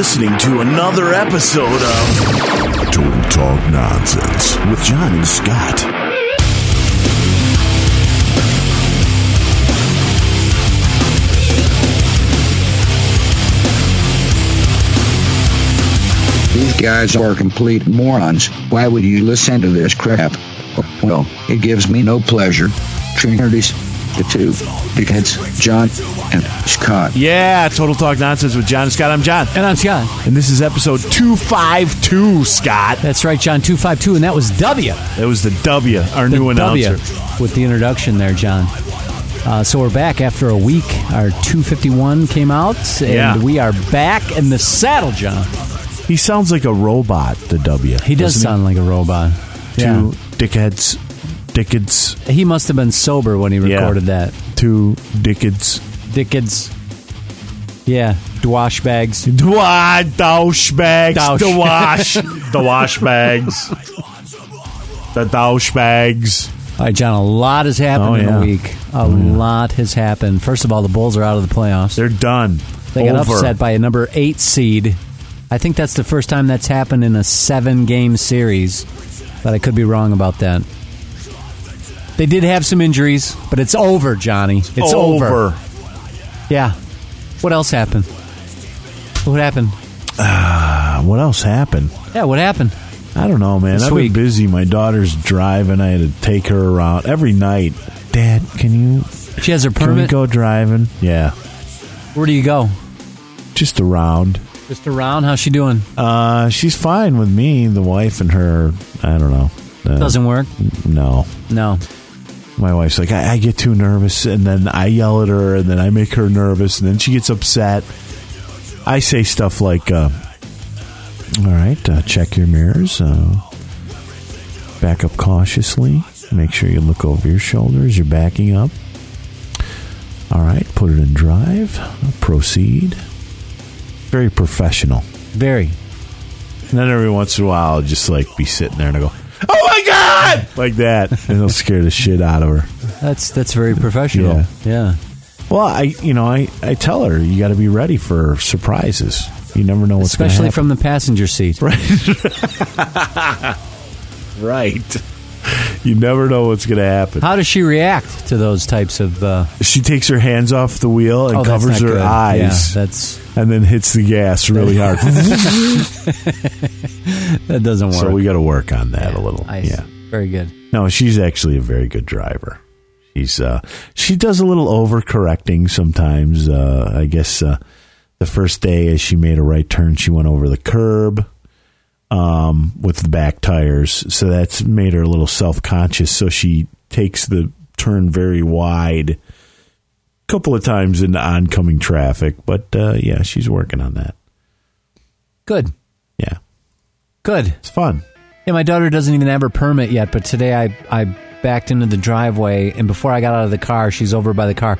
listening to another episode of Total Talk Nonsense with John and Scott. These guys are complete morons. Why would you listen to this crap? Well, it gives me no pleasure. Trinities, the two dickheads, John and Scott. Yeah, Total Talk Nonsense with John and Scott. I'm John. And I'm Scott. And this is episode 252, Scott. That's right, John. Two five two, and that was W. That was the W, our The new W announcer. with the introduction there, John. Uh, so we're back after a week. Our 251 came out, and Yeah. we are back in the saddle, John. He sounds like a robot, the W. He does doesn't sound like a robot. Two dickheads, dickheads, Yeah. He must have been sober when he Yeah. recorded that. two dickheads. Dickens. Yeah, dwash bags. Dwa, douche bags. Douche. The wash. the wash bags. The douche bags. All right, John, a lot has happened Oh, in yeah. a week. A oh, lot has happened. First of all, the Bulls are out of the playoffs. They're done. They got Over. upset by a number eight seed. I think that's the first time that's happened in a seven game series, but I could be wrong about that. They did have some injuries, but it's over, Johnny. It's over. Yeah. What else happened? What happened? Uh, what else happened? Yeah, what happened? I don't know, man. This I've week. been busy. My daughter's driving. I had to take her around every night. Dad, can you She has her can we permit. go driving? Yeah, Where do you go? just around. Just around. How's she doing? Uh, she's fine with me. The wife and her. I don't know. Uh, Doesn't work. No, No. My wife's like I, I get too nervous, and then I yell at her, and then I make her nervous, and then she gets upset. I say stuff like, uh, "All right, uh, check your mirrors. Uh, back up cautiously. Make sure you look over your shoulders. You're backing up. All right, put it in drive. Proceed. Very professional. Very. And then every once in a while, I'll just like be sitting there and I go, "Oh my god!" like that, and it'll scare the shit out of her. That's that's very professional. Yeah. yeah. Well, I you know I I tell her you got to be ready for surprises. You never know what's gonna Especially happen. from the passenger seat. Right. Right. You never know what's going to happen. How does she react to those types of? Uh, She takes her hands off the wheel and oh, covers her good. eyes, Yeah, that's and then hits the gas really hard. that doesn't work. so we got to work on that a little. I- yeah. very good. No, she's actually a very good driver. She's uh she does a little overcorrecting sometimes. Uh I guess uh the first day as she made a right turn, she went over the curb um with the back tires. So that's made her a little self-conscious, so she takes the turn very wide a couple of times in oncoming traffic, but uh yeah, she's working on that. Good, Yeah. good. It's fun. Yeah, my daughter doesn't even have her permit yet, but today I I backed into the driveway, and before I got out of the car, she's over by the car.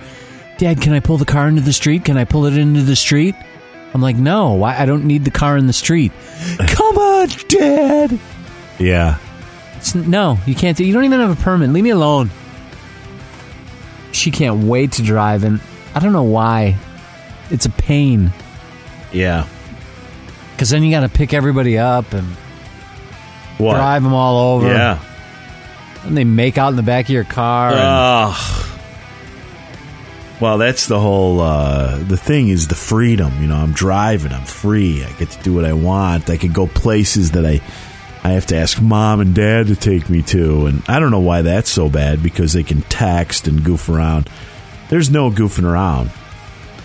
Dad, can I pull the car into the street? Can I pull it into the street? I'm like, no, why? I don't need the car in the street. Come on, Dad. Yeah. It's, no, you can't. Do, you don't even have a permit. Leave me alone. She can't wait to drive, and I don't know why. It's a pain Yeah. because then you got to pick everybody up and What? drive them all over. Yeah. and they make out in the back of your car. and- Ugh. Well, that's the whole. Uh, the thing is the freedom. You know, I'm driving. I'm free. I get to do what I want. I can go places that I. I have to ask mom and dad to take me to, and I don't know why that's so bad because they can text and goof around. There's no goofing around.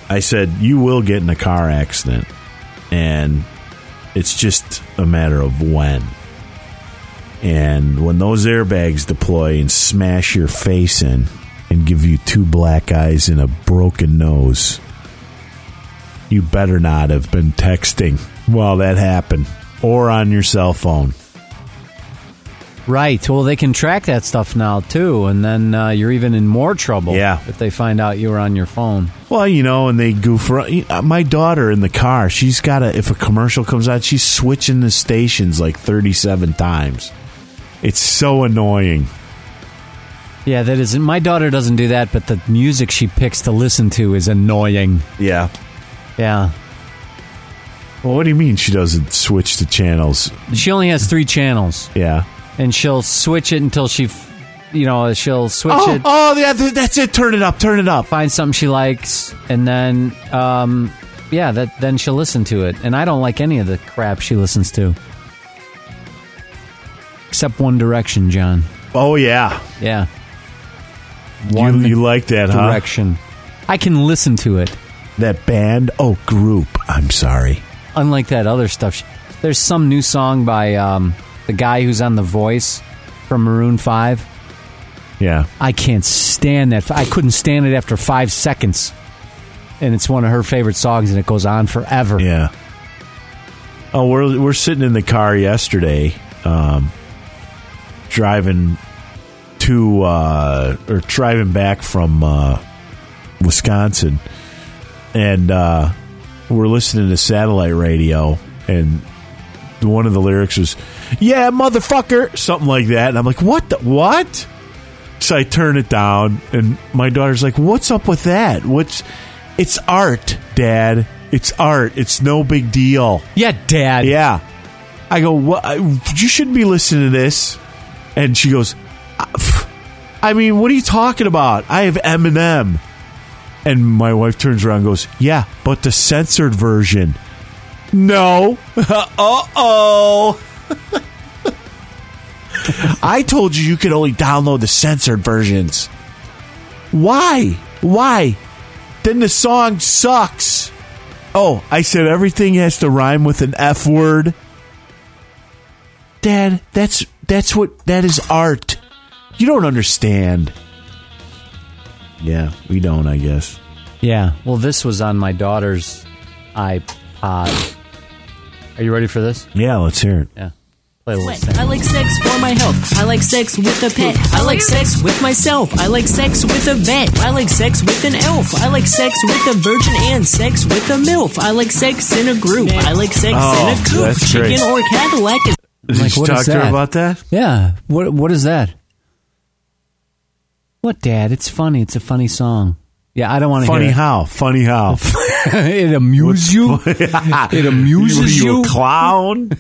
I said you will get in a car accident, and it's just a matter of when. And when those airbags deploy and smash your face in and give you two black eyes and a broken nose, you better not have been texting while that happened or on your cell phone. Right. Well, they can track that stuff now too, and then uh, you're even in more trouble. Yeah. If they find out you were on your phone. Well, you know, and they goof around. uh, My daughter in the car, she's got to, if a commercial comes out, she's switching the stations like 37 times. It's so annoying. Yeah, that isn't. My daughter doesn't do that, but the music she picks to listen to is annoying. Yeah. Yeah. Well, what do you mean she doesn't switch the channels? She only has three channels, Yeah. and she'll switch it until she, f- you know, she'll switch Oh, it, oh, yeah, th- that's it. Turn it up. Turn it up. find something she likes, and then, um, yeah, that then she'll listen to it. And I don't like any of the crap she listens to, except One Direction, John. Oh, yeah. Yeah, You, One you like that, huh? Direction. I can listen to it. That band? Oh, group. I'm sorry. unlike that other stuff. There's some new song by um, the guy who's on The Voice from Maroon Five. Yeah. I can't stand that. I couldn't stand it after five seconds, and it's one of her favorite songs, and it goes on forever. Yeah. Oh, we're we're sitting in the car yesterday, um, driving to uh, or driving back from uh, Wisconsin, and uh, we're listening to satellite radio, and one of the lyrics was, "Yeah, motherfucker," something like that, and I'm like, "What? The, what?" So I turn it down, and my daughter's like, "What's up with that? What's? It's art, Dad. It's art. It's no big deal." Yeah, Dad. Yeah. I go, what? You shouldn't be listening to this. And she goes, "Uh, pff, I mean, what are you talking about? I have Eminem. And my wife turns around and goes, Yeah, but the censored version. No. uh oh. I told you you could only download the censored versions. Why? Why? Then the song sucks. Oh, I said everything has to rhyme with an F word. Dad, that's that's what that is art. You don't understand. Yeah, we don't, I guess. Yeah. Well, this was on my daughter's iPod. Are you ready for this? Yeah, let's hear it. Yeah. Play a little Wet. thing. I like sex for my health. I like sex with a pet. I like sex with myself. I like sex with a vet. I like sex with an elf. I like sex with a virgin and sex with a MILF. I like sex in a group. I like sex Oh, in a coop. Chicken great. or Cadillac is Did Like, you talk to her about that? Yeah. What What is that? What, Dad? It's funny. It's a funny song. Yeah, I don't want to Funny hear it. how? Funny how? it amuses you. it amuses you, you. a clown?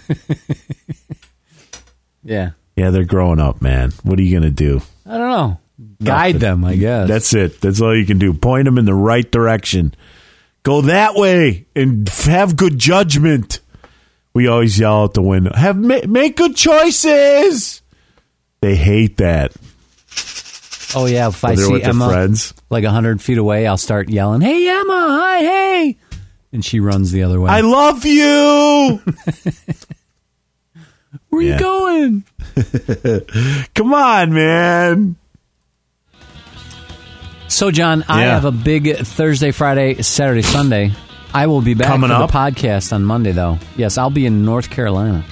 yeah. yeah, they're growing up, man. What are you gonna do? I don't know. Guide Nothing. them, I guess. That's it. That's all you can do. Point them in the right direction. Go that way and have good judgment. We always yell out the window. Have ma- make good choices. They hate that. Oh yeah. If I see Emma friends. like a hundred feet away, I'll start yelling, "Hey Emma! Hi! Hey!" And she runs the other way. I love you. Where Yeah. you going? Come on, man. So, John, I have a big Thursday, Friday, Saturday, Sunday. I will be back Coming for up? the podcast on Monday, though. Yes, I'll be in North Carolina.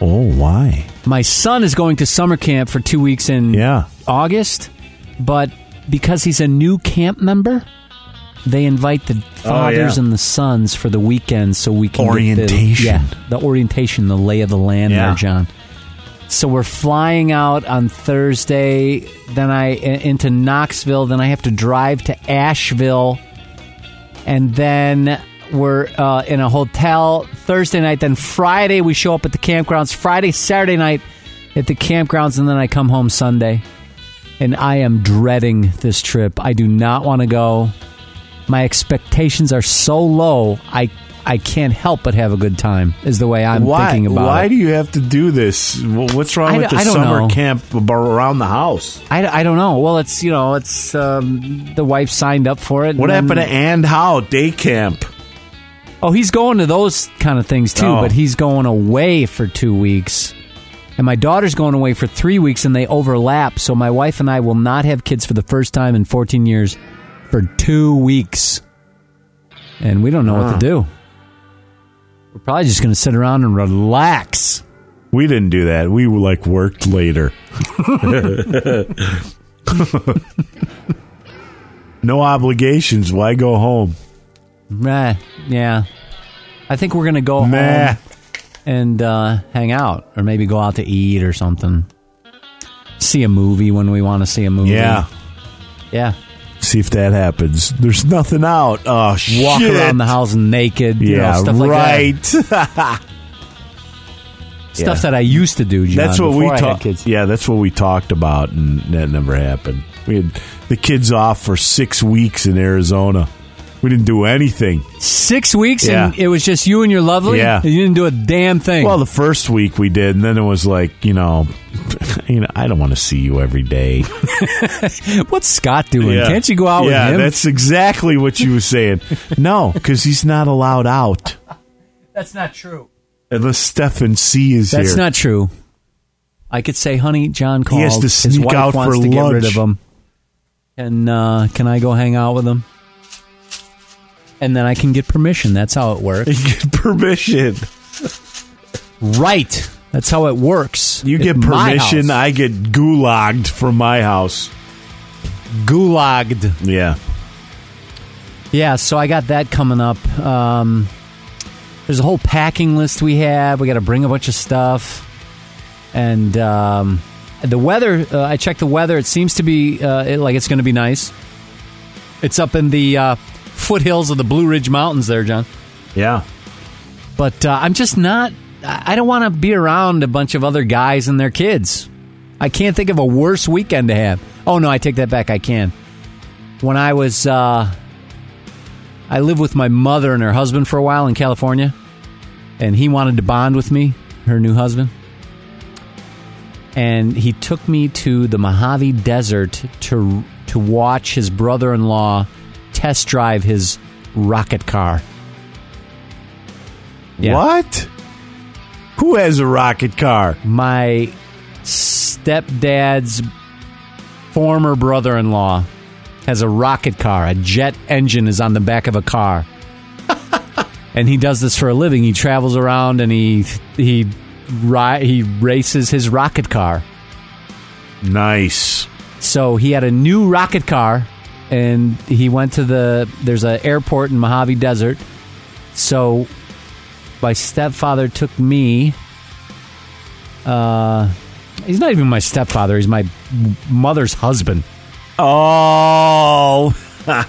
Oh, why? My son is going to summer camp for two weeks in Yeah. August, but because he's a new camp member, they invite the fathers Oh, yeah. and the sons for the weekend so we can get the- Orientation. yeah, the orientation, the lay of the land Yeah. there, John. So we're flying out on Thursday, then I into Knoxville, then I have to drive to Asheville, and then we're uh, in a hotel Thursday night. Then Friday we show up at the campgrounds. Friday, Saturday night at the campgrounds, and then I come home Sunday. And I am dreading this trip. I do not want to go. My expectations are so low. I I can't help but have a good time. Is the way I'm why? thinking about why it. Why do you have to do this? What's wrong I with d- the summer know. camp around the house? I, I don't know. Well, it's you know, it's um, the wife signed up for it. What happened to and how day camp? Oh, he's going to those kind of things too, Oh. but he's going away for two weeks. And my daughter's going away for three weeks and they overlap. So my wife and I will not have kids for the first time in 14 years for two weeks. And we don't know what to do. We're probably just going to sit around and relax. We didn't do that. We like worked later. no obligations. Why go home? Meh, yeah. I think we're going to go Meh. home and uh, hang out or maybe go out to eat or something. See a movie when we want to see a movie. Yeah. Yeah. See if that happens. There's nothing out. Oh Walk shit! around the house naked. you know, Yeah, stuff like right. that. Stuff Yeah. that I used to do, John, that's what we talked. kids. Yeah, that's what we talked about, and that never happened. We had the kids off for six weeks in Arizona. We didn't do anything. Six weeks, Yeah. and it was just you and your lovely. Yeah. and you didn't do a damn thing. Well, the first week we did, and then it was like, you know, you know, I don't want to see you every day. What's Scott doing? Yeah. Can't you go out yeah, with him? that's exactly what you were saying. No, because he's not allowed out That's not true. unless Stefan C is That's here. not true. I could say, "Honey, John called. He has to His sneak wife out wants for to get rid lunch." of him." And uh, can I go hang out with him? And then I can get permission. That's how it works. You get permission. right. That's how it works. You At get my permission. house. I get gulagged from my house. gulagged. Yeah. Yeah, so I got that coming up. Um, there's a whole packing list we have. We got to bring a bunch of stuff, and um, the weather. Uh, I checked the weather. It seems to be uh, it, like it's going to be nice. It's up in the uh, foothills of the Blue Ridge Mountains, there, John. Yeah. But uh, I'm just not. I I don't want to be around a bunch of other guys and their kids. I can't think of a worse weekend to have. Oh no, I take that back. I can. When I was, uh, I lived with my mother and her husband for a while in California, and he wanted to bond with me, her new husband, and he took me to the Mojave Desert to to watch his brother-in-law test drive his rocket car. Yeah. What? Who has a rocket car? my stepdad's former brother-in-law has a rocket car. A jet engine is on the back of a car. and he does this for a living. He travels around and he he ri- he races his rocket car. Nice. So he had a new rocket car and he went to the there's an airport in Mojave Desert. So my stepfather took me uh he's not even my stepfather, he's my mother's husband. Oh.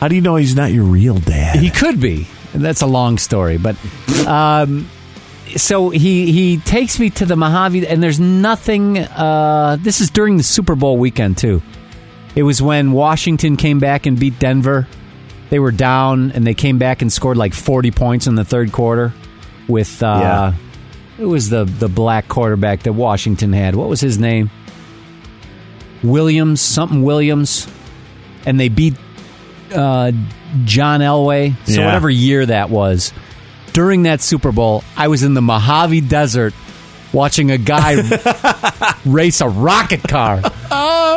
How do you know he's not your real dad? He could be. That's a long story, but um, so he he takes me to the Mojave, and there's nothing. Uh, this is during the Super Bowl weekend too. It was when Washington came back and beat Denver. They were down, and they came back and scored like 40 points in the third quarter. With uh, Yeah. it was the the black quarterback that Washington had. What was his name? Williams, something Williams, and they beat uh, John Elway. So Yeah. whatever year that was, during that Super Bowl, I was in the Mojave Desert watching a guy race a rocket car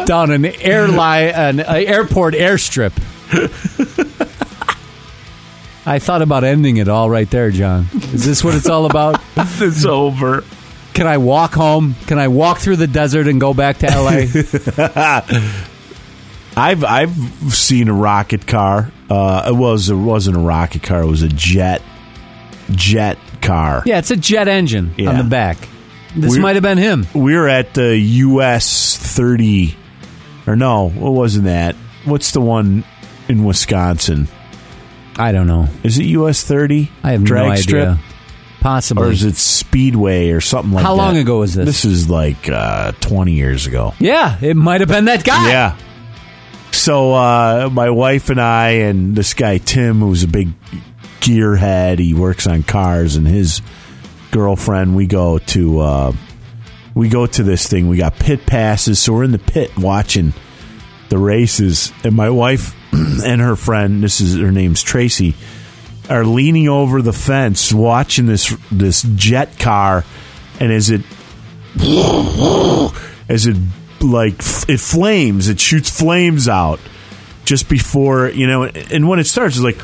down an airline, an uh, airport airstrip. I thought about ending it all right there, John. Is this what it's all about? it's over. Can I walk home? Can I walk through the desert and go back to LA? I've I've seen a rocket car. Uh, it was it wasn't a rocket car. It was a jet jet car. yeah, it's a jet engine on the back. This might have been him. We were at the US thirty, or no, what wasn't that? What's the one in Wisconsin? I don't know. Is it US thirty? I have drag no idea. strip, Possibly. or is it Speedway or something like How that? How long ago was this? This is like uh, twenty years ago. yeah, it might have been that guy. Yeah. So uh, my wife and I and this guy Tim, who's a big gearhead, he works on cars, and his girlfriend. We go to uh, we go to this thing. We got pit passes, so we're in the pit watching the races, and my wife and her friend, this is her name's Tracy, are leaning over the fence watching this this jet car, and as it as it like it flames, it shoots flames out just before you know, and when it starts, it's like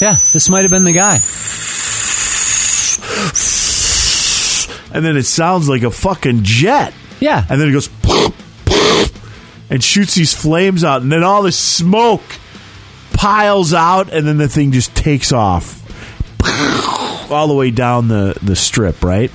Yeah, this might have been the guy. And then it sounds like a fucking jet. Yeah. And then it goes and shoots these flames out, and then all this smoke piles out, and then the thing just takes off all the way down the, the strip, right?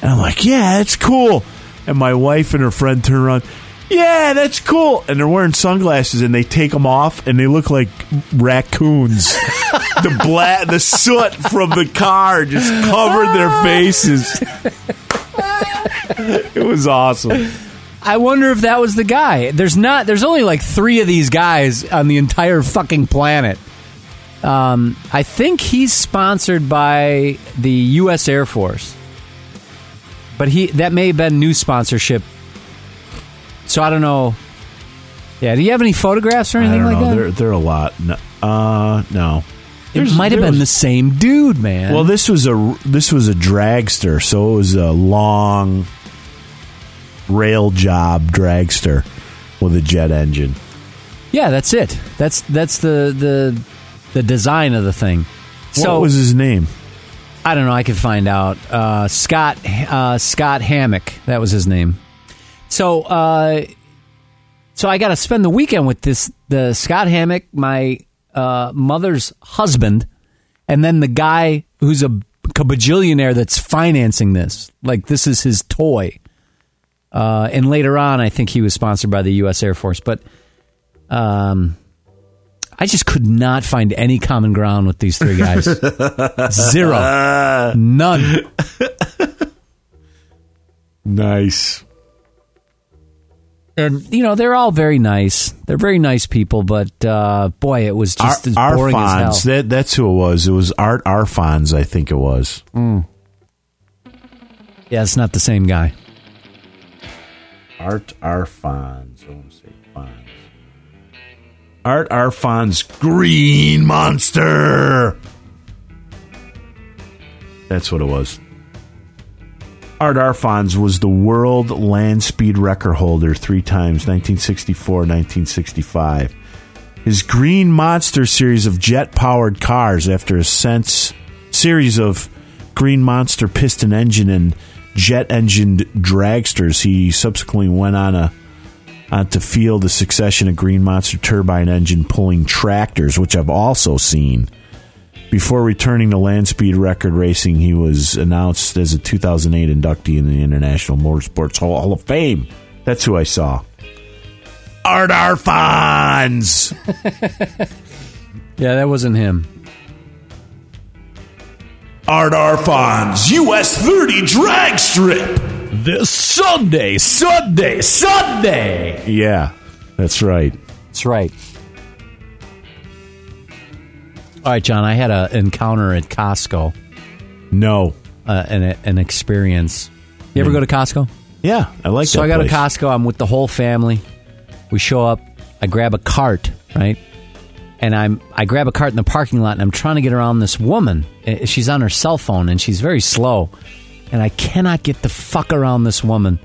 And I'm like, yeah, it's cool. And my wife and her friend turn around. Yeah, that's cool. And they're wearing sunglasses, and they take them off, and they look like raccoons. the black, the soot from the car just covered their faces. it was awesome. I wonder if that was the guy. There's not. There's only like three of these guys on the entire fucking planet. Um, I think he's sponsored by the U.S. Air Force, but he that may have been new sponsorship. So I don't know. Yeah, do you have any photographs or I anything don't like know. that? They're, they're a lot. No, uh, no. it There's- might have there been the same dude, man. Well, this was a this was a dragster, so it was a long rail job dragster with a jet engine. yeah, that's it. That's that's the the the design of the thing. So what was his name? I don't know. I could find out. Uh, Scott uh, Scott Hammock. That was his name. So uh, so I got to spend the weekend with this the Scott Hammock, my uh, mother's husband, and then the guy who's a bajillionaire that's financing this. Like this is his toy. Uh, and later on, I think he was sponsored by the U.S. Air Force, but. Um, I just could not find any common ground with these three guys. Zero. None. Nice. And, you know, they're all very nice. They're very nice people, but uh, boy, it was just as Ar- boring as hell. Arfons. That, that's who it was. It was Art Arfons, I think it was. Yeah, it's not the same guy. Art Arfons. Oh, say Fons. Art Arfons Green Monster. That's what it was. Art Arfons was the world land speed record holder three times 1964, 1965. His Green Monster series of jet powered cars, after a sense, series of Green Monster piston engine and jet engined dragsters, he subsequently went on a on to field a succession of Green Monster turbine engine pulling tractors, which I've also seen. Before returning to land speed record racing, he was announced as a 2008 inductee in the International Motorsports Hall of Fame. That's who I saw. Art Arfons! Yeah, that wasn't him. Art Arfons US 30 drag strip. This Sunday, Sunday, Sunday! Yeah, that's right. That's right. All right, John, I had an encounter at Costco, No. uh, an, an experience. You ever go to Costco? Yeah, I like So that I go to. Costco. I'm with the whole family. We show up. I grab a cart, right? And I'm I grab a cart in the parking lot, and I'm trying to get around this woman. Uh, She's on her cell phone, and she's very slow. And I cannot get the fuck around this woman,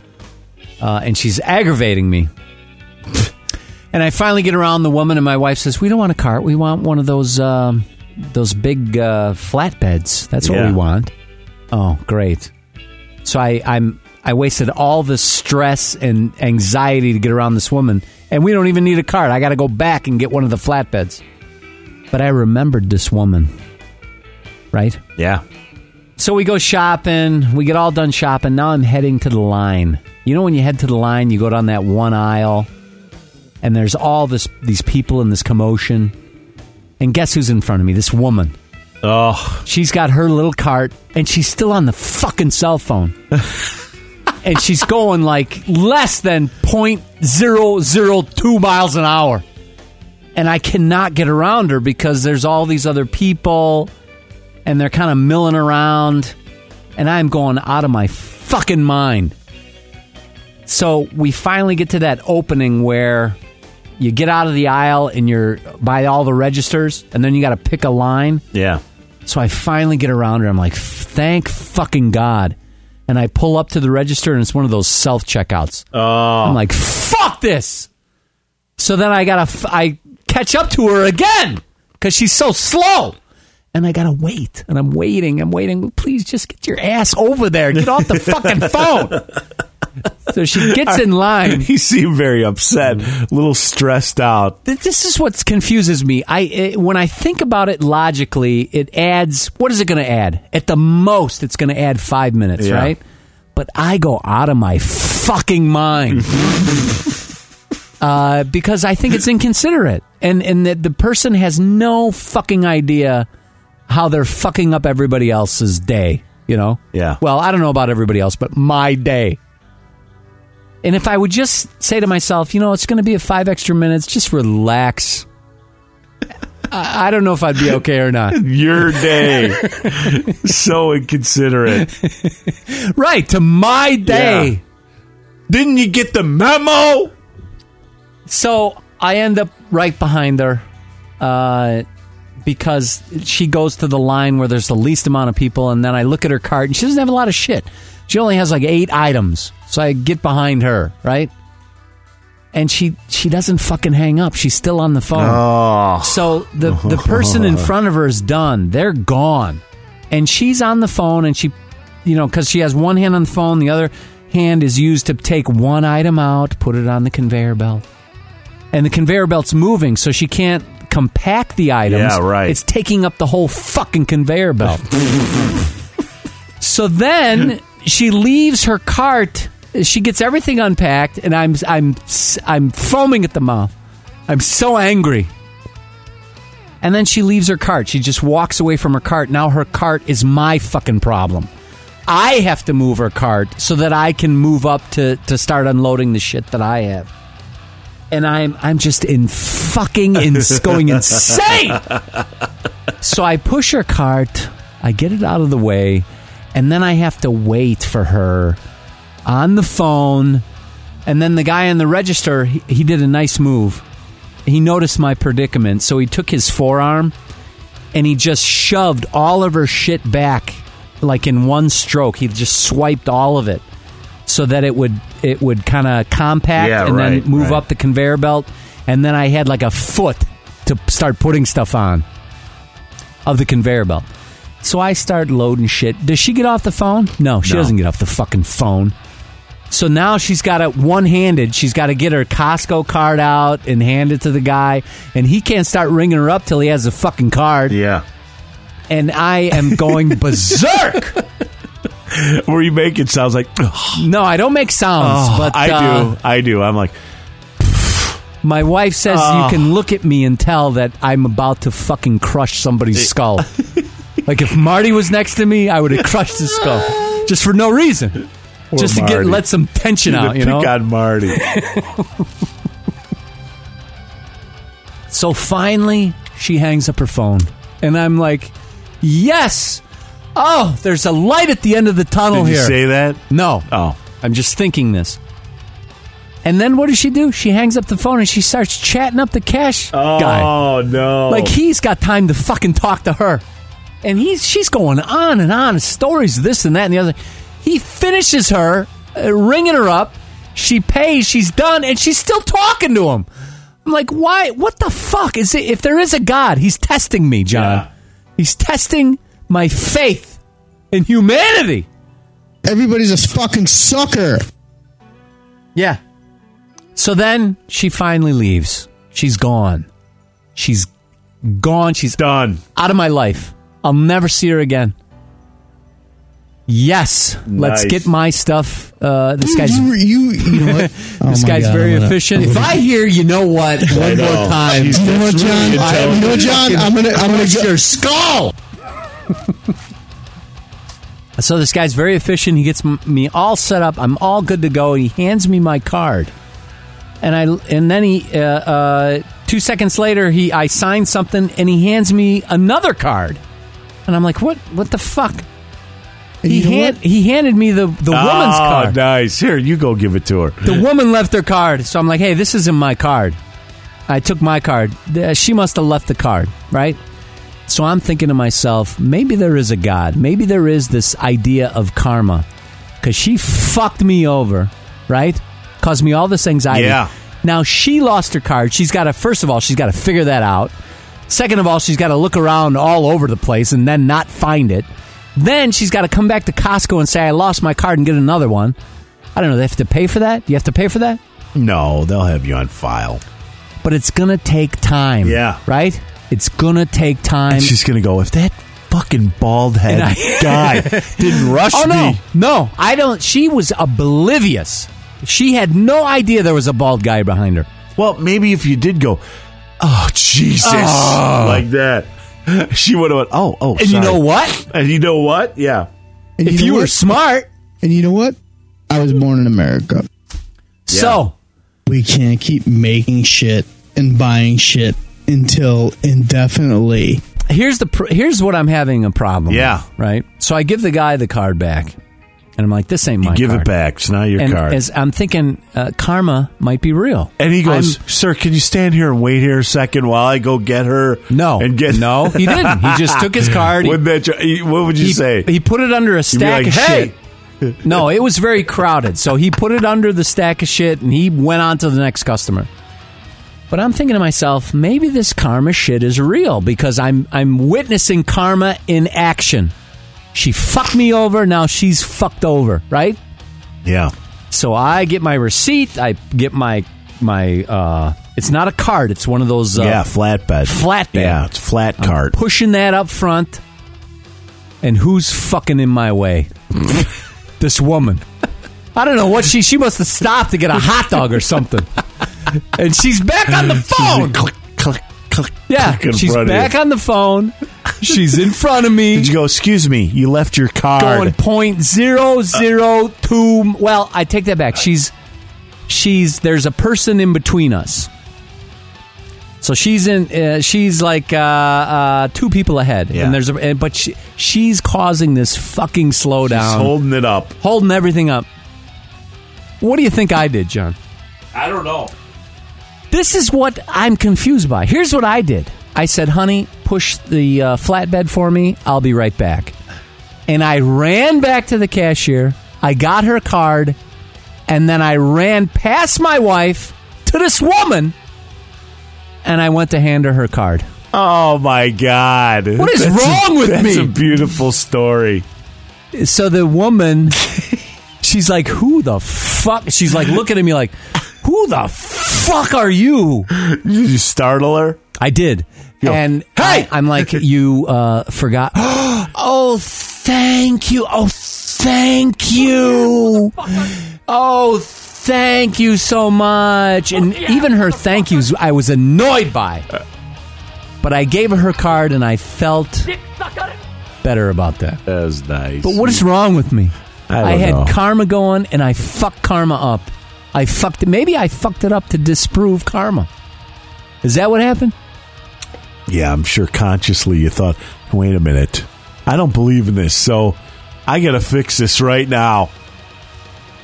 uh, and she's aggravating me. and I finally get around the woman, and my wife says, "We don't want a cart. We want one of those um, those big uh, flatbeds. That's what Yeah. we want." Oh, great. So I, I'm I wasted all the stress and anxiety to get around this woman, and we don't even need a cart. I got to go back and get one of the flatbeds. But I remembered this woman, right? Yeah. So we go shopping. We get all done shopping. Now I'm heading to the line. You know when you head to the line, you go down that one aisle, and there's all this these people in this commotion. And guess who's in front of me? This woman. Oh, She's got her little cart and she's still on the fucking cell phone. and she's going like less than 0.002 miles an hour. And I cannot get around her because there's all these other people and they're kind of milling around and I'm going out of my fucking mind. So we finally get to that opening where you get out of the aisle and you're by all the registers and then you got to pick a line. yeah. So I finally get around her. I'm like, thank fucking God. And I pull up to the register and it's one of those self checkouts. Oh. I'm like, fuck this. So then I gotta, f- I catch up to her again because she's so slow. And I gotta wait. And I'm waiting. I'm waiting. Please just get your ass over there. Get off the fucking phone. So she gets in line. He seemed very upset, a little stressed out. This is what confuses me. I it, when I think about it logically, it adds. What is it going to add? At the most, it's going to add five minutes, Yeah. right? But I go out of my fucking mind uh, because I think it's inconsiderate, and and that the person has no fucking idea how they're fucking up everybody else's day. You know? Yeah. Well, I don't know about everybody else, but my day. And if I would just say to myself, you know, it's going to be a five extra minutes, just relax. I, I don't know if I'd be okay or not. Your day. so inconsiderate. right to my day. Yeah. Didn't you get the memo? So I end up right behind her uh, because she goes to the line where there's the least amount of people, and then I look at her cart, and she doesn't have a lot of shit. She only has like eight items, so I get behind her, right? And she she doesn't fucking hang up. She's still on the phone. Oh. So the the person in front of her is done. They're gone, and she's on the phone, and she, you know, because she has one hand on the phone, the other hand is used to take one item out, put it on the conveyor belt, and the conveyor belt's moving, so she can't compact the items. Yeah, right. It's taking up the whole fucking conveyor belt. so then she leaves her cart. She gets everything unpacked, and I'm I'm I'm foaming at the mouth. I'm so angry. And then she leaves her cart. She just walks away from her cart. Now her cart is my fucking problem. I have to move her cart so that I can move up to, to start unloading the shit that I have. And I'm I'm just in fucking in going insane. So I push her cart, I get it out of the way, and then I have to wait for her on the phone. And then the guy in the register, he, he did a nice move. He noticed my predicament, so he took his forearm and he just shoved all of her shit back like in one stroke. He just swiped all of it so that it would it would kind of compact Yeah, and right, then move right. up the conveyor belt. And then I had like a foot to start putting stuff on of the conveyor belt. So I start loading shit. Does she get off the phone? No, she No. doesn't get off the fucking phone. So now she's got it one handed. She's got to get her Costco card out and hand it to the guy. And he can't start ringing her up till he has a fucking card. Yeah. And I am going berserk. Where you make it sounds like No, I don't make sounds, but I uh, do. I do. I'm like, My wife says you can look at me and tell that I'm about to fucking crush somebody's skull. like if Marty was next to me, I would have crushed his skull just for no reason, Poor just to get Marty. let some tension out. You know. pick know. on Marty. So finally, she hangs up her phone, and I'm like, "Yes, oh, there's a light at the end of the tunnel Did you here." say that? no, Oh. I'm just thinking this. And then what does she do? She hangs up the phone and she starts chatting up the cash oh, guy. Oh no! Like he's got time to fucking talk to her. And he's she's going on and on stories this and that and the other. He finishes her, uh, ringing her up. She pays, she's done, and she's still talking to him. I'm like, why? What the fuck is it? If there is a God, he's testing me, John. Yeah. He's testing my faith in humanity. Everybody's a fucking sucker. Yeah. So then she finally leaves. She's gone. She's gone. She's done. out of my life. I'll never see her again. Yes, let's Nice. get my stuff. Uh, this guy's You, you, you know what? Oh this my guy's God, very I'm gonna- efficient. If I hear, you know what, one more time, He's- you know what, that's John? really I, you know what, John? I'm gonna, I'm gonna go, your skull. so this guy's very efficient. He gets m- me all set up. I'm all good to go. He hands me my card, and I and then he uh, uh, two seconds later he I sign something and he hands me another card, and I'm like, what? What the fuck? He You know hand, what? he handed me the the woman's oh, card. nice. Here, you go give it to her. The woman left her card, so I'm like, "Hey, this isn't my card." I took my card. Uh, She must have left the card, right? So I'm thinking to myself, maybe there is a God. Maybe there is this idea of karma, because she fucked me over, right? Caused me all this anxiety. Yeah. Now she lost her card. She's got to first of all, she's got to figure that out. Second of all, she's got to look around all over the place and then not find it. Then she's got to come back to Costco and say, I lost my card and get another one. I don't know. They have to pay for that? You have to pay for that? No, they'll have you on file. But it's going to take time. Yeah. Right? It's going to take time. And she's gonna go if that fucking bald head I- guy didn't rush oh, no. me. No, I don't. She was oblivious. She had no idea there was a bald guy behind her. Well, maybe if you did go, oh Jesus, ah. like that, she would have went, oh, oh, And you know what? And you know what? Yeah. And if know you were smart, and you know what? I was born in America. so We can't keep making shit and buying shit until indefinitely. here's the pr- here's what I'm having a problem. Yeah. with, right. So I give the guy the card back, and I'm like, "This ain't my Give card. it back. It's not your And card. as I'm thinking, uh, karma might be real. and he goes, I'm- "Sir, can you stand here and wait here a second while I go get her?" No, and get no, he didn't. He just took his card. He- that what would you he, say? He put it under a stack like, of "Hey!" shit. No, it was very crowded. So he put it under the stack of shit and he went on to the next customer. But I'm thinking to myself, maybe this karma shit is real because I'm I'm witnessing karma in action. She fucked me over, now she's fucked over, right? yeah. So I get my receipt, I get my my uh it's not a card, it's one of those uh, yeah, flatbed. flatbed. Yeah, it's flat card. pushing that up front. And who's fucking in my way? this woman. I don't know what she she must have stopped to get a hot dog or something. And she's back on the phone. Yeah, in she's front of back you. on the phone. She's in front of me. Did you go? Excuse me, you left your card. going point zero zero two. Well, I take that back. She's she's there's a person in between us. So she's in. Uh, she's like uh, uh, two people ahead, Yeah. and there's a. and- But she, she's causing this fucking slowdown, She's holding it up. holding everything up. What do you think I did, John? I don't know. This is what I'm confused by. Here's what I did. I said, "Honey, push the uh, flatbed for me. I'll be right back." And I ran back to the cashier. I got her card, and then I ran past my wife to this woman, and I went to hand her her card. Oh my God! What is That's a- wrong with that's me? That's a beautiful story. So the woman, she's like, "Who the fuck?" She's like looking at me like, "Who the fuck are you?" Did you startle her? I did. Yo, and "Hey!" I, am like, you uh, forgot. oh, thank you. Oh, thank you. Oh, thank you so much. And even her thank yous, I was annoyed by. But I gave her her card, and I felt better about that. That was nice. But what is wrong with me? I don't had know. karma going, and I fucked karma up. I fucked it. Maybe I fucked it up to disprove karma. Is that what happened? Yeah, I'm sure consciously you thought, wait a minute, I don't believe in this, so I got to fix this right now.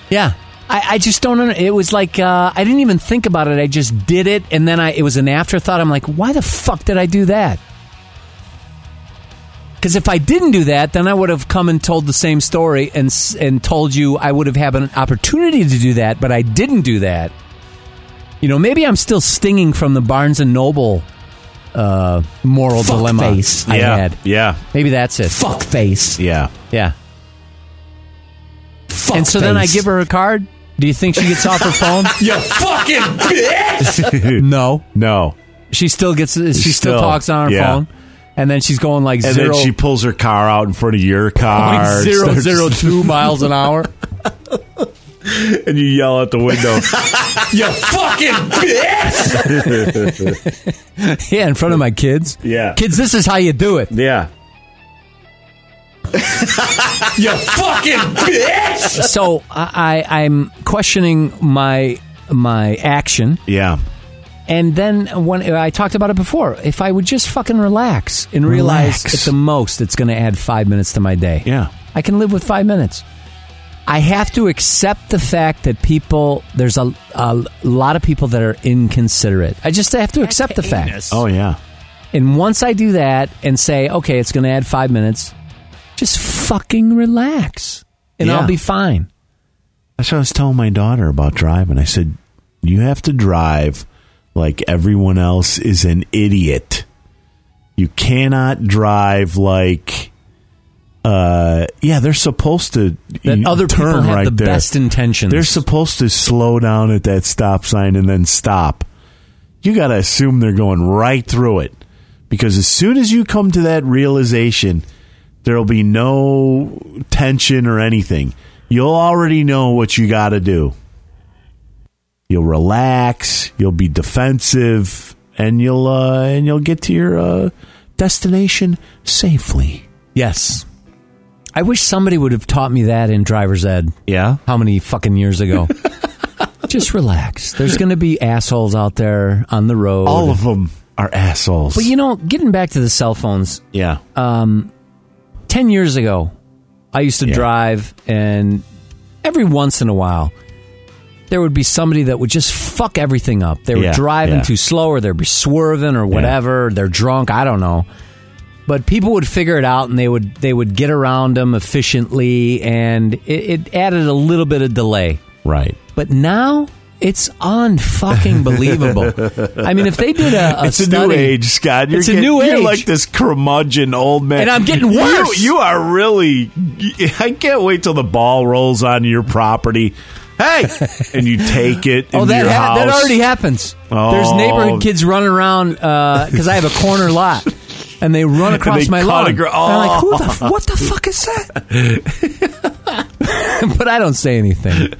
Yeah. I, I just don't know. It was like uh, I didn't even think about it. I just did it, and then I it was an afterthought. I'm like, why the fuck did I do that? Because if I didn't do that, then I would have come and told the same story and and told you I would have had an opportunity to do that, but I didn't do that. You know, maybe I'm still stinging from the Barnes and Noble uh, moral Fuck dilemma face. I yeah, had. yeah, Maybe that's it. Fuck face. yeah. Yeah. Fuck and so then I give her a card. Do you think she gets off her phone? You fucking bitch! no. No, She still gets. She still, Still, talks on her yeah. phone, and then she's going like and zero, then she pulls her car out in front of your car, like zero zero two miles an hour. and you yell out the window. You fucking bitch! yeah, in front of my kids. Yeah. kids, this is how you do it. yeah, You fucking bitch! So I, I I'm questioning my my action, yeah. And then when I talked about it before, if I would just fucking relax and realize Relax. at the most it's going to add five minutes to my day. Yeah. I can live with five minutes. I have to accept the fact that people, there's a, a lot of people that are inconsiderate. I just have to accept the fact. Oh yeah. And once I do that and say, okay, it's going to add five minutes, just fucking relax and Yeah. I'll be fine. That's what I was telling my daughter about driving. I said, you have to drive like everyone else is an idiot. You cannot drive like, uh, yeah, they're supposed to That other people have right the there. best intentions. They're supposed to slow down at that stop sign and then stop. You got to assume they're going right through it because as soon as you come to that realization, there'll be no tension or anything. You'll already know what you got to do. You'll relax. You'll be defensive, and you'll uh, and you'll get to your uh, destination safely. Yes. I wish somebody would have taught me that in driver's ed. Yeah. How many fucking years ago? Just relax. There's going to be assholes out there on the road. All of them are assholes. But you know, getting back to the cell phones, yeah. Um, 10 years ago, I used to Yeah. drive, and every once in a while, there would be somebody that would just fuck everything up. They were Yeah, driving yeah. too slow, or they'd be swerving, or whatever. They're drunk. I don't know. But people would figure it out, and they would they would get around them efficiently, and it, it added a little bit of delay. right. But now it's unfucking believable. I mean, if they did a, a it's a study, new age, Scott. You're It's a getting- new You're age. like this curmudgeon old man, And I'm getting You- worse. You, are really. I can't wait till the ball rolls on your property. Hey, and you take it Oh, into that your ha- house. that already happens. Oh. There's neighborhood kids running around because I have a corner lot, and they run across they my cut lawn. a gr- And I'm like, who the, Oh. f- what the fuck is that? but I don't say anything.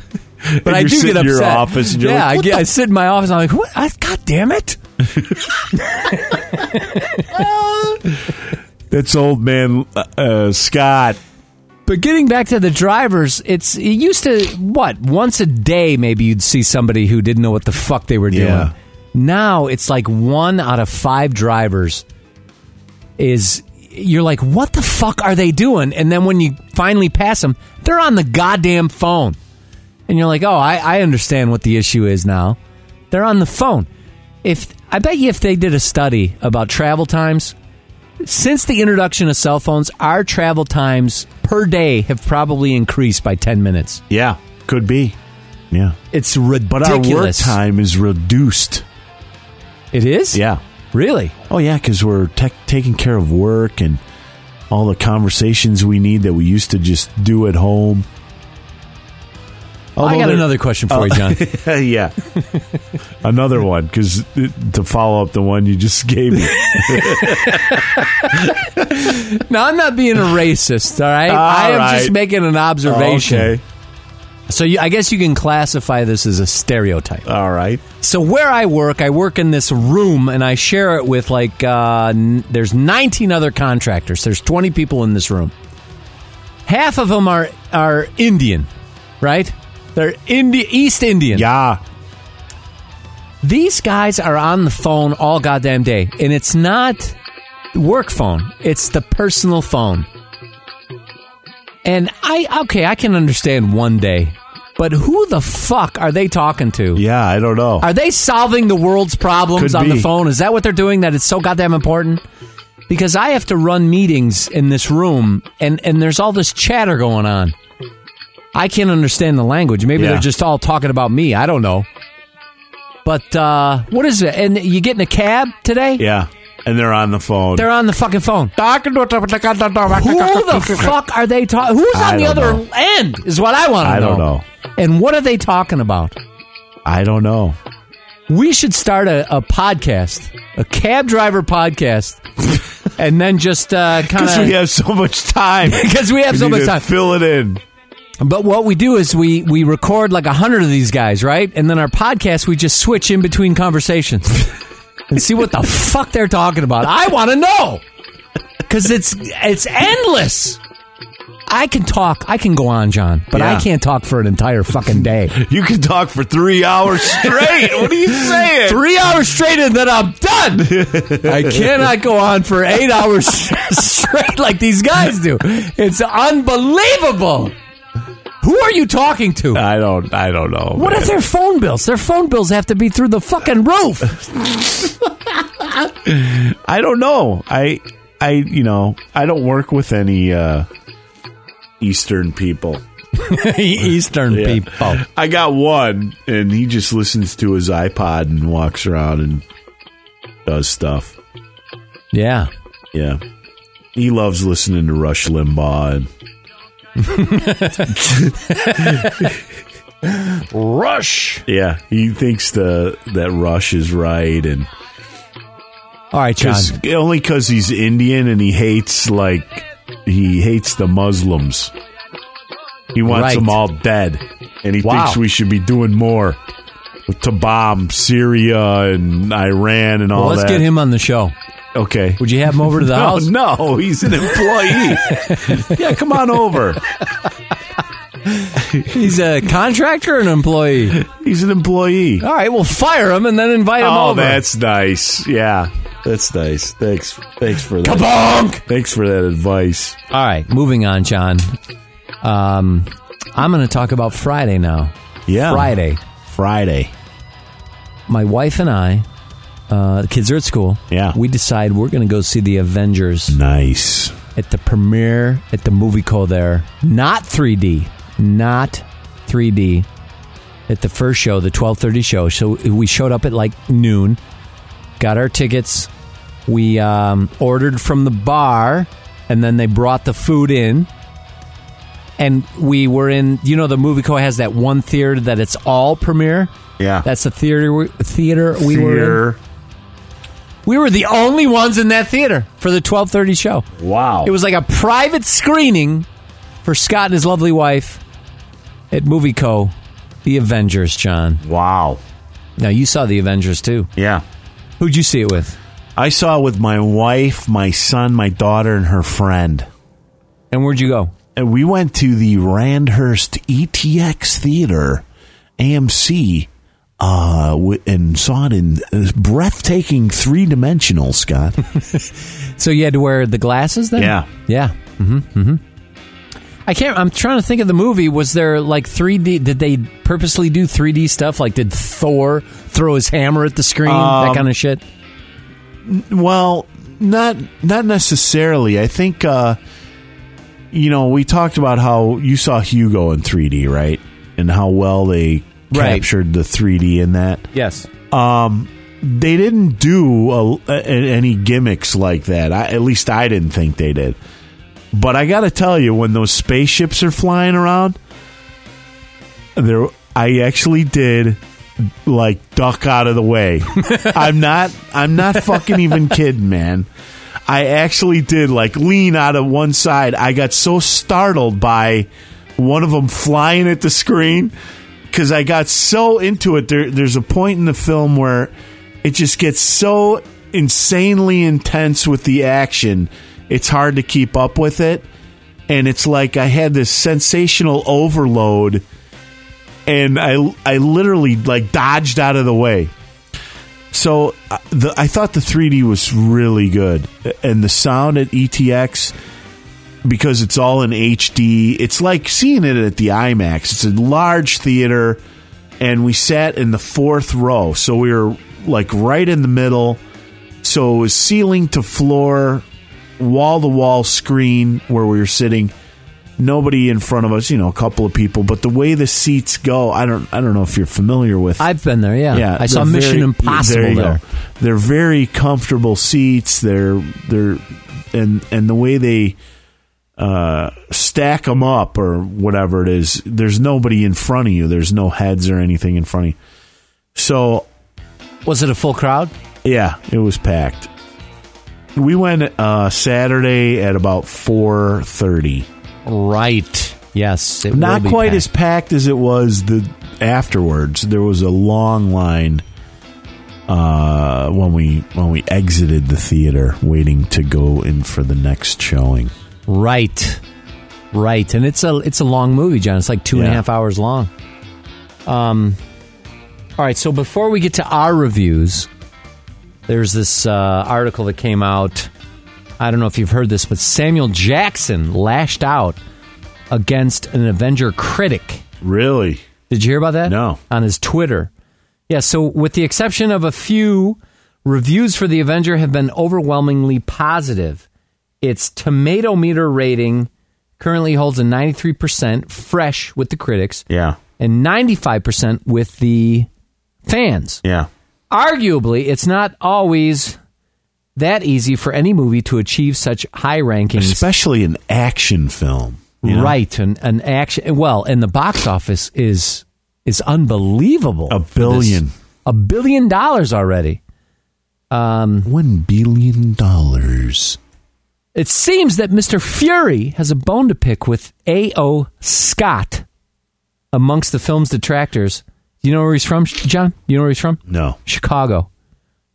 But And I you're do sitting get in your upset. office and you're yeah, like, I, "What get, I sit in my office. And I'm like, what? I, God damn it! That's old man uh, uh, Scott. But getting back to the drivers, it's it used to what once a day maybe you'd see somebody who didn't know what the fuck they were doing. Yeah. Now it's like one out of five drivers is you're like, what the fuck are they doing? And then when you finally pass them, they're on the goddamn phone, and you're like, oh, I, I understand what the issue is now. They're on the phone. If I bet you if they did a study about travel times, since the introduction of cell phones, our travel times per day have probably increased by 10 minutes. Yeah, could be. Yeah, It's ridiculous. but our work time is reduced. It is? Yeah. Really? Oh yeah, because we're tech taking care of work and all the conversations we need that we used to just do at home. I got another question for you, John. yeah, another one because to follow up the one you just gave me. now, I'm not being a racist, all right? All I am right. just making an observation. Okay. So you, I guess you can classify this as a stereotype. All right. So where I work, I work in this room and I share it with like uh, n- there's 19 other contractors. There's 20 people in this room. Half of them are are Indian, right? They're Indi- East Indian. Yeah. These guys are on the phone all goddamn day, and it's not work phone. It's the personal phone. And I okay, I can understand one day, but who the fuck are they talking to? Yeah. I don't know. Are they solving the world's problems Could on the phone? Is that what they're doing? That it's so goddamn important? Because I have to run meetings in this room, and and there's all this chatter going on. I can't understand the language. Maybe Yeah. they're just all talking about me. I don't know. But uh, what is it? And you get in a cab today? yeah. And they're on the phone. They're on the fucking phone. Who the fuck are they talking? Who's on the other know. end? Is what I want to know. I don't know. And what are they talking about? I don't know. We should start a, a podcast, a cab driver podcast, and then just uh, kind Because we have so much time. because we have so need much to time. Fill it in. But what we do is we we record like a hundred of these guys, right? And then our podcast we just switch in between conversations and see what the fuck they're talking about. I want to know because it's it's endless. I can talk. I can go on, John, but I can't talk for an entire fucking day. You can talk for three hours straight. what are you saying? Three hours straight and then I'm done. I cannot go on for eight hours straight like these guys do. It's unbelievable. Who are you talking to? I don't. I don't know. What man. are their phone bills? Their phone bills have to be through the fucking roof. I don't know. I. I. You know. I don't work with any uh, Eastern people. Eastern Yeah. people. I got one, and he just listens to his iPod and walks around and does stuff. Yeah. Yeah. He loves listening to Rush Limbaugh and Rush. yeah, he thinks the that Rush is right and All right, John. cause, only cuz he's Indian and he hates like he hates the Muslims. He wants Right. them all dead and he Wow. thinks we should be doing more. to bomb Syria and Iran and all Well, let's that. get him on the show. Okay. Would you have him over to the no, house? no, he's an employee. yeah, come on over. He's a contractor or an employee? He's an employee. All right, we'll fire him and then invite him over. Oh, over. that's nice. Yeah, that's nice. Thanks. Thanks for that. Kabonk! Thanks for that advice. All right, moving on, John. Um, I'm going to talk about Friday now. Yeah. Friday. Friday. My wife and I, uh, the kids are at school. Yeah. We decide we're going to go see the Avengers Nice. at the premiere at the Muvico there. Not 3D. Not 3D. At the first show, the 12:30 show. So we showed up at like noon. Got our tickets. We um, ordered from the bar, and then they brought the food in. And we were in, you know, the Muvico has that one theater that it's all premiere. Yeah. That's the theater we- theater we were in. We were the only ones in that theater for the 12:30 show. Wow. It was like a private screening for Scott and his lovely wife at Muvico. The Avengers, John. wow. Now you saw the Avengers too. Yeah. Who'd you see it with? I saw it with my wife, my son, my daughter, and her friend. And where'd you go? And we went to the Randhurst ETX Theater, AMC, uh, and saw it in uh, breathtaking three dimensional, Scott. So you had to wear the glasses then? Yeah. Yeah. Mm-hmm. Mm-hmm. I can't. I'm trying to think of the movie. Was there like 3D? Did they purposely do 3D stuff? Like, did Thor throw his hammer at the screen? that Um, kind of shit. Well, not not necessarily. I think uh you know, we talked about how you saw Hugo in 3D, right? And how well they Right. captured the 3D in that. Yes. Um they didn't do a, a- any gimmicks like that. I, at least I didn't think they did. But I got to tell you when those spaceships are flying around, there I actually did like duck out of the way. I'm not I'm not fucking even kidding, man. I actually did like lean out of one side. I got so startled by one of them flying at the screen because I got so into it. There, there's a point in the film where it just gets so insanely intense with the action, it's hard to keep up with it. And it's like I had this sensational overload, and I I literally like dodged out of the way. So uh, the, I thought the 3D was really good, and the sound at ETX because it's all in HD. It's like seeing it at the IMAX. It's a large theater, and we sat in the fourth row, so we were like right in the middle. So it was ceiling to floor, wall to wall screen where we were sitting. Nobody in front of us, you know, a couple of people, but the way the seats go, I don't, I don't know if you're familiar with. I've been there. Yeah. Yeah, I saw they're Mission very- Impossible there. there. They're very comfortable seats. They're they're and and the way they uh, stack them up or whatever it is. There's nobody in front of you. There's no heads or anything in front of you. So Was it a full crowd? yeah, it was packed. We went uh, Saturday at about four thirty. Right. Yes. It Not quite packed. as packed as it was the afterwards. There was a long line uh, when we when we exited the theater, waiting to go in for the next showing. Right. Right. And it's a it's a long movie, John. It's like two and a half hours long. Um all right, so before we get to our reviews, there's this uh, article that came out. I don't know if you've heard this, but Samuel Jackson lashed out against an Avenger critic. Really? Did you hear about that? No. On his Twitter. Yeah, so with the exception of a few, reviews for The Avenger have been overwhelmingly positive. Its tomato meter rating currently holds a 93% fresh with the critics Yeah. and 95% with the fans. Yeah. Arguably, it's not always that easy for any movie to achieve such high rankings. Especially an action film. you know? Right, an, an action. Well, and the box office is is unbelievable. A for billion. this. a billion dollars already. One billion dollars. It seems that Mr. Fury has a bone to pick with A.O. Scott amongst the film's detractors. You know where he's from, John? You know where he's from? No. Chicago.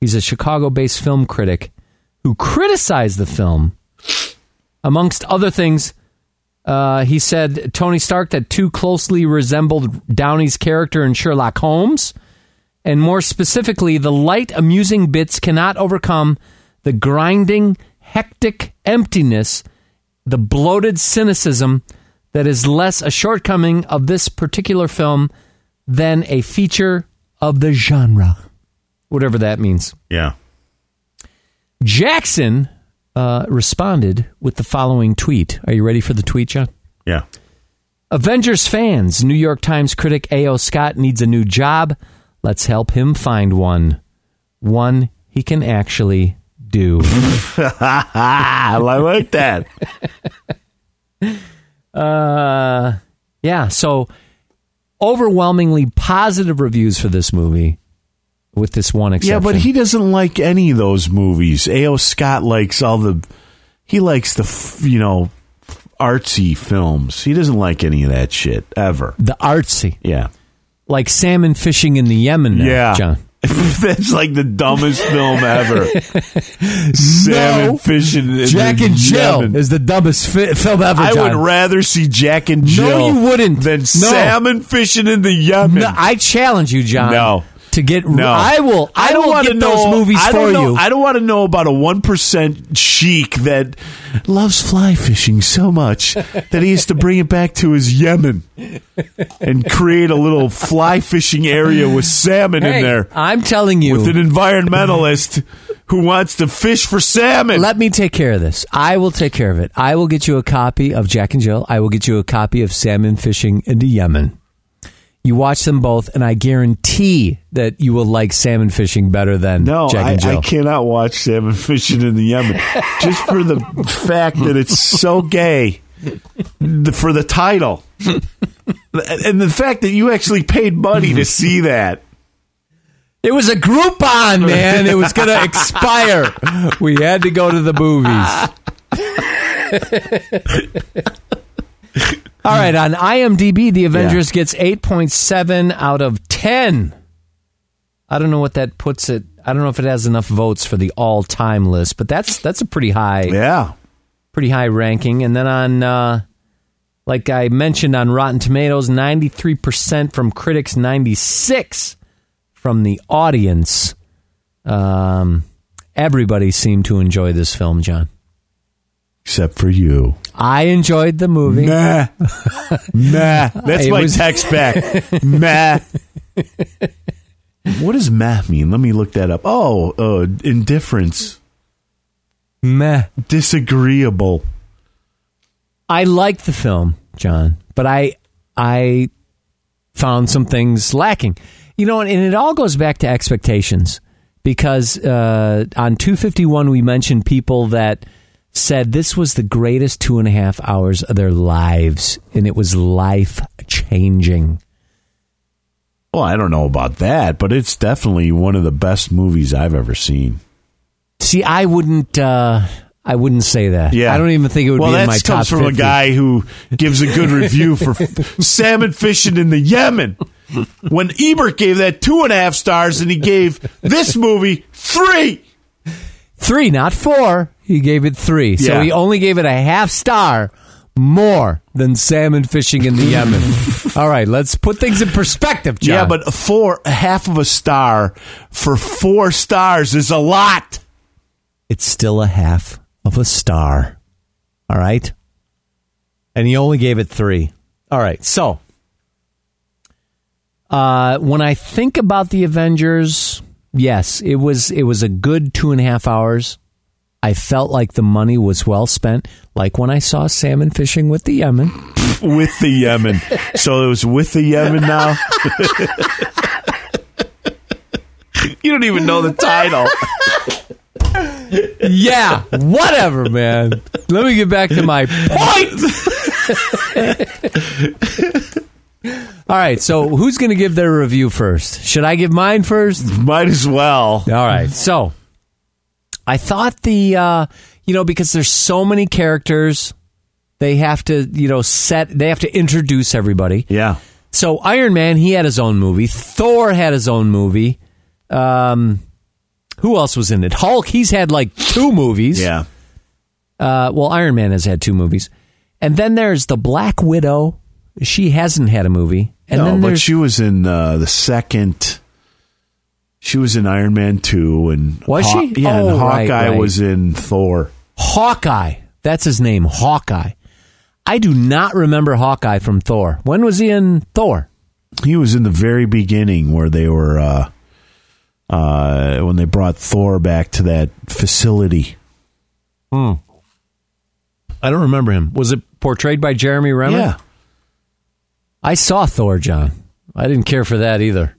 He's a Chicago based film critic who criticized the film. Amongst other things, uh, he said Tony Stark that too closely resembled Downey's character in Sherlock Holmes. And more specifically, the light, amusing bits cannot overcome the grinding, hectic emptiness, the bloated cynicism that is less a shortcoming of this particular film than a feature of the genre. Whatever that means. Yeah. Jackson uh, responded with the following tweet. Are you ready for the tweet, John? Yeah. Avengers fans, New York Times critic A.O. Scott needs a new job. Let's help him find one. One he can actually do. I like that. Uh, yeah, so overwhelmingly positive reviews for this movie, with this one exception. Yeah, but he doesn't like any of those movies. A.O. Scott likes all the. He likes the, f- you know, artsy films. He doesn't like any of that shit, ever. the artsy, Yeah. like salmon fishing in the Yemen. Now, Yeah. John. That's like the dumbest film ever. Salmon No. fishing. in Jack and Jill Yemen. is the dumbest fi- film ever. I would rather see Jack and Jill. No, you wouldn't. Than No. salmon fishing in the Yemen. No, I challenge you, John. No. To get, No, I will. I, don't want to know those movies I for don't know, you. I don't want to know about a one percent sheik that loves fly fishing so much that he has to bring it back to his Yemen and create a little fly fishing area with salmon Hey, in there I'm telling you. with an environmentalist who wants to fish for salmon. Let me take care of this. I will take care of it. I will get you a copy of Jack and Jill. I will get you a copy of Salmon Fishing into Yemen. You watch them both, and I guarantee that you will like salmon fishing better than no, Jack I, and Jill. I cannot watch salmon fishing in the Yemen just for the fact that it's so gay. For the title, and the fact that you actually paid money to see that. It was a Groupon, man. It was going to expire. We had to go to the movies. All right, on IMDb, The Avengers gets 8.7 out of 10. I don't know what that puts it. I don't know if it has enough votes for the all-time list, but that's that's a pretty high Yeah, pretty high ranking. And then on, uh, like I mentioned on Rotten Tomatoes, 93% from critics, 96 from the audience. Um, everybody seemed to enjoy this film, John. Except for you. I enjoyed the movie. Nah, nah. That's It my was- text back. Meh. What does meh mean? Let me look that up. Oh, uh, indifference, Meh. disagreeable. I liked the film, John, but I I found some things lacking. You know, and it all goes back to expectations because uh, on 251 we mentioned people that said this was the greatest two and a half hours of their lives, and it was life changing. Well, I don't know about that, but it's definitely one of the best movies I've ever seen. See, I wouldn't. Uh, I wouldn't say that. Yeah, I don't even think it would well, be in that my top comes from 50. a guy who gives a good review for salmon fishing in the Yemen. When Ebert gave that two and a half stars, and he gave this movie three. Three, not four. He gave it three. So Yeah. he only gave it a half star more than salmon fishing in the Yemen. All right, let's put things in perspective, John. Yeah, but four half of a star for four stars is a lot. it's still a half of a star. All right? And he only gave it three. All right, so uh, when I think about the Avengers, yes, it was it was a good two and a half hours. I felt like the money was well spent, like when I saw salmon fishing with the Yemen. with the Yemen. So it was with the Yemen now. you don't even know the title. Yeah, whatever, man. Let me get back to my point. All right, so who's going to give their review first? Should I give mine first? Might as well. All right, so I thought the, uh, you know, because there's so many characters, they have to, you know, set, they have to introduce everybody. Yeah. So Iron Man, he had his own movie. Thor had his own movie. Um, who else was in it? Hulk. He's had like two movies. Yeah. Uh, well, Iron Man has had two movies, and then there's the Black Widow. She hasn't had a movie, and no, then but she was in uh, the second. She was in Iron Man two, and Was she? Yeah, Oh, and Hawkeye right. was in Thor. Hawkeye. That's his name, Hawkeye. I do not remember Hawkeye from Thor. When was he in Thor? He was in the very beginning where they were uh, uh, when they brought Thor back to that facility. Hmm. I don't remember him. Was it portrayed by Jeremy Renner? Yeah, I saw Thor, John. I didn't care for that either.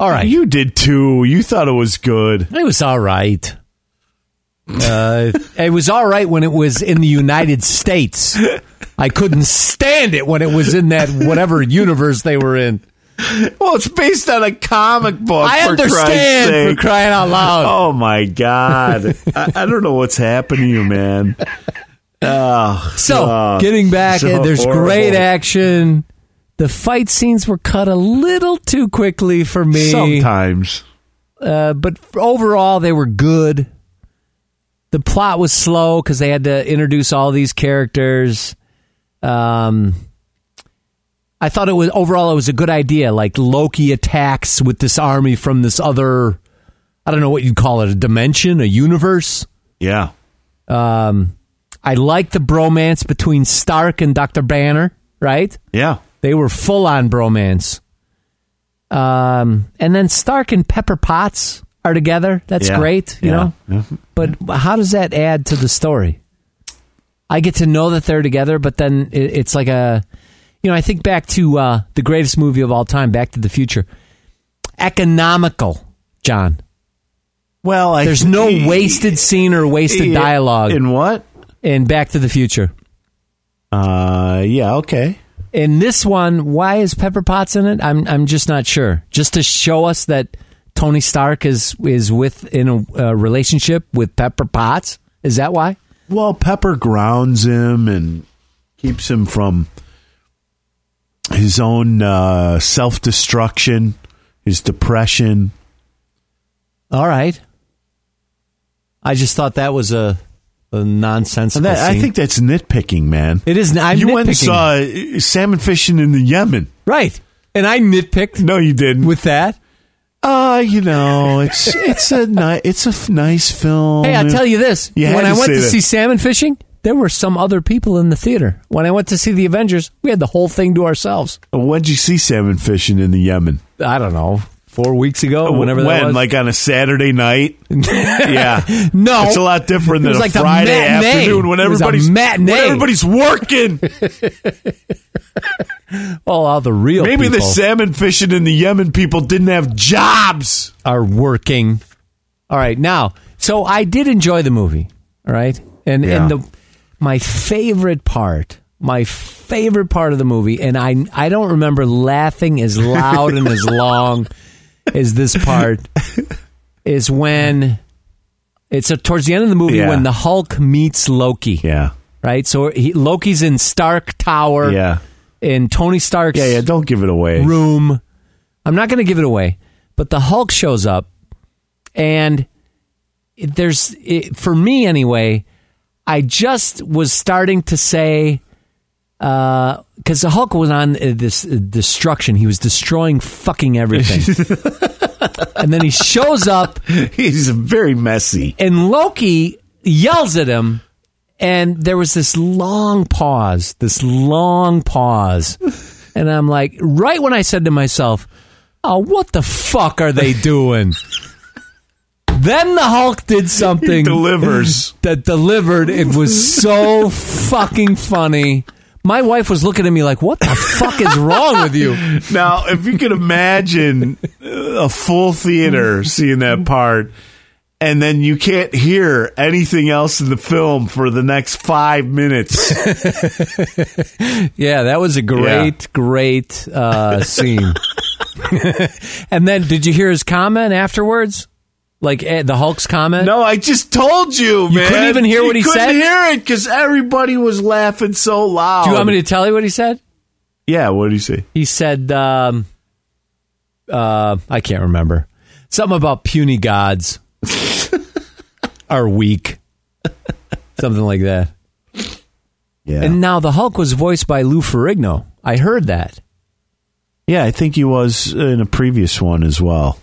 All right. you did too. You thought it was good. It was all right. Uh, it was all right when it was in the United States. I couldn't stand it when it was in that whatever universe they were in. Well, it's based on a comic book. I for understand sake. for crying out loud. Oh my god! I, I don't know what's happening to you, man. Oh, So, God. getting back, So there's horrible. great action. The fight scenes were cut a little too quickly for me. Sometimes. Uh, but overall, they were good. The plot was slow because they had to introduce all these characters. Um, I thought it was overall it was a good idea. Like Loki attacks with this army from this other, I don't know what you'd call it, a dimension, a universe. Yeah. Um, I like the bromance between Stark and Doctor Banner. Right? Yeah. They were full on bromance. Um, and then Stark and Pepper Potts are together. That's Yeah. great, you Yeah. know. Yeah. But how does that add to the story? I get to know that they're together, but then it, it's like a, you know, I think back to uh, the greatest movie of all time, Back to the Future. Economical, John. Well, I There's no wasted scene or wasted dialogue In what? in Back to the Future. Uh, yeah. Okay. In this one, why is Pepper Potts in it? I'm I'm just not sure. Just to show us that Tony Stark is is with in a, a relationship with Pepper Potts. Is that why? Well, Pepper grounds him and keeps him from his own uh, self destruction, his depression. All right. I just thought that was a, a nonsensical that, I think that's nitpicking, man. it is. I'm you went and saw uh, salmon fishing in the Yemen. right, and I nitpicked No, you didn't. with that. Uh, you know, it's it's a ni- it's a f- nice film. Hey, I'll tell you this: You when I went to that. see salmon fishing, there were some other people in the theater. When I went to see the Avengers, we had the whole thing to ourselves. When'd you see salmon fishing in the Yemen? I don't know, four weeks ago, uh, whenever when, that was. like on a Saturday night? yeah, no, it's a lot different than It was a like Friday afternoon when It was a everybody's matinee. when everybody's working. All the real Maybe the salmon fishing in the Yemen people didn't have jobs. are working. All right, now, so I did enjoy the movie. All right, and Yeah. and the my favorite part, my favorite part of the movie, and I I don't remember laughing as loud and as long as this part is when it's uh towards the end of the movie Yeah. when the Hulk meets Loki. Yeah, Right, so he, Loki's in Stark Tower. yeah, in Tony Stark's yeah, yeah. Don't give it away. room. I'm not going to give it away, but the Hulk shows up, and it- there's it, for me anyway. I just was starting to say because the Hulk was on uh, this uh, destruction. He was destroying fucking everything, and then he shows up, He's very messy. and Loki yells at him. And there was this long pause, this long pause. And I'm like, right when I said to myself, oh, what the fuck are they doing? then the Hulk did something delivers. that delivered. It was so fucking funny. My wife was looking at me like, what the fuck is wrong with you? Now, if you could imagine a full theater seeing that part, and then you can't hear anything else in the film for the next five minutes. Yeah, that was a great, great uh, scene. and then, did you hear his comment afterwards? Like eh, the Hulk's comment? No, I just told you, man. You couldn't even hear what he couldn't said? hear it because everybody was laughing so loud. Do you want me to tell you what he said? Yeah, what did he say? He said, um, uh, I can't remember. Something about puny gods are weak. Something like that. Yeah. And now the Hulk was voiced by Lou Ferrigno. I heard that. yeah, I think he was in a previous one as well.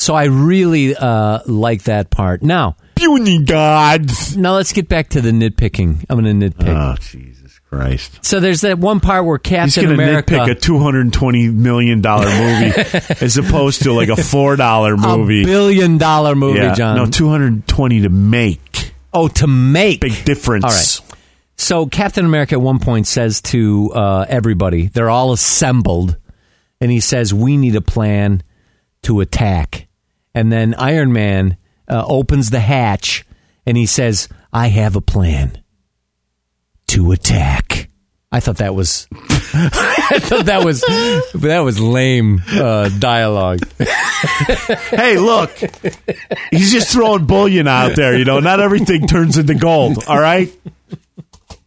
So I really uh, like that part. Now, Puny gods. now let's get back to the nitpicking. I'm going to nitpick. Oh, Jesus Christ. so there's that one part where Captain He's going to America, nitpick a $220 million movie as opposed to like a $4 movie. a billion dollar movie, yeah. John. No, 220 to make. oh, to make. Big difference. All right. So Captain America at one point says to uh, everybody, they're all assembled, and he says, "We need a plan to attack." And then Iron Man uh, opens the hatch, and he says, "I have a plan to attack." I thought that was, I thought that was, that was lame uh, dialogue. Hey, look. He's just throwing bullion out there, you know. Not everything turns into gold, all right?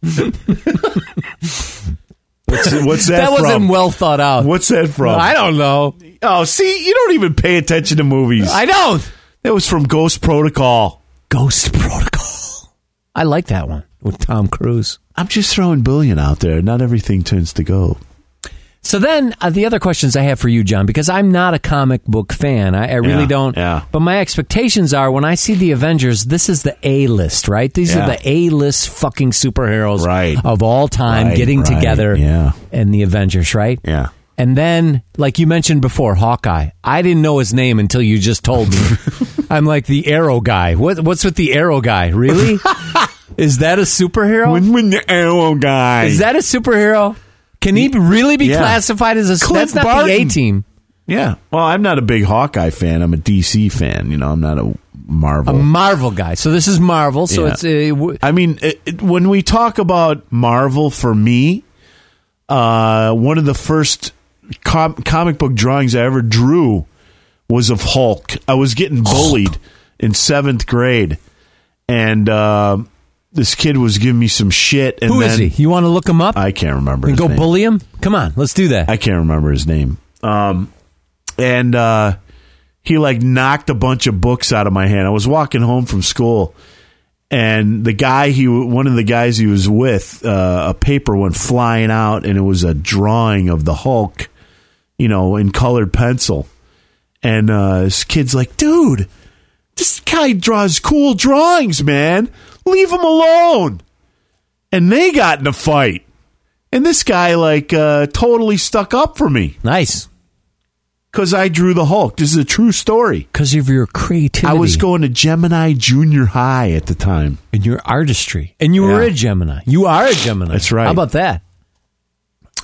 what's, what's that, That wasn't from? well thought out. What's that from? I don't know. Oh, see, you don't even pay attention to movies. I don't. that was from Ghost Protocol. Ghost Protocol. I like that one with Tom Cruise. I'm just throwing bullion out there. Not everything turns to gold. So then, uh, the other questions I have for you, John, because I'm not a comic book fan. I, I really Yeah, don't. yeah. But my expectations are when I see the Avengers, this is the A list, right? These Yeah. are the A list fucking superheroes Right. of all time Right, getting right, together yeah. and the Avengers, right? Yeah. And then, like you mentioned before, Hawkeye. I didn't know his name until you just told me. I'm like the Arrow guy. What, what's with the Arrow guy? Really? is that a superhero? When, when the arrow guy. Is that a superhero? Can he really be Yeah. classified as a? Clint that's not Barton. the A team. Yeah. Well, I'm not a big Hawkeye fan. I'm a DC fan. You know, I'm not a Marvel. A Marvel. Marvel guy. So this is Marvel. So Yeah. it's uh, w- I mean, it, it- when we talk about Marvel, for me, uh, one of the first com- comic book drawings I ever drew was of Hulk. I was getting bullied in seventh grade, and uh, this kid was giving me some shit. And who is then he? You want to look him up I can't remember. and his go name. bully him? Come on, let's do that. I can't remember his name. Um, and uh, he like knocked a bunch of books out of my hand. I was walking home from school, and the guy he one of the guys he was with, uh, a paper went flying out, and it was a drawing of the Hulk, you know, in colored pencil. And uh, this kid's like, dude, this guy draws cool drawings, man. Leave him alone. And they got in a fight. And this guy, like, uh, totally stuck up for me nice because I drew the Hulk. This is a true story. because of your creativity. I was going to Gemini Junior High at the time. and your artistry, and you were a Gemini. You are a Gemini. That's right. How about that?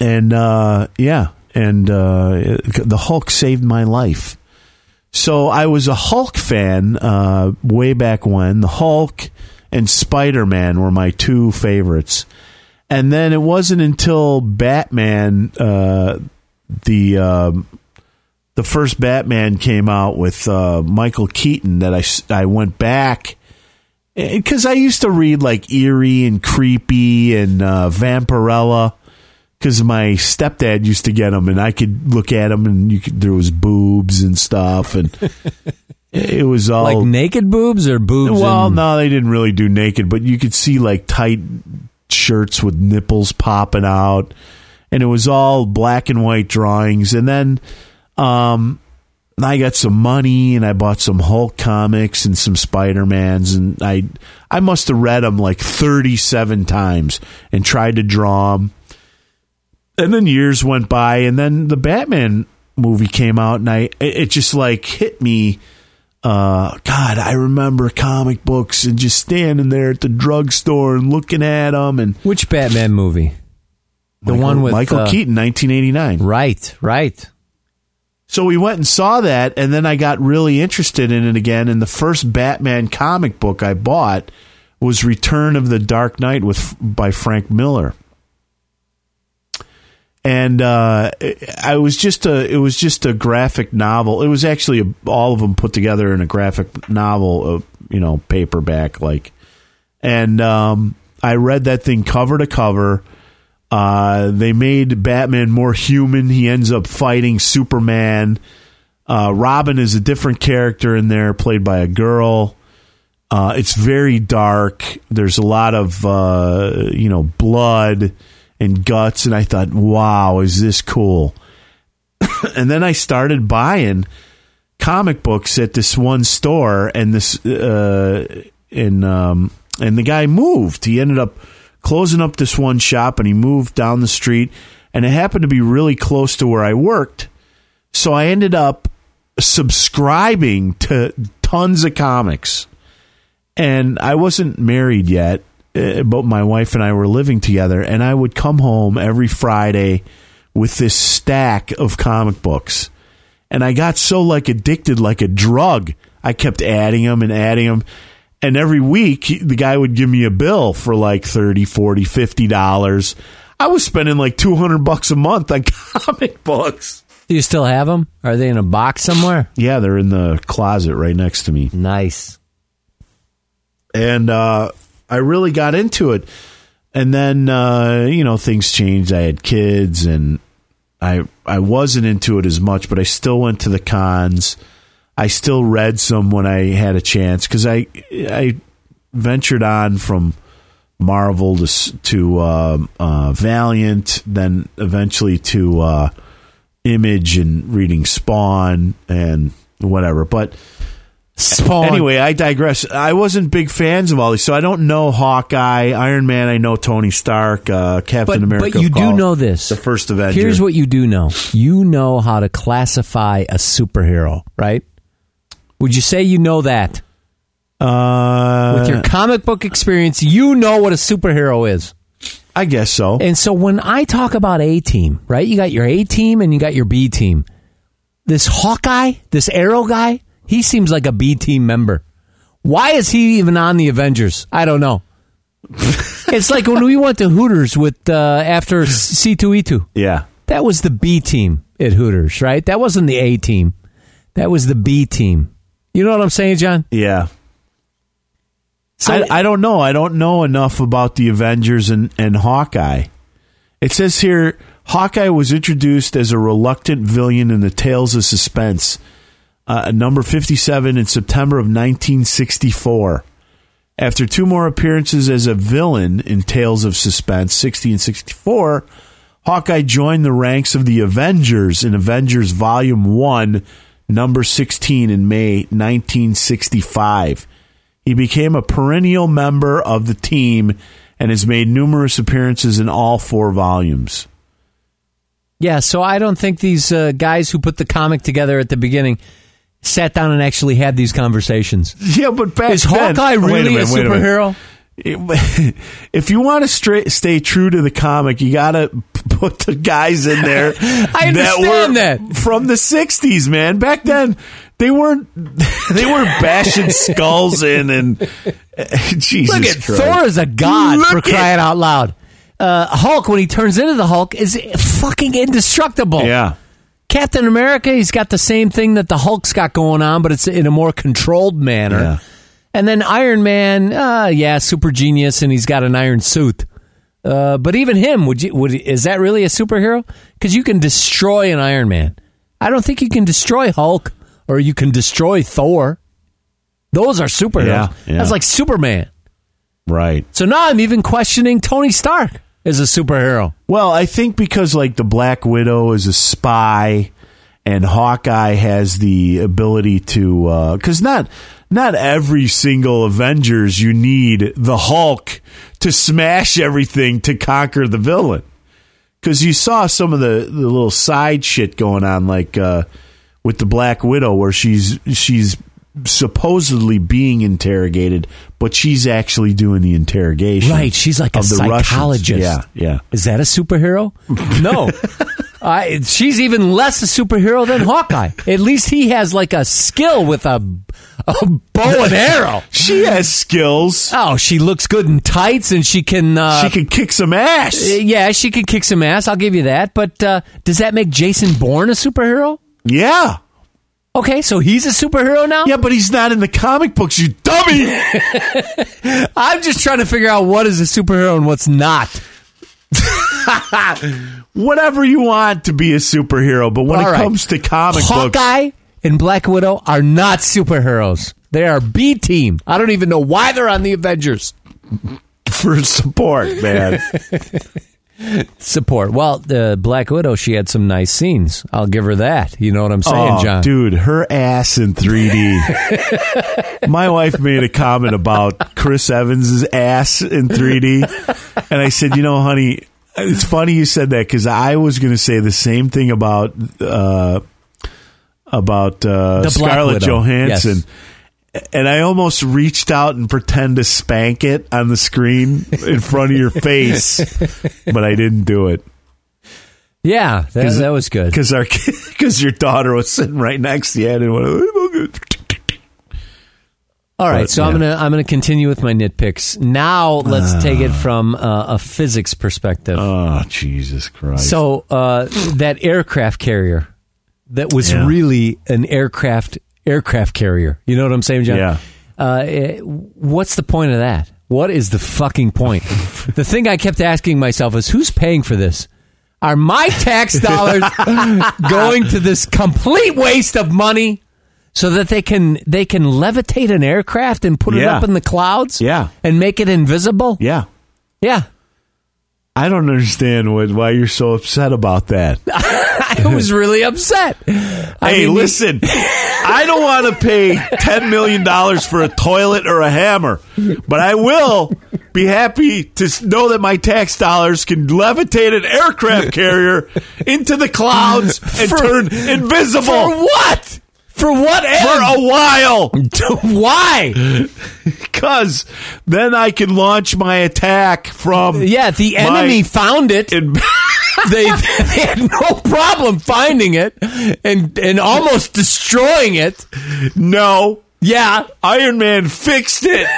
And, uh, yeah. And uh, the Hulk saved my life. So I was a Hulk fan uh, way back when. The Hulk and Spider Man were my two favorites. And then it wasn't until Batman, uh, the um, the first Batman came out with uh, Michael Keaton that I I went back because I used to read like Eerie and Creepy and uh, Vampirella because my stepdad used to get them and I could look at them and you could there was boobs and stuff and it was all Like naked boobs or boobs? well, and- no, they didn't really do naked, but you could see like tight shirts with nipples popping out, and it was all black and white drawings. And then, um, I got some money and I bought some Hulk comics and some Spider Mans, and I I must have read them like thirty seven times and tried to draw them. And then years went by, and then the Batman movie came out, and I it, it just like hit me uh, God, I remember comic books and just standing there at the drugstore and looking at them. And Which Batman movie? The Michael- one with Michael uh, Keaton, 1989. Right, right. So we went and saw that, and then I got really interested in it again. And the first Batman comic book I bought was Return of the Dark Knight with by Frank Miller. And uh, I was just a it was just a graphic novel. It was actually a, all of them put together in a graphic novel, uh, you know, paperback like. And um, I read that thing cover to cover. Uh, they made Batman more human. He ends up fighting Superman. Uh, Robin is a different character in there, played by a girl. Uh, it's very dark. There's a lot of uh, you know blood and guts, and I thought, wow, is this cool? and then I started buying comic books at this one store, and this uh, and um, and the guy moved. He ended up closing up this one shop, and he moved down the street, and it happened to be really close to where I worked. So I ended up subscribing to tons of comics, and I wasn't married yet. Uh, But my wife and I were living together, and I would come home every Friday with this stack of comic books and I got so like addicted like a drug. I kept adding them and adding them. And every week the guy would give me a bill for like 30, 40, 50 dollars. I was spending like 200 bucks a month on comic books. Do you still have them? Are they in a box somewhere? Yeah, they're in the closet right next to me. Nice. and uh, I really got into it. And then uh, you know things changed. I had kids, and I I wasn't into it as much, but I still went to the cons. I still read some when I had a chance because I I ventured on from Marvel to to uh, uh, Valiant, then eventually to uh, Image and reading Spawn and whatever. But Spawn. Anyway, I digress. I wasn't big fans of all these, so I don't know Hawkeye, Iron Man. I know Tony Stark, uh, Captain but, America. but you do know this. the first Avenger. Here's what you do know. You know how to classify a superhero, right? Would you say you know that? uh, With your comic book experience, you know what a superhero is. I guess so. And so when I talk about A team, right? You got your A team and you got your B team. This Hawkeye, this Arrow guy, he seems like a B team member. Why is he even on the Avengers? I don't know. it's like when we went to Hooters with uh, after C2E2. yeah, That was the B team at Hooters, right? That wasn't the A team. That was the B team. You know what I'm saying, John? yeah. So I, I don't know. I don't know enough about the Avengers and, and Hawkeye. It says here Hawkeye was introduced as a reluctant villain in the Tales of Suspense, uh, number 57 in September of 1964. After two more appearances as a villain in Tales of Suspense, 60 and 64, Hawkeye joined the ranks of the Avengers in Avengers Volume 1, number 16 in May 1965. He became a perennial member of the team and has made numerous appearances in all four volumes. Yeah, so I don't think these uh, guys who put the comic together at the beginning sat down and actually had these conversations. Yeah, but back Is then- Hawkeye Wait really a, minute, wait minute. superhero? If you want to stra- stay true to the comic, you got to put the guys in there. I understand that, were from the '60s, man. Back then, they weren't they weren't bashing skulls in and Jesus Look at Christ. Thor is a god Look for at- crying out loud. Uh, Hulk, when he turns into the Hulk, is fucking indestructible. Yeah, Captain America, he's got the same thing that the Hulk's got going on, but it's in a more controlled manner. Yeah. And then Iron Man, uh, yeah, super genius, and he's got an iron suit. Uh, but even him, would you? Would is that really a superhero? Because you can destroy an Iron Man. I don't think you can destroy Hulk or you can destroy Thor. Those are superheroes. Yeah, yeah. That's like Superman. right. So now I'm even questioning Tony Stark as a superhero. Well, I think because like the Black Widow is a spy, and Hawkeye has the ability to because not not every single Avengers you need the Hulk to smash everything to conquer the villain. Because you saw some of the, the little side shit going on, like uh, with the Black Widow, where she's she's supposedly being interrogated, but she's actually doing the interrogation. Right, she's like a the Russians. psychologist. Yeah, yeah. Is that a superhero? No. I, she's even less a superhero than Hawkeye. At least he has like a skill with a, a bow and arrow. She has skills. Oh, she looks good in tights and she can. Uh, she can kick some ass. uh, yeah, she can kick some ass. I'll give you that. But uh, does that make Jason Bourne a superhero? Yeah. Okay, so he's a superhero now? Yeah, but he's not in the comic books, you dummy. I'm just trying to figure out what is a superhero and what's not. Whatever you want to be a superhero, but when All it right. comes to comic books, Hawkeye and Black Widow are not superheroes. They are B team. I don't even know why they're on the Avengers. for support, man. Support. Well, the Black Widow, she had some nice scenes. I'll give her that. You know what I'm saying, oh, John? dude, her ass in 3D. My wife made a comment about Chris Evans' ass in 3D, and I said, you know, honey, it's funny you said that because I was going to say the same thing about uh, about uh, Scarlett Widow, Johansson. yes. And I almost reached out and pretend to spank it on the screen in front of your face, but I didn't do it Yeah, that, that was good. because our because your daughter was sitting right next to you and went, All right, But, so I'm gonna I'm gonna continue with my nitpicks. Now let's take it from uh, a physics perspective. oh Jesus Christ! So uh, that aircraft carrier that was Yeah. really an aircraft aircraft carrier. You know what I'm saying, John? Yeah. Uh, eh, what's the point of that? What is the fucking point? the thing I kept asking myself is, who's paying for this? Are my tax dollars going to this complete waste of money so that they can they can levitate an aircraft and put it up in the clouds? Yeah. and make it invisible. yeah, Yeah. I don't understand what, why you're so upset about that. I was really upset. I hey, mean, listen, I don't want to pay ten million dollars for a toilet or a hammer, but I will be happy to know that my tax dollars can levitate an aircraft carrier into the clouds and For- turn invisible For what? For what end? for a while. Why? Because then I can launch my attack from Yeah, the my- enemy found it. in- They, they had no problem finding it and and almost destroying it. no. Yeah, Iron Man fixed it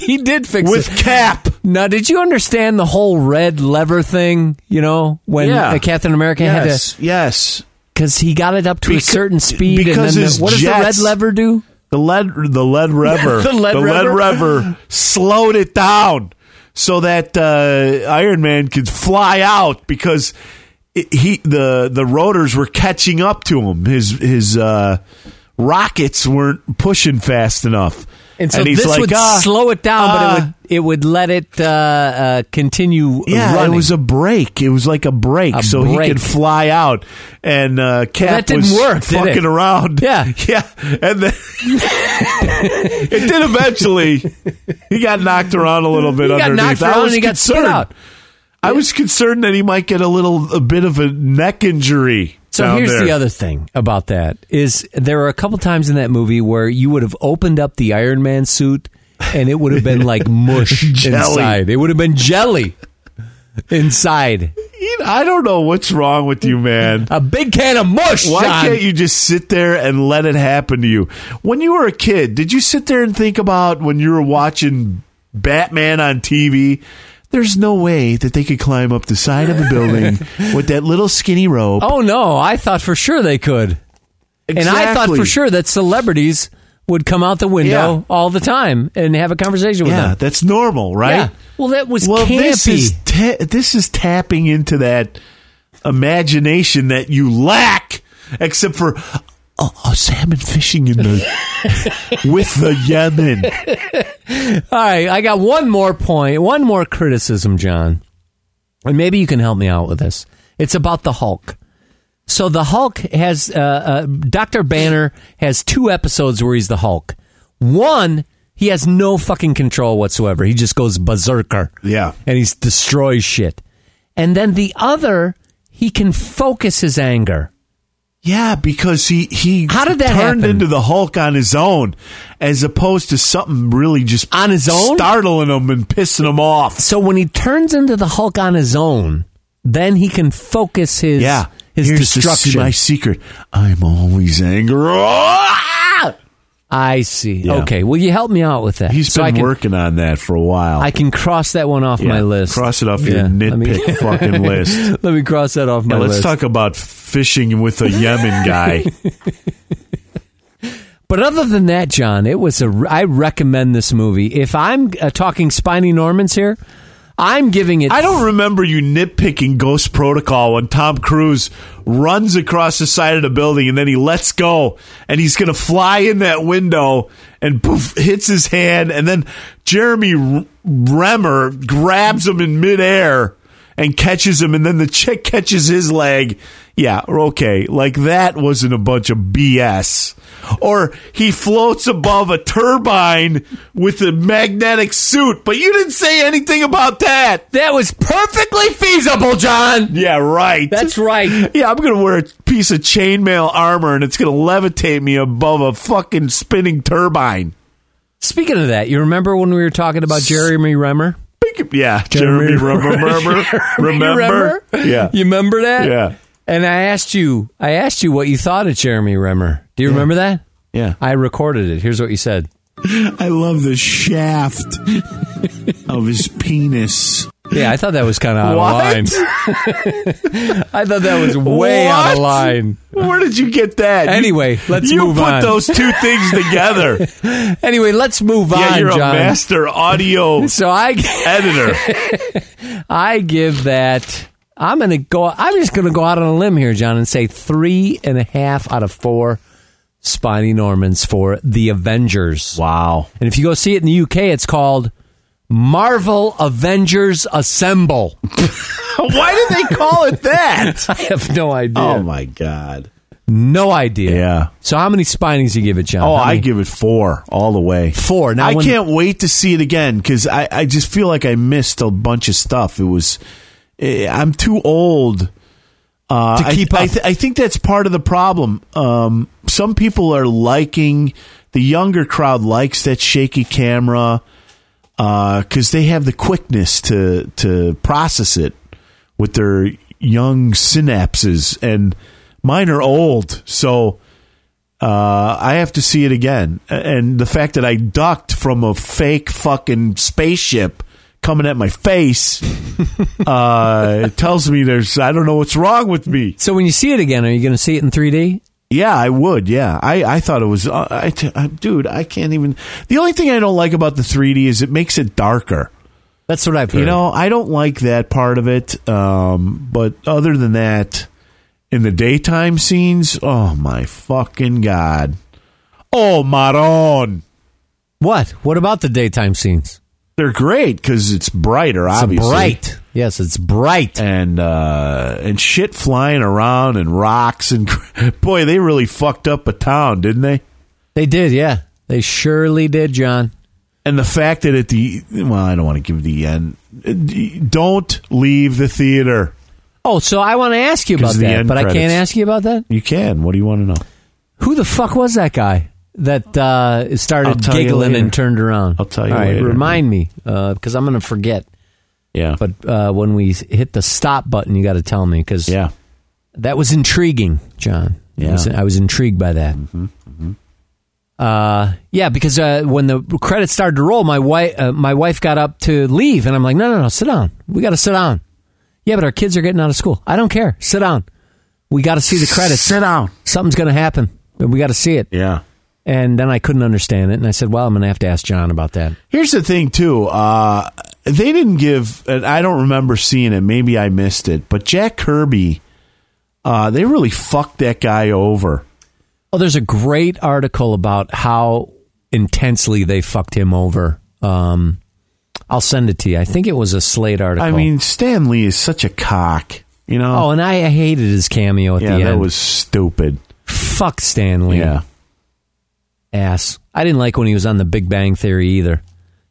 he did fix with it. With Cap. Now, did you understand the whole red lever thing? You know, when Yeah. Captain America had Yes, to yes. Because he got it up to a certain speed, and because then the- what does the red lever do? The lead, the lead rever, The lead rever? rever slowed it down so that uh, Iron Man could fly out because it, he the the rotors were catching up to him. His his uh, rockets weren't pushing fast enough, And so he's this like, would "Ah, slow it down, ah." but it would it would let it uh, uh, continue. Yeah, running. it was a break. It was like a break, A so he could fly out. And uh, Cap that didn't was work, fucking around. Yeah. yeah, and then it did eventually. He got knocked around a little bit He got underneath. knocked I around was and he got spit concerned. out. I was concerned that he might get a little, a bit of a neck injury. So here's there. the other thing about that is there are a couple times in that movie where you would have opened up the Iron Man suit and it would have been like mush inside. It would have been jelly inside. I don't know what's wrong with you, man. A big can of mush. Why John. can't you just sit there and let it happen to you? When you were a kid, did you sit there and think about when you were watching Batman on TV? There's no way that they could climb up the side of a building with that little skinny rope. Oh no, I thought for sure they could. And I thought for sure that celebrities would come out the window Yeah. all the time and have a conversation with Yeah, them. that's normal, right? Yeah. Well, that was well, campy. this is ta- this is tapping into that imagination that you lack, except for a, a salmon fishing in the with the Yemen. All right, I got one more point, one more criticism, John. And maybe you can help me out with this. It's about the Hulk. So the Hulk has, uh, uh, Dr. Banner has two episodes where he's the Hulk. One, he has no fucking control whatsoever. He just goes berserker. Yeah. And he destroys shit. And then the other, he can focus his anger. Yeah, because he he How did that turned happen? into the Hulk on his own, as opposed to something really just On his own? startling him and pissing him off. So when he turns into the Hulk on his own, then he can focus his Yeah, his Here's destruction. my secret: I'm always angry. I see. Yeah. Okay. Will you help me out with that? He's So been I can, working on that for a while. I can cross that one off Yeah, my list. Cross it off your Yeah, me- nitpick fucking list. Let me cross that off my let's list. talk about fishing with a Yemen guy. But other than that, John, it was a. I recommend this movie. If I'm uh, talking Spiny Normans here, I'm giving it. I don't remember you nitpicking Ghost Protocol when Tom Cruise runs across the side of the building and then he lets go and he's going to fly in that window and poof, hits his hand and then Jeremy Renner grabs him in midair and catches him and then the chick catches his leg. Yeah, okay. Like that wasn't a bunch of BS. Or he floats above a turbine with a magnetic suit, but you didn't say anything about that. That was perfectly feasible, John. Yeah, right. That's right. Yeah, I'm going to wear a piece of chainmail armor and it's going to levitate me above a fucking spinning turbine. Speaking of that, you remember when we were talking about Jeremy Renner? Yeah, Jeremy, remember? Remember? Yeah. You remember that? Yeah. And I asked you, I asked you what you thought of Jeremy Renner. Do you remember that? Yeah. I recorded it. Here's what you said. I love the shaft of his penis. Yeah, I thought that was kind of out What? of line. I thought that was way out of line. Where did you get that? Anyway, let's you move on. You put those two things together. Anyway, let's move yeah, on, you're John. a master audio So I, editor. I give that. I'm gonna go. I'm just gonna go out on a limb here, John, and say three and a half out of four Spiny Normans for the Avengers. Wow. And if you go see it in the UK, it's called Marvel Avengers Assemble. Why did they call it that? I have no idea. oh my god. no idea. Yeah. So how many Spinies you give it, John? Oh, I give it four all the way. four. Now I when- can't wait to see it again because I, I just feel like I missed a bunch of stuff. It was, I'm too old uh, To keep I, I, up. th- I think that's part of the problem. Um, some people are liking the younger crowd likes that shaky camera because they have the quickness to to process it with their young synapses, and mine are old, so uh, I have to see it again. And the fact that I ducked from a fake fucking spaceship coming at my face uh, it tells me there's I don't know what's wrong with me. So when you see it again, are you going to see it in 3D? Yeah, I would. Yeah, I, I thought it was. Uh, I t- uh, dude, I can't even. The only thing I don't like about the 3D is it makes it darker. That's what I've heard. You know, I don't like that part of it. Um, but other than that, in the daytime scenes, oh my fucking god! Oh, Maron, what? What about the daytime scenes? They're great because it's brighter, It's obviously. bright. Yes, it's bright. and uh, and shit flying around and rocks and boy, they really fucked up a town, didn't they? They did, yeah. They surely did, John. And the fact that at the well, I don't want to give the end. Don't leave the theater. Oh, so I want to ask you about that, but I can't ask you about that. You can. What do you want to know? Who the fuck was that guy that uh, started giggling and turned around? I'll tell you All right, later. Remind me, because I'm going to forget. Yeah, But uh, when we hit the stop button, you got to tell me because yeah. that was intriguing, John. Yeah. Mm-hmm, was- I was intrigued by that. Uh, yeah, because uh, when the credits started to roll, my wife uh, my wife got up to leave, and I'm like, no, no, no, sit down. We got to sit down. Yeah, but our kids are getting out of school. I don't care. Sit down. We got to see the credits. Sit down. Something's going to happen. We got to see it. Yeah. And then I couldn't understand it, and I said, well, I'm going to have to ask John about that. Here's the thing, too. Uh, they didn't give, and I don't remember seeing it. Maybe I missed it. But Jack Kirby, uh, they really fucked that guy over. Oh, there's a great article about how intensely they fucked him over. Um, I'll send it to you. I think it was a Slate article. I mean, Stan Lee is such a cock. You know? oh, and I hated his cameo at yeah, the that was stupid. fuck Stan Lee. Yeah. Ass. I didn't like when he was on The Big Bang Theory either.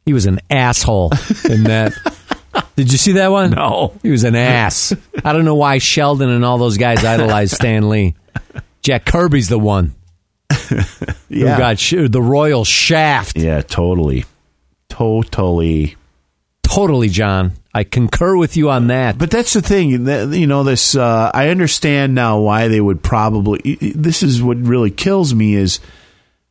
He was an asshole in that. Did you see that one? No. He was an ass. I don't know why Sheldon and all those guys idolized Stan Lee. Jack Kirby's the one Yeah. who got sh- the royal shaft. yeah, totally. Totally. Totally, John. I concur with you on that. But that's the thing, you know. This uh, I understand now why they would probably. This is what really kills me is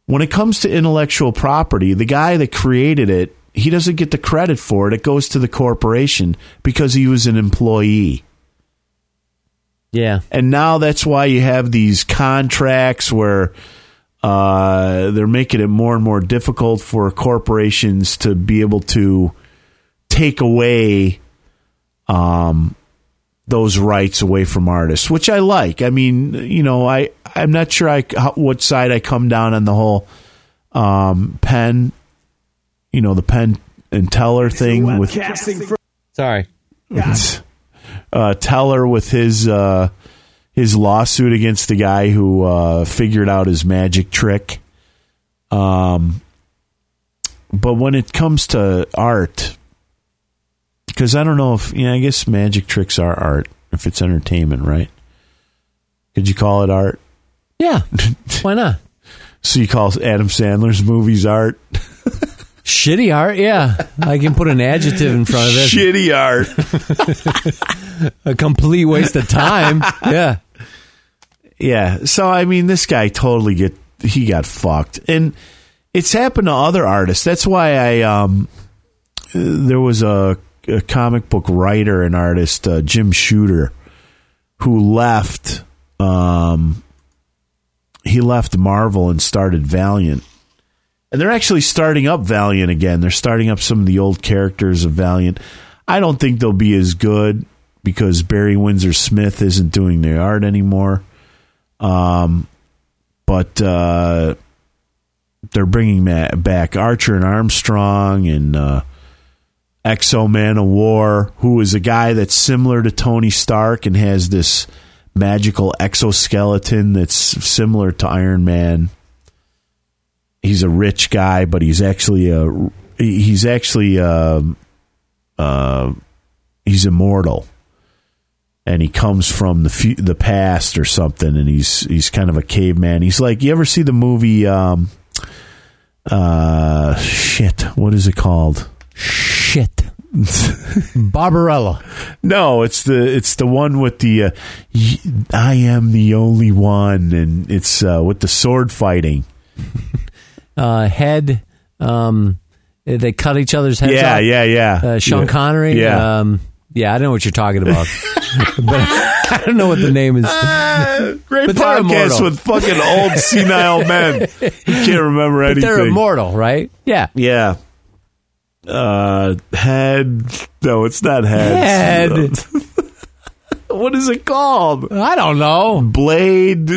when it comes to intellectual property. The guy that created it, he doesn't get the credit for it. It goes to the corporation because he was an employee. yeah. And now that's why you have these contracts where uh, they're making it more and more difficult for corporations to be able to take away um, those rights away from artists, which I like. I mean, you know, I I'm not sure I how, what side I come down on the whole um, Penn, you know, the Penn and Teller thing with Sorry. uh, Teller with his uh, his lawsuit against the guy who uh, figured out his magic trick. Um, but when it comes to art, because I don't know if yeah, I guess magic tricks are art if it's entertainment, right? Could you call it art? Yeah. Why not? So you call Adam Sandler's movies art? Shitty art, yeah. I can put an adjective in front of it. Shitty art. A complete waste of time. Yeah. Yeah. So I mean, this guy totally get he got fucked, and it's happened to other artists. That's why I um uh, there was a, a comic book writer and artist uh, Jim Shooter who left. Um, he left Marvel and started Valiant. And they're actually starting up Valiant again. They're starting up some of the old characters of Valiant. I don't think they'll be as good because Barry Windsor Smith isn't doing the art anymore. Um, but uh, they're bringing back Archer and Armstrong and uh, X-O Manowar, who is a guy that's similar to Tony Stark and has this magical exoskeleton that's similar to Iron Man. He's a rich guy, but he's actually a he's actually um uh, he's immortal and he comes from the the past or something, and he's he's kind of a caveman. He's like, you ever see the movie? Um, uh, shit, what is it called? Barbarella. No, it's the it's the one with the uh, I am the only one, and it's uh, with the sword fighting. Uh, head. Um, they cut each other's heads yeah, off. yeah, yeah, Uh, Sean yeah. Connery. Yeah. Um, yeah, I don't know what you're talking about. but I don't know what the name is. Great But podcast with fucking old senile men. You can't remember But anything. they're immortal, right? Yeah. Yeah. Uh, head. No, it's not head. Head. what is it called? I don't know. Blade,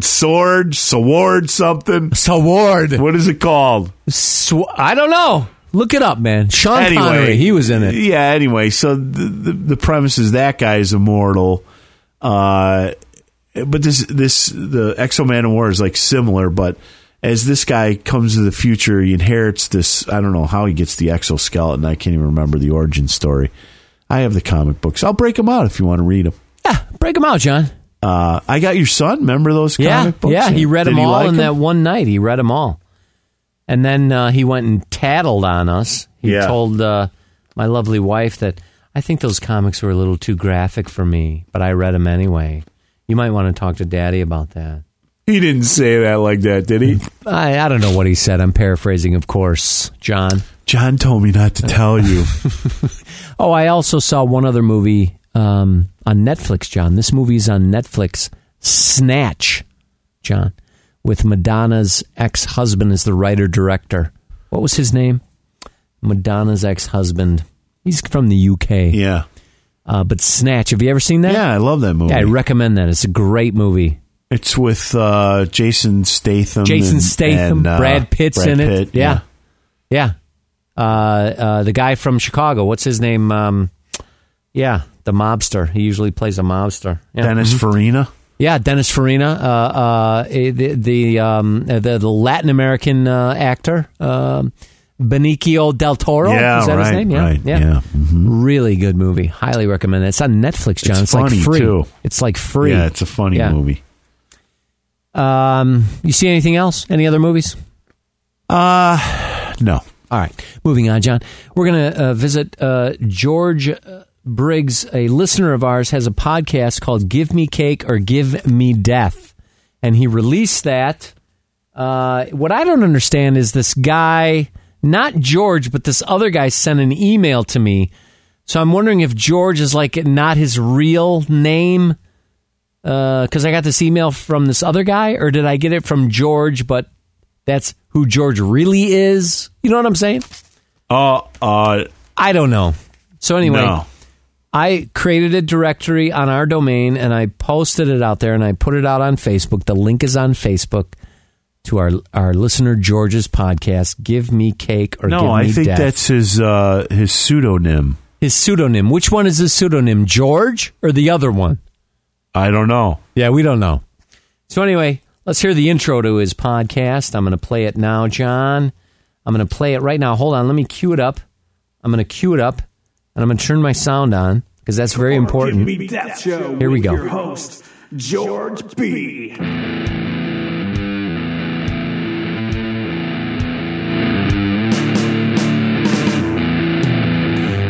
sword, sword, something. Sword. What is it called? Sw- I don't know. Look it up, man. Sean anyway, Connery. He was in it. Yeah. Anyway, so the the, the premise is that guy is immortal. Uh, but this this the X-O Manowar is like similar, but as this guy comes to the future, he inherits this. I don't know how he gets the exoskeleton. I can't even remember the origin story. I have the comic books. I'll break them out if you want to read them. Yeah, break them out, John. Uh, I got your son. Remember those Yeah, comic books? yeah. He read Did them all like in 'em? that one night. He read them all, and then uh, he went and tattled on us. He Yeah. told uh, my lovely wife that I think those comics were a little too graphic for me, but I read them anyway. You might want to talk to Daddy about that. He didn't say that like that, did he? I, I don't know what he said. I'm paraphrasing, of course, John. John told me not to tell you. Oh, I also saw one other movie um, on Netflix, John. This movie's on Netflix. Snatch, John, with Madonna's ex husband as the writer director. What was his name? Madonna's ex husband. He's from the UK. yeah, Uh, but Snatch, have you ever seen that? yeah. I love that movie. Yeah, I recommend that. It's a great movie. It's with uh, Jason Statham. Jason and- Statham, and, uh, Brad Pitt's Brad in it. Pitt, yeah. Yeah. Uh, uh, the guy from Chicago, what's his name? Um, yeah, the mobster. He usually plays a mobster. Yeah. Dennis Farina. Yeah, Dennis Farina, uh, uh, the the, um, the the Latin American uh, actor, um, Benicio del Toro. Yeah, is that right, his name? Yeah, right, yeah. yeah. Really good movie. Highly recommend it. It's on Netflix, John. It's It's, like free. too. It's like free. Yeah, it's a funny Yeah. movie. Um, you see anything else? Any other movies? Uh no. All right, moving on, John. We're going to uh, visit uh, George uh, Briggs, a listener of ours, has a podcast called "Give Me Cake or Give Me Death," and he released that. Uh, what I don't understand is this guy, not George, but this other guy, sent an email to me. So I'm wondering if George is like not his real name, because I got this email from this other guy, or did I get it from George, but that's who George really is? You know what I'm saying? Uh uh I don't know. So anyway, no. I created a directory on our domain and I posted it out there and I put it out on Facebook. The link is on Facebook to our our listener George's podcast. Give me cake or give No, I think death. that's his uh, his pseudonym. his pseudonym. Which one is his pseudonym? George or the other one? I don't know. Yeah, we don't know. So anyway, let's hear the intro to his podcast. I'm going to play it now, John. I'm going to play it right now. Hold on, let me cue it up. I'm going to cue it up, and I'm going to turn my sound on because that's very important. Give me that show. Here we with go. Your host, George B.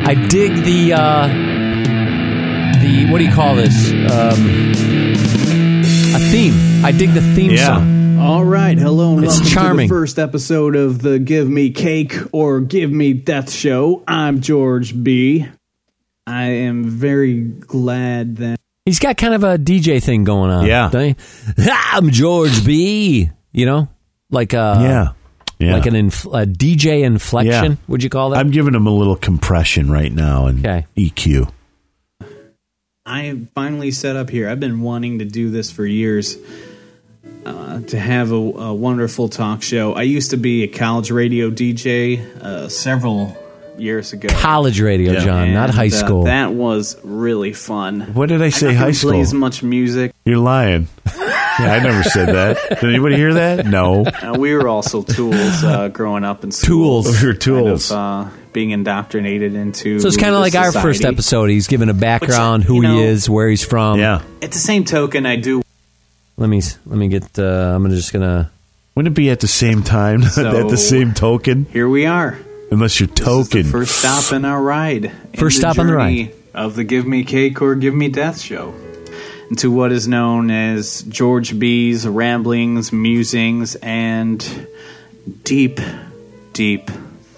I dig the uh, the what do you call this? Um, a theme. I dig the theme Yeah. song. All right, hello and It's welcome charming. to the first episode of the Give Me Cake or Give Me Death show. I'm George B. I am very glad that He's got kind of a DJ thing going on. Yeah. doesn't he? I'm George B. You know, like a yeah, yeah. like an inf- a DJ inflection. Yeah. Would you call that? I'm giving him a little compression right now and Okay. EQ. I am finally set up here. I've been wanting to do this for years. Uh, to have a, a wonderful talk show. I used to be a college radio DJ uh, several years ago. College radio, Yeah. John, not And, high uh, school. that was really fun. What did I say? I high couldn't play school. as much music. You're lying. yeah, I never said that. Did anybody hear that? No. Uh, we were also tools uh, growing up in school. Tools. We were Kind tools. of, uh, being indoctrinated into. so it's kind of the like our first episode. He's given a background, Which, who know- he is, where he's from. yeah. At the same token, I do. Let me let me get. Uh, I'm just gonna. Wouldn't it be at the same time? So- at the same token? Here we are. Unless you're This is the token. first stop in our ride. First stop on the ride. of the Give Me Cake or Give Me Death show. Into what is known as George B's ramblings, musings, and deep, deep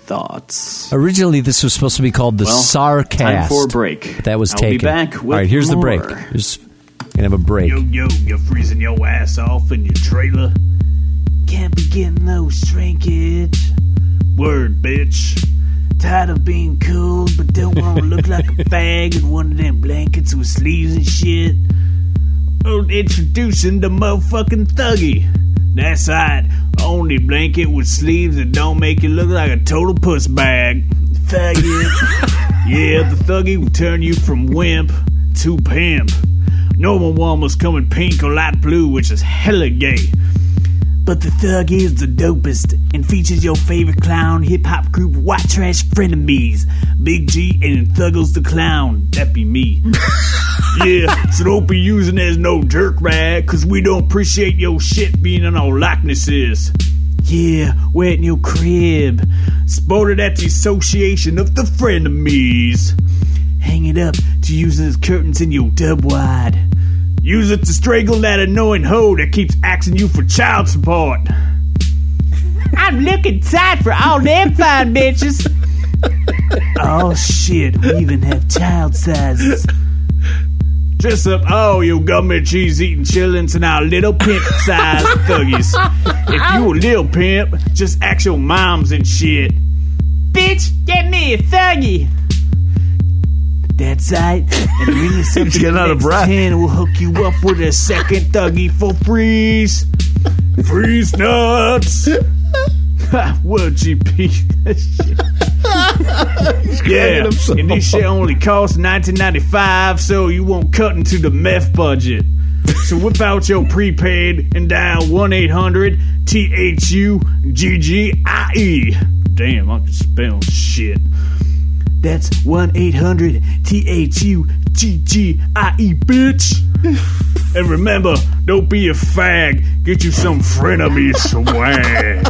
thoughts. Originally, this was supposed to be called the Well, Sarcast. Time for a break. But that was I'll taken. be back with All right, here's the break. Here's, gonna have a break. Yo, yo, you're freezing your ass off in your trailer. Can't be getting no shrinkage. Word, bitch. Tired of being cool, but don't want to look like a fag in one of them blankets with sleeves and shit. Oh, introducing the motherfucking thuggy. That's right. Only blanket with sleeves that don't make you look like a total puss bag. Faggot. Yeah, the thuggy will turn you from wimp to pimp. Normal one must come in pink or light blue, which is hella gay. But the thug is the dopest and features your favorite clown hip hop group White Trash Frenemies. Big G and Thuggles the Clown. That be me. yeah, so don't be using as no jerk rag, cause we don't appreciate your shit being in our likenesses. Yeah, we're in your crib. Sported at the Association of the Frenemies. Hang it up to use as curtains in your dub wide. Use it to strangle that annoying hoe that keeps asking you for child support. I'm looking tight for all them fine bitches. oh shit, we even have child sizes. Dress up all your government cheese eating chillins and our little pimp sized thuggies. If you a little pimp, just ask your moms and shit. Bitch, get me a thuggy. That's right. And bring us up He's getting out of breath. 10. We'll hook you up with a second thuggy for freeze. Freeze nuts! World GP. yeah, and this shit only costs 19.95, so you won't cut into the meth budget. So whip out your prepaid and dial 1 800 T H U G G I E. Damn, I can spell shit. That's 1 800 T H U G G I E, bitch. And remember, don't be a fag. Get you some frenemy swag.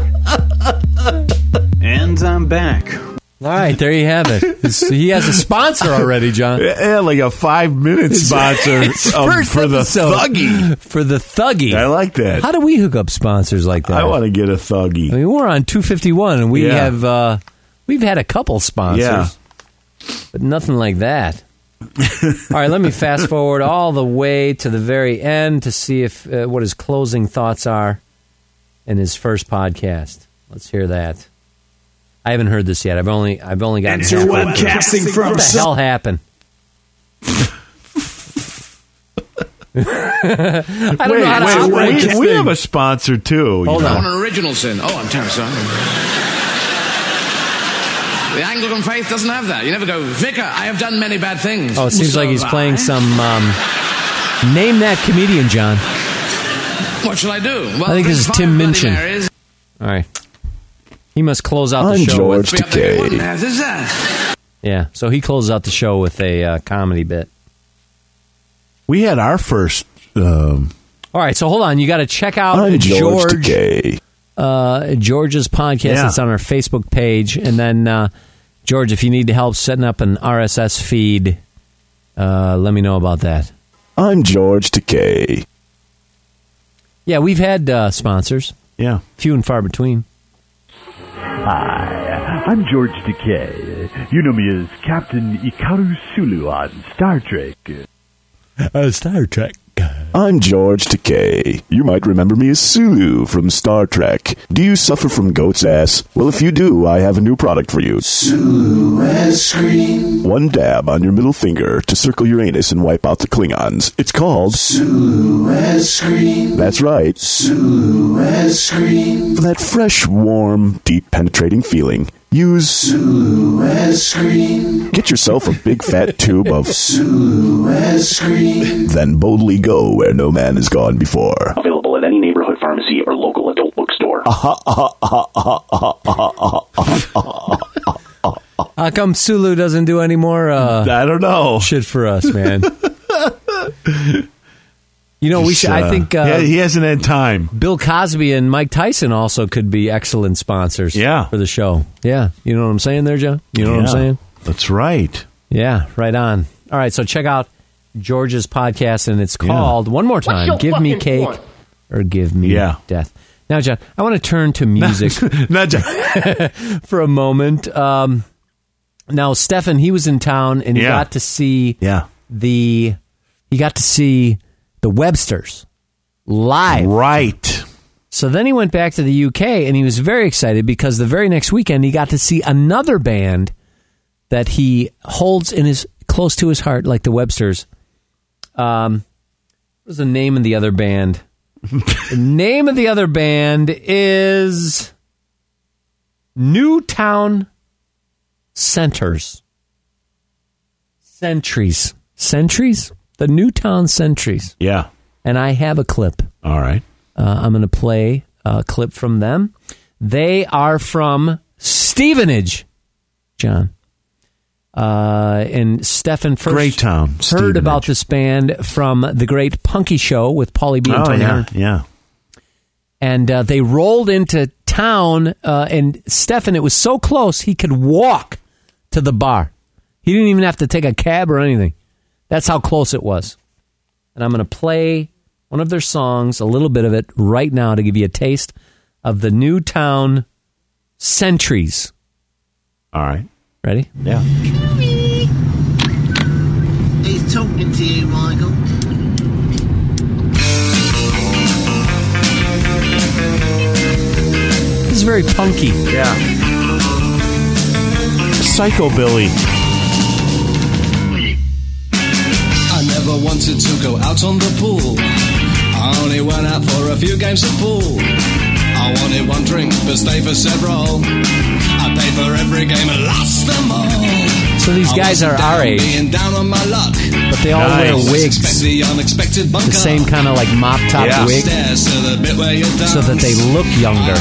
And I'm back. All right, there you have it. It's- he has a sponsor already, John. Yeah, like a five minute sponsor um, for the episode. thuggy. For the thuggy. I like that. How do we hook up sponsors like that? I want to get a I thuggy. I mean, we're on 251, and we Yeah. have uh, we've had a couple sponsors, Yeah. But nothing like that. all right, let me fast forward all the way to the very end to see if uh, what his closing thoughts are in his first podcast. Let's hear that. I haven't heard this yet. I've only I've only gotten. Enter halfway. webcasting What from the hell happened? I don't Wait, know how to wait, operate we, we have a sponsor too. you Hold know. on. an original sin. Oh, I'm terribly sorry. The Anglican faith doesn't have that. You never go, Vicar, I have done many bad things. Oh, it seems So like he's playing I. some. Um, name that comedian, John. What shall I do? Well, I think this is Tim Minchin. Marys. All right. He must close out the I'm show George with. Be up there. What on Takei. earth is that? Yeah, so he closes out the show with a uh, comedy bit. We had our first. Um, All right, so hold on. You got to check out I'm George George Takei. Uh, George's podcast. Yeah. It's on our Facebook page, and then uh, George, if you need help setting up an RSS feed, uh, let me know about that. I'm George Takei. Yeah, we've had uh, sponsors, yeah. few and far between. Hi, I'm George Takei. You know me as Captain Hikaru Sulu on Star Trek. Uh, Star Trek. I'm George Takei. You might remember me as Sulu from Star Trek. Do you suffer from goat's ass? Well, if you do, I have a new product for you. Sulu Escream. One dab on your middle finger to circle your anus and wipe out the Klingons. It's called Sulu Sream. That's right. Sulu Escream. For that fresh, warm, deep penetrating feeling, use Get yourself a big fat tube of Sulu Escream. Then boldly go where no man has gone before. Available at any neighborhood pharmacy or local adult bookstore. How come Sulu doesn't do any more uh, I don't know. shit for us, man? you know, we should. I Uh, think uh, yeah, he hasn't had time. Bill Cosby and Mike Tyson also could be excellent sponsors. Yeah. for the show. Yeah, you know what I'm saying there, John. You know what I'm saying? That's right. Yeah, right on. All right, so check out George's podcast, and it's called one more time: "Give Me Cake or Give Me Yeah. Death." Now, John, I want to turn to music Not just, for a moment. Um, now, Stefan, he was in town, and he Yeah. got to see yeah. the he got to see the Websters live. Right. So then he went back to the UK and he was very excited because the very next weekend he got to see another band that he holds in his close to his heart, like the Websters. Um, what was the name of the other band? the name of the other band is Newtown Centers. Centuries. Sentries? The Newtown Sentries. Yeah. And I have a clip. All right. Uh, I'm going to play a clip from them. They are from Stevenage, John. Uh, and Stefan first Great town, heard Stevenage. about this band from the Great Punky Show with Paulie B. and Oh yeah. Yeah. And uh, they rolled into town, uh, and Stefan, it was so close he could walk to the bar. He didn't even have to take a cab or anything. That's how close it was. And I'm going to play one of their songs, a little bit of it, right now to give you a taste of the Newtown Sentries. All right. Ready? Yeah. He's talking to you, Michael. This is very punky. Yeah. Psycho never wanted to go out on the pool. I only went out for a few games of pool. I wanted one drink, but stayed for several. I paid for every game and lost them all. So these guys are wasn't our down age, Being down on my luck. but they all wear wigs, the, unexpected the same kind of like mop top Yeah. wig, Stairs to the bit where you so that they dance. look younger.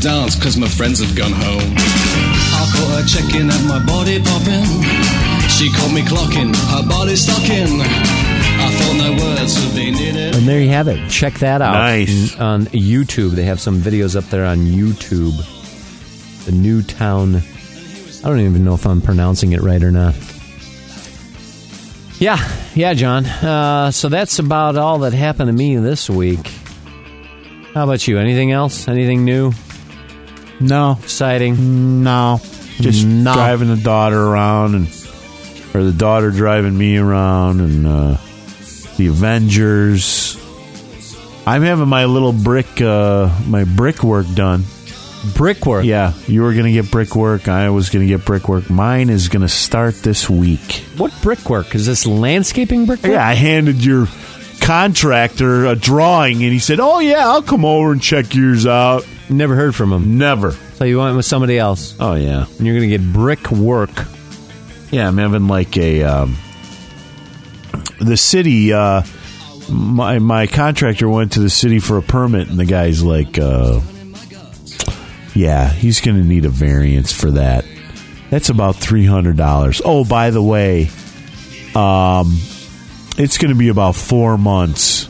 Dance cause my friends had gone home. I caught her checking at my body popping. She caught me clocking, her body stocking. I thought no words would be needed. And there you have it. Check that out. Nice. On YouTube. They have some videos up there on YouTube. The Newtown. I don't even know if I'm pronouncing it right or not. Yeah, yeah, John. Uh, so that's about all that happened to me this week. How about you? Anything else? Anything new? No. Exciting? No. Just No. driving the daughter around and or the daughter driving me around and uh the Avengers. I'm having my little brick, uh, my brickwork done. Brickwork. Yeah, you were gonna get brickwork. I was gonna get brickwork. Mine is gonna start this week. What brickwork? Is this landscaping brickwork? Yeah, I handed your contractor a drawing, and he said, "Oh yeah, I'll come over and check yours out." Never heard from him. Never. So you went with somebody else. Oh yeah, and you're going to get brick work. Yeah, I'm having like a um, the city. Uh, my my contractor went to the city for a permit, and the guy's like, uh, "Yeah, he's going to need a variance for that. That's about three hundred dollars." Oh, by the way, um, it's going to be about four months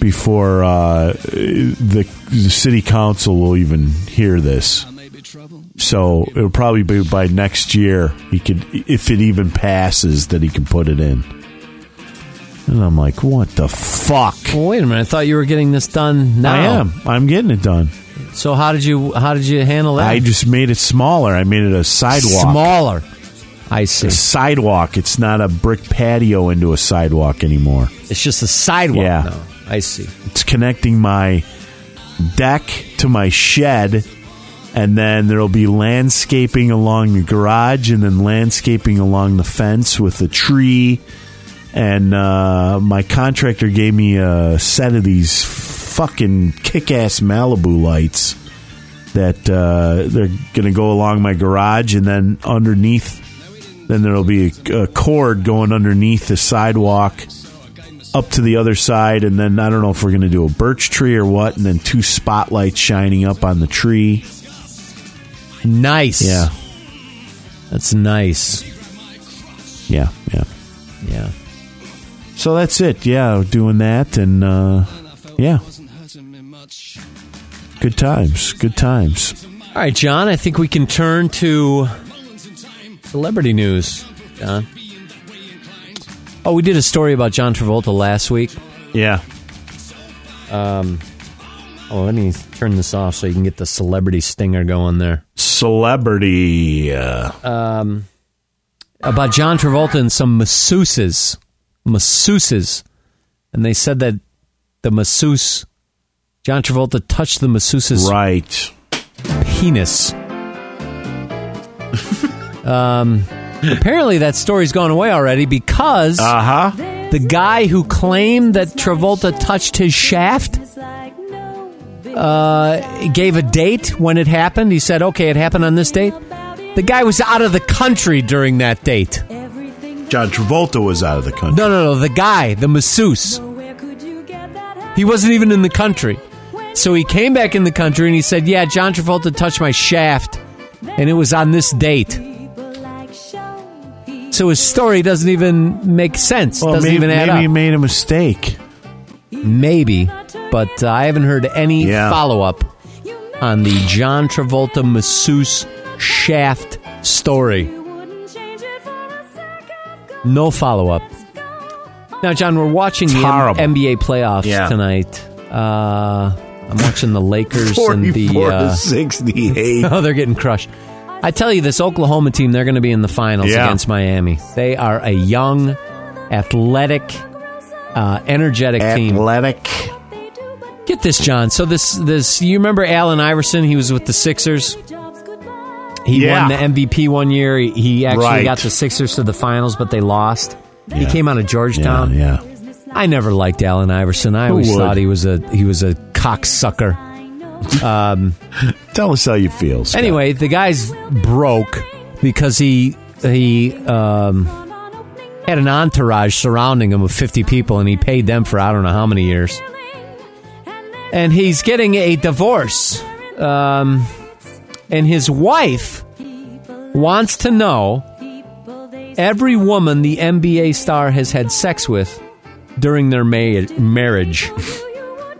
before uh, the the city council will even hear this. So it'll probably be by next year he could, if it even passes, that he can put it in. And I'm like, what the fuck? Well, wait a minute. I thought you were getting this done now. I am. I'm getting it done. So how did you how did you handle that? I just made it smaller. I made it a sidewalk. Smaller. I see. A sidewalk. It's not a brick patio into a sidewalk anymore. It's just a sidewalk. Yeah. now. I see. It's connecting my deck to my shed, and then there'll be landscaping along the garage, and then landscaping along the fence with a tree. And uh, my contractor gave me a set of these fucking kick-ass Malibu lights that uh, they're going to go along my garage, and then underneath, then there'll be a, a cord going underneath the sidewalk up to the other side, and then I don't know if we're going to do a birch tree or what, and then two spotlights shining up on the tree. Nice. Yeah, That's nice. yeah, yeah. Yeah. So that's it. Yeah, doing that, and uh, yeah, good times. Good times. All right, John. I think we can turn to celebrity news. John. Oh, we did a story about John Travolta last week. Yeah. Um. Oh, let me turn this off so you can get the celebrity stinger going there. Celebrity. Uh, Um, about John Travolta and some masseuses, masseuses, and they said that the masseuse, John Travolta, touched the masseuse's right penis. um, apparently, that story's gone away already because uh huh. the guy who claimed that Travolta touched his shaft uh, gave a date when it happened. He said, "Okay, it happened on this date." The guy was out of the country during that date. John Travolta was out of the country. No, no, no. The guy, the masseuse. He wasn't even in the country. So he came back in the country and he said, Yeah, John Travolta touched my shaft, and it was on this date. So his story doesn't even make sense. Well, doesn't maybe, even add maybe up. he made a mistake. Maybe, but uh, I haven't heard any Yeah. follow up on the John Travolta masseuse shaft story. No follow up. Now, John, we're watching the M- Horrible. NBA playoffs Yeah. tonight. Uh, I'm watching the Lakers and the. 44 to Uh, 68. oh, they're getting crushed. I tell you, this Oklahoma team, they're going to be in the finals Yeah. against Miami. They are a young, athletic, uh, energetic team. Athletic. Get this, John. So this this you remember Allen Iverson? He was with the Sixers. He Yeah. won the MVP one year. He, he actually Right. got the Sixers to the finals, but they lost. He came out of Georgetown. Yeah, I never liked Allen Iverson. I Who always would? thought he was a he was a cocksucker. Um. Tell us how you feel. Scott. anyway, the guy's broke because he he um, had an entourage surrounding him of fifty people, and he paid them for I don't know how many years. And he's getting a divorce, um, and his wife wants to know every woman the NBA star has had sex with during their ma- marriage.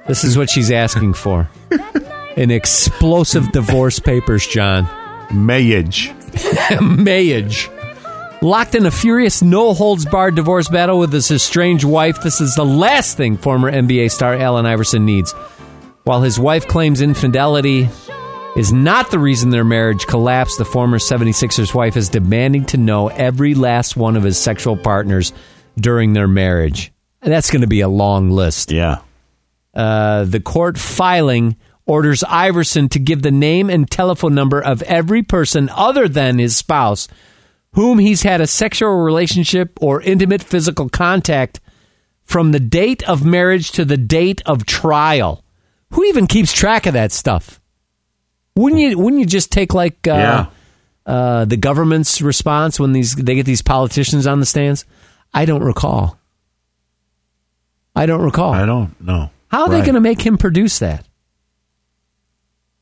This is what she's asking for. An explosive divorce papers, John. Mayage. Mayage. Locked in a furious, no holds barred divorce battle with his estranged wife, this is the last thing former NBA star Allen Iverson needs. While his wife claims infidelity is not the reason their marriage collapsed, the former 76ers wife is demanding to know every last one of his sexual partners during their marriage. And that's going to be a long list. Yeah. Uh, the court filing orders Iverson to give the name and telephone number of every person other than his spouse whom he's had a sexual relationship or intimate physical contact from the date of marriage to the date of trial. Who even keeps track of that stuff? Wouldn't you? Wouldn't you just take like uh, Yeah. uh, the government's response when these they get these politicians on the stands? I don't recall. I don't recall. I don't know. How are they going to make him produce that?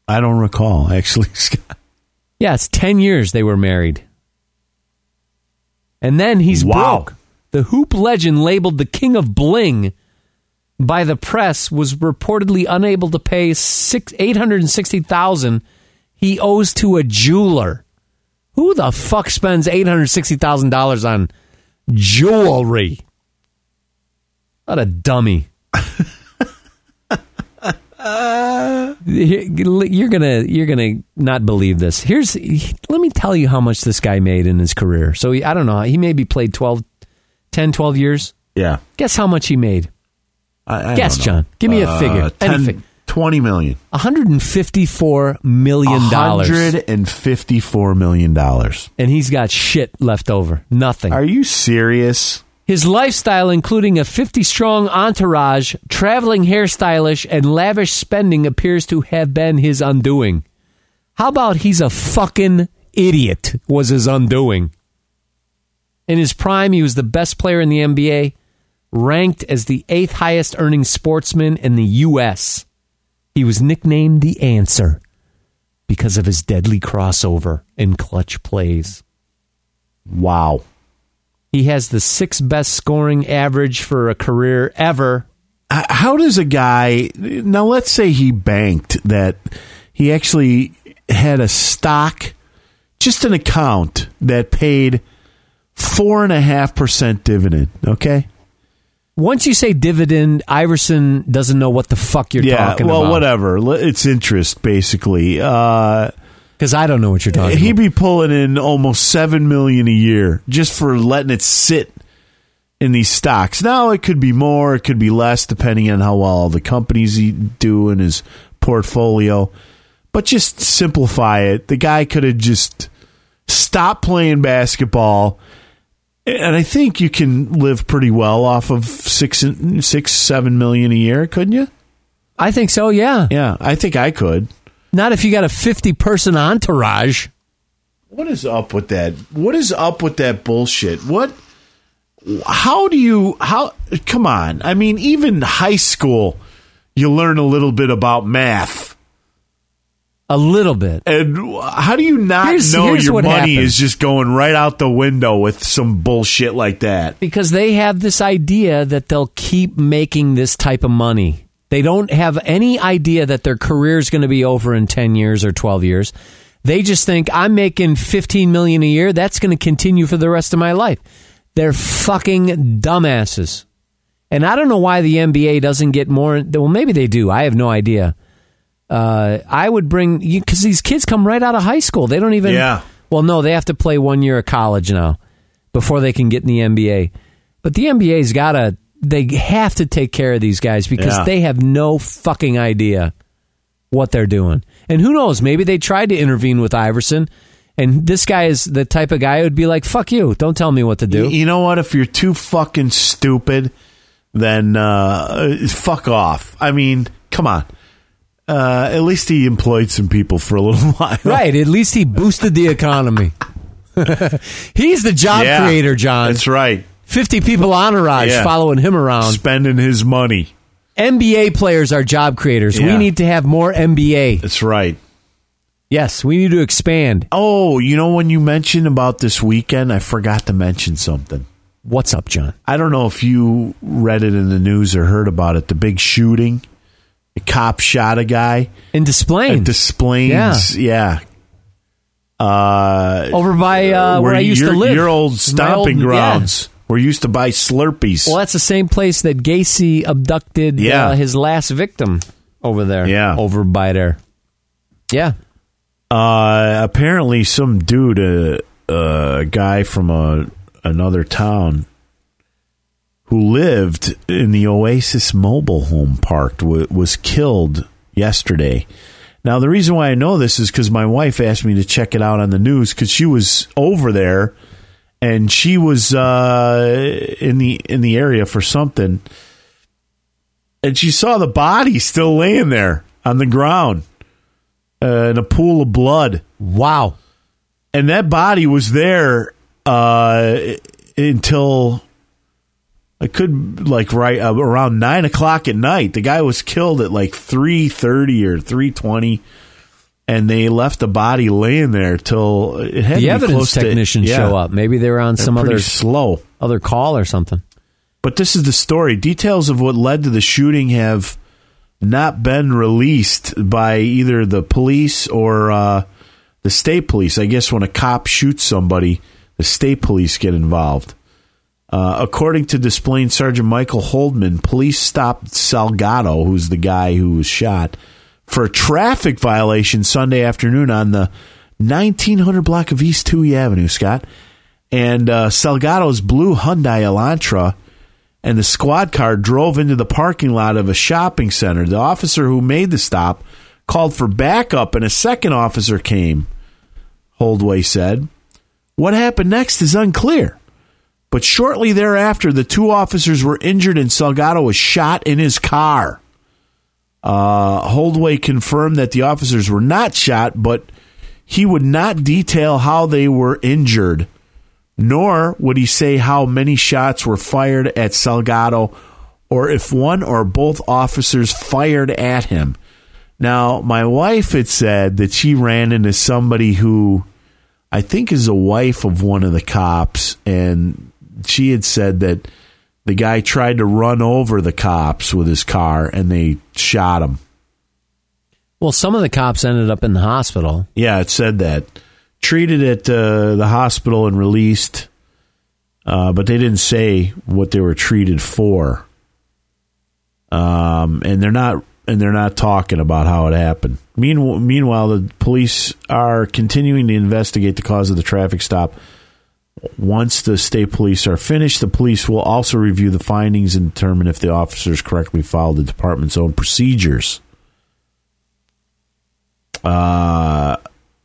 I don't recall actually. Scott. Yeah, it's 10 years they were married. And then he's Wow. broke. The hoop legend labeled the king of bling by the press was reportedly unable to pay six, 860,000 he owes to a jeweler. Who the fuck spends $860,000 on jewelry? What a dummy. you're gonna you're gonna not believe this. Here's let me tell you how much this guy made in his career. So he, I don't know. He maybe played 12, 10, 12 years. Yeah. Guess how much he made? I, I Guess. John. Give me a Uh, figure. 10, Anything. 20 million. 154 million dollars. 154 million. dollars. And he's got shit left over. Nothing. Are you serious? His lifestyle, including a 50 strong entourage, traveling hairstylish, and lavish spending, appears to have been his undoing. How about he's a fucking idiot, was his undoing? In his prime, he was the best player in the NBA, ranked as the eighth highest earning sportsman in the U.S. He was nicknamed the Answer because of his deadly crossover and clutch plays. Wow. He has the sixth best scoring average for a career ever. How does a guy now? Let's say he banked that he actually had a stock, just an account that paid four and a half percent dividend. Okay, Once you say dividend, Iverson doesn't know what the fuck you're yeah. talking well, about. Well, whatever. It's interest basically. Uh, Because I don't know what you're talking about. he'd about. be pulling in almost seven million a year just for letting it sit in these stocks. Now it could be more, it could be less, depending on how well the companies he do in his portfolio. But just simplify it. The guy could have just stopped playing basketball, and I think you can live pretty well off of six, six, seven million a year, couldn't you? I think so, yeah. Yeah, I think I could. Not if you got a 50 person entourage. What is up with that? What is up with that bullshit? What? How do you? How? Come on! I mean, even high school, you learn a little bit about math. A little bit. And how do you not Here's- know here's your money is just going right out the window with some bullshit like that? Because they have this idea that they'll keep making this type of money. They don't have any idea that their career is going to be over in 10 years or 12 years. They just think I'm making 15 million a year, that's going to continue for the rest of my life. They're fucking dumbasses. And I don't know why the NBA doesn't get more well maybe they do. I have no idea. Uh, I would bring because these kids come right out of high school. They don't even. Yeah. Well, no, they have to play one year of college now before they can get in the NBA. But the NBA's got to. They have to take care of these guys because Yeah. they have no fucking idea what they're doing. And who knows? Maybe they tried to intervene with Iverson, and this guy is the type of guy who'd be like, "Fuck you! Don't tell me what to do." You know what? If you're too fucking stupid, then uh, fuck off. I mean, come on. Uh, at least he employed some people for a little while. Right. At least he boosted the economy. He's the job Yeah, creator, John. That's right. 50 people entourage Yeah. following him around. Spending his money. NBA players are job creators. We need to have more NBA. That's right. Yes, we need to expand. Oh, you know when you mentioned about this weekend, I forgot to mention something. What's up, John? I don't know if you read it in the news or heard about it. The big shooting. The cop shot a guy. In. At Des Plaines, yeah. Uh, Over by uh, where, I used to live. Your old stomping old- grounds. Where you used to buy Slurpees. Well, that's the same place that Gacy abducted Yeah. uh, his last victim over there. Yeah. Over by there. Yeah. Uh, apparently, some dude, a uh, a guy from a another town, who lived in the Oasis mobile home park w- was killed yesterday. Now, the reason why I know this is because my wife asked me to check it out on the news because she was over there and she was uh, in the in the area for something, and she saw the body still laying there on the ground uh, in a pool of blood. Wow! And that body was there uh, until I could like right uh, around nine o'clock at night. The guy was killed at like three thirty or three twenty, and they left the body laying there till it had to The evidence close to- yeah. show up. Maybe they were on some other slow other call or something. But this is the story. Details of what led to the shooting have not been released by either the police or uh, the state police. I guess when a cop shoots somebody, the state police get involved. Uh, according to Des Plaines Sergeant Michael Holdman, police stopped Salgado, who's the guy who was shot, for a traffic violation Sunday afternoon on the 1900 block of East Touhy Avenue, Scott. And uh, Salgado's blue Hyundai Elantra and the squad car drove into the parking lot of a shopping center. The officer who made the stop called for backup, and a second officer came, Holdway said. What happened next is unclear. But shortly thereafter, the two officers were injured and Salgado was shot in his car. Uh, Holdway confirmed that the officers were not shot, but he would not detail how they were injured, nor would he say how many shots were fired at Salgado or if one or both officers fired at him. Now, my wife had said that she ran into somebody who I think is a wife of one of the cops, and she had said that the guy tried to run over the cops with his car and they shot him. Well, some of the cops ended up in the hospital. Yeah, it said that. Treated at uh, the hospital and released, uh, but they didn't say what they were treated for. Um, and they're not and they're not talking about how it happened. Meanwhile, meanwhile, the police are continuing to investigate the cause of the traffic stop. Once the state police are finished, the police will also review the findings and determine if the officers correctly followed the department's own procedures. Uh,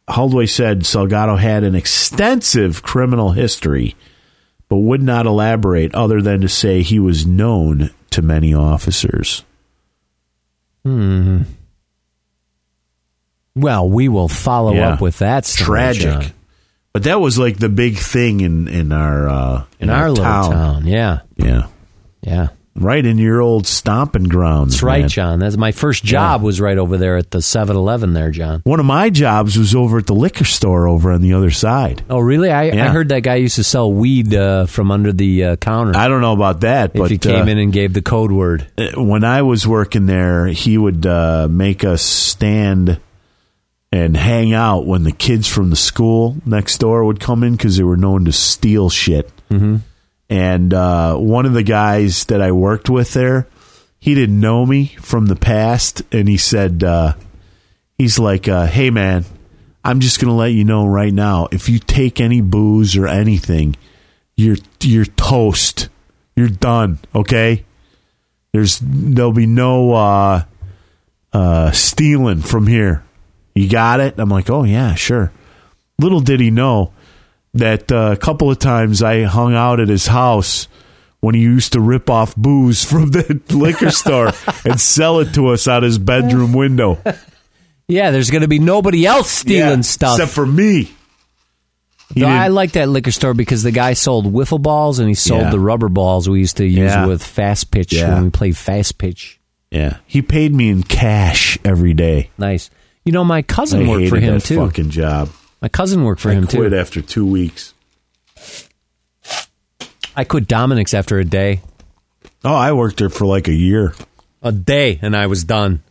Holdway said Salgado had an extensive criminal history, but would not elaborate other than to say he was known to many officers. Hmm. Well, we will follow Yeah. up with that. story, Tragic. John. But that was like the big thing in in our uh, In our little town, yeah. Yeah, yeah, right in your old stomping grounds. That's right, man. John. That's my first job was right over there at the 7-Eleven there, John. One of my jobs was over at the liquor store over on the other side. Oh, really? I, I heard that guy used to sell weed uh, from under the uh, counter. I don't know about that, if but he came uh, in and gave the code word. uh, when I was working there, he would uh, make us stand and hang out when the kids from the school next door would come in because they were known to steal shit. Mm-hmm. And uh, one of the guys that I worked with there, he didn't know me from the past, and he said, uh, "He's like, uh, hey man, I'm just gonna let you know right now. If you take any booze or anything, you're you're toast. You're done. Okay." There's there'll be no uh, uh, stealing from here. You got it? I'm like, oh yeah, sure. Little did he know that uh, a couple of times I hung out at his house when he used to rip off booze from the liquor store and sell it to us out his bedroom window. Yeah, there's going to be nobody else stealing Yeah, stuff. except for me. He No, I like that liquor store because the guy sold wiffle balls and he sold Yeah. the rubber balls we used to use Yeah. with fast pitch Yeah. when we played fast pitch. Yeah, he paid me in cash every day. Nice. You know, my cousin I worked for him too. Fucking job. My cousin worked for I him quit too. after two weeks. I quit Dominick's after a day. Oh, I worked there for like a year. A day, and I was done.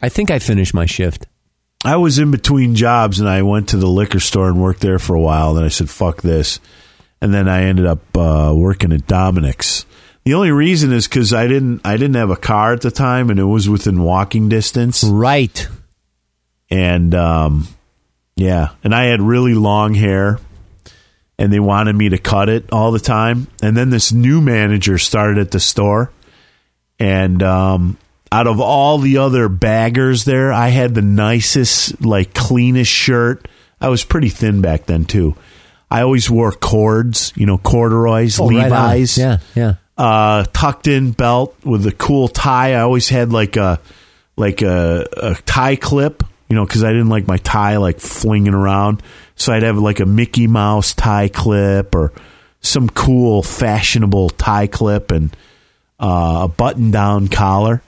I think I finished my shift. I was in between jobs and I went to the liquor store and worked there for a while. Then I said, fuck this. And then I ended up uh, working at Dominick's. The only reason is because I didn't I didn't have a car at the time and it was within walking distance. Right. And um, yeah, and I had really long hair. and they wanted me to cut it all the time. And then this new manager started at the store, and um, out of all the other baggers there, I had the nicest, like cleanest shirt. I was pretty thin back then too. I always wore cords, you know, corduroys, Oh, right. Levi's Yeah, yeah. uh, tucked in belt with a cool tie. I always had like a like a, a tie clip, you know, because I didn't like my tie like flinging around. So I'd have like a Mickey Mouse tie clip or some cool fashionable tie clip and uh, a button down collar.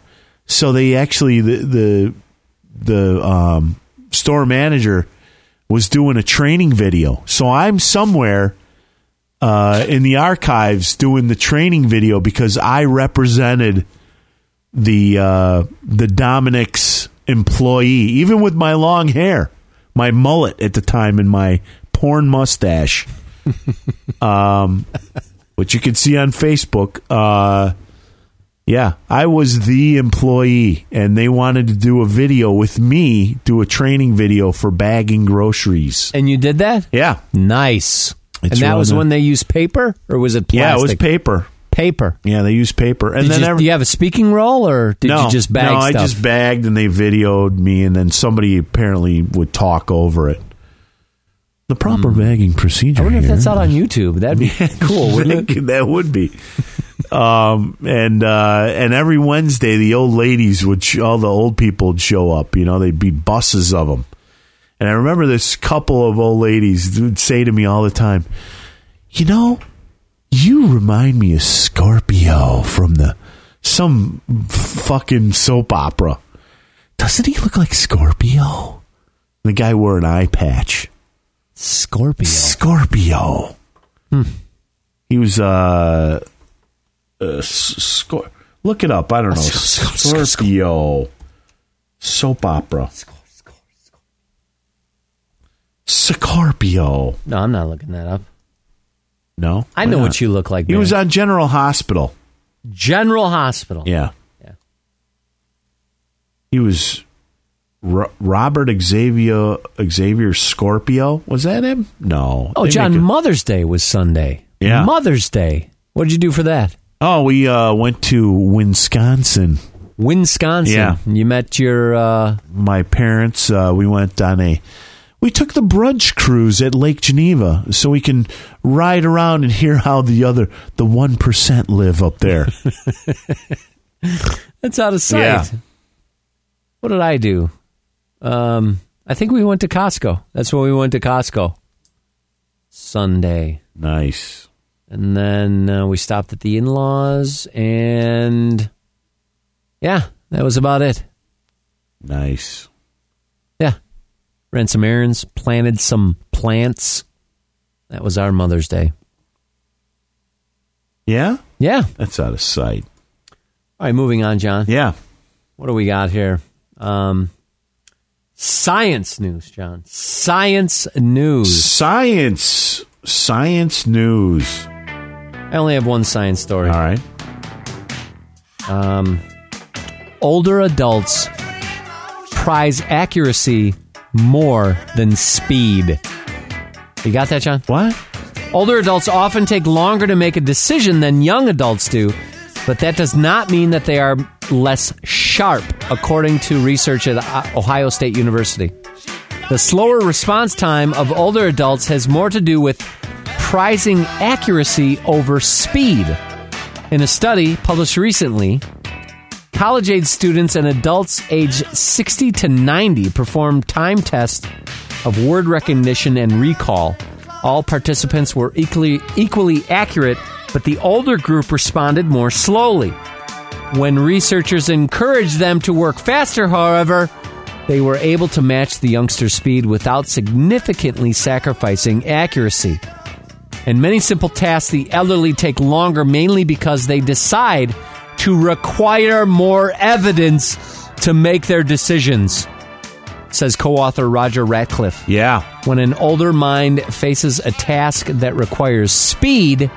So they actually the the the um, store manager was doing a training video. So I'm somewhere uh, in the archives doing the training video because I represented the uh, the Dominick's employee, even with my long hair, my mullet at the time, and my porn mustache, um, which you can see on Facebook. Uh, yeah, I was the employee, and they wanted to do a video with me, do a training video for bagging groceries. And you did that? Yeah, Nice. It's and that was nice. when they used paper, or was it plastic? yeah, it was paper. Paper. Yeah, they use paper, and Did then you, every- do you have a speaking role, or did no, you just bag no, I just bagged, and they videoed me, and then somebody apparently would talk over it. The proper bagging procedure. I wonder if that's out on YouTube. That'd be cool, wouldn't it? that would be. um, and uh, and every Wednesday, the old ladies would, sh- all the old people would show up. You know, they'd be buses of them. And I remember this couple of old ladies would say to me all the time, "You know, you remind me of Scorpio from the some fucking soap opera. Doesn't he look like Scorpio?" The guy wore an eye patch. Scorpio. Scorpio. He was uh, uh scor- Look it up. I don't know. Scorpio soap opera. Scorpio. No, I'm not looking that up. No, I know not? what you look like. He man. was on General Hospital. General Hospital. Yeah. Yeah. He was Ro- Robert Xavier Xavier Scorpio. Was that him? No. Oh, They John, a- Mother's Day was Sunday. Yeah. Mother's Day. What did you do for that? oh, we uh, went to Wisconsin. Wisconsin. Yeah. You met your. Uh, my parents uh, we went on a we took the brunch cruise at Lake Geneva so we can ride around and hear how the other the 1% live up there. that's out of sight. Yeah. What did I do? Um, I think we went to Costco. That's when we went to Costco. Sunday. nice. And then uh, we stopped at the in laws, and yeah, that was about it. Nice. Ran some errands, planted some plants. That was our Mother's Day. Yeah? Yeah. That's out of sight. All right, moving on, John. Yeah. What do we got here? Um, science news, John. Science news. Science. Science news. I only have one science story. All right. Um, older adults prize accuracy more than speed. You got that, John? What? Older adults often take longer to make a decision than young adults do, but that does not mean that they are less sharp, according to research at Ohio State University. The slower response time of older adults has more to do with prizing accuracy over speed. In a study published recently, college age students and adults aged 60 to 90 performed time tests of word recognition and recall. All participants were equally, equally accurate, but the older group responded more slowly. When researchers encouraged them to work faster, however, they were able to match the youngster's speed without significantly sacrificing accuracy. In many simple tasks, the elderly take longer mainly because they decide to require more evidence to make their decisions, says co author Roger Ratcliff. Yeah. When an older mind faces a task that requires speed,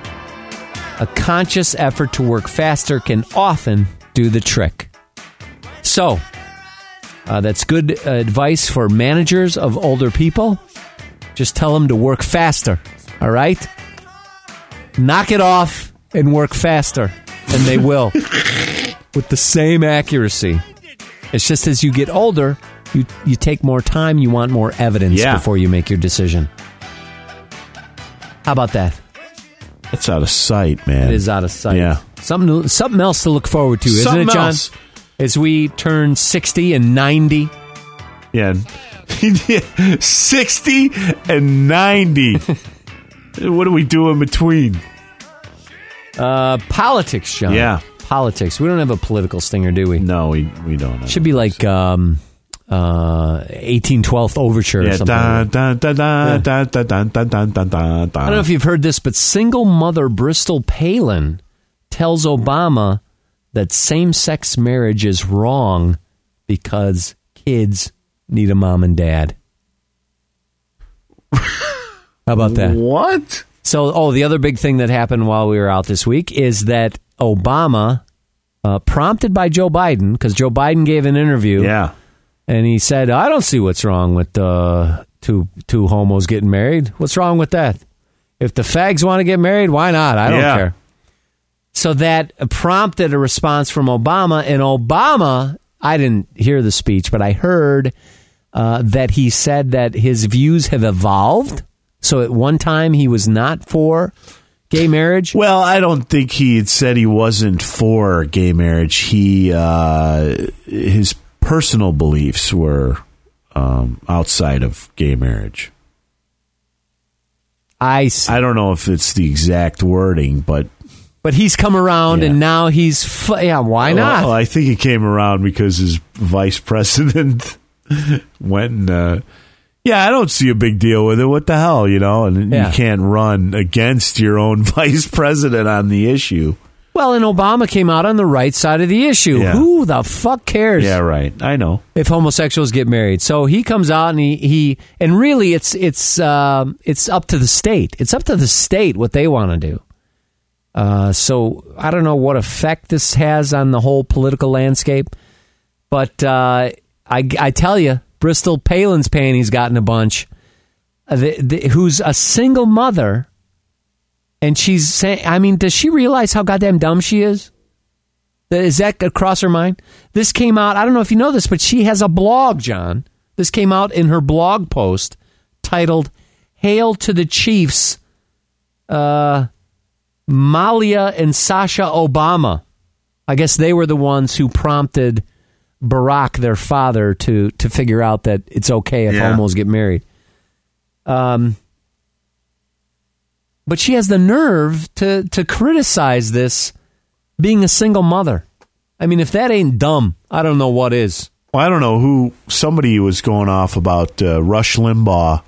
a conscious effort to work faster can often do the trick. So, uh, that's good advice for managers of older people. Just tell them to work faster. All right? Knock it off and work faster. And they will. with the same accuracy. It's just as you get older, you, you take more time, you want more evidence Yeah. before you make your decision. How about that? It's out of sight, man. It is out of sight. Yeah. Something, something else to look forward to, isn't Something it, John? else. As we turn 60 and 90. Yeah. 60 and 90. what do we do in between? Uh, politics, John. Yeah. Politics. We don't have a political stinger, do we? No, we, we don't. Should be like um, uh, 1812th Overture or yeah, something. da, da, da, da, da, da, da, da, da, da, da, da. I don't know if you've heard this, but single mother Bristol Palin tells Obama that same sex marriage is wrong because kids need a mom and dad. How about that? What? So, oh, the other big thing that happened while we were out this week is that Obama, uh, prompted by Joe Biden, because Joe Biden gave an interview. Yeah. And he said, I don't see what's wrong with uh, two, two homos getting married. What's wrong with that? If the fags want to get married, why not? I don't Yeah. care. So that prompted a response from Obama. And Obama, I didn't hear the speech, but I heard uh, that he said that his views have evolved. So at one time he was not for gay marriage. Well, I don't think he had said he wasn't for gay marriage. He uh, his personal beliefs were um, outside of gay marriage. I see. I don't know if it's the exact wording, but But he's come around Yeah. and now he's, fu- yeah, why not? Well, I think he came around because his vice president went and. Uh, yeah, I don't see a big deal with it. What the hell, you know? And Yeah. you can't run against your own vice president on the issue. Well, and Obama came out on the right side of the issue. Yeah. Who the fuck cares? Yeah, right. I know. if homosexuals get married. So he comes out and he, he and really it's it's um, it's up to the state. It's up to the state what they want to do. Uh, so I don't know what effect this has on the whole political landscape, but uh, I I tell you, Bristol Palin's panties gotten a bunch. Uh, the, the, who's a single mother, and she's saying, I mean, does she realize how goddamn dumb she is? Is that across her mind? This came out, I don't know if you know this, but she has a blog, John. This came out in her blog post titled Hail to the Chiefs, uh, Malia and Sasha Obama. I guess they were the ones who prompted Barack, their father, to, to figure out that it's okay if Yeah. homos get married. Um, but she has the nerve to, to criticize this being a single mother. I mean, if that ain't dumb, I don't know what is. Well, I don't know who. Somebody was going off about uh, Rush Limbaugh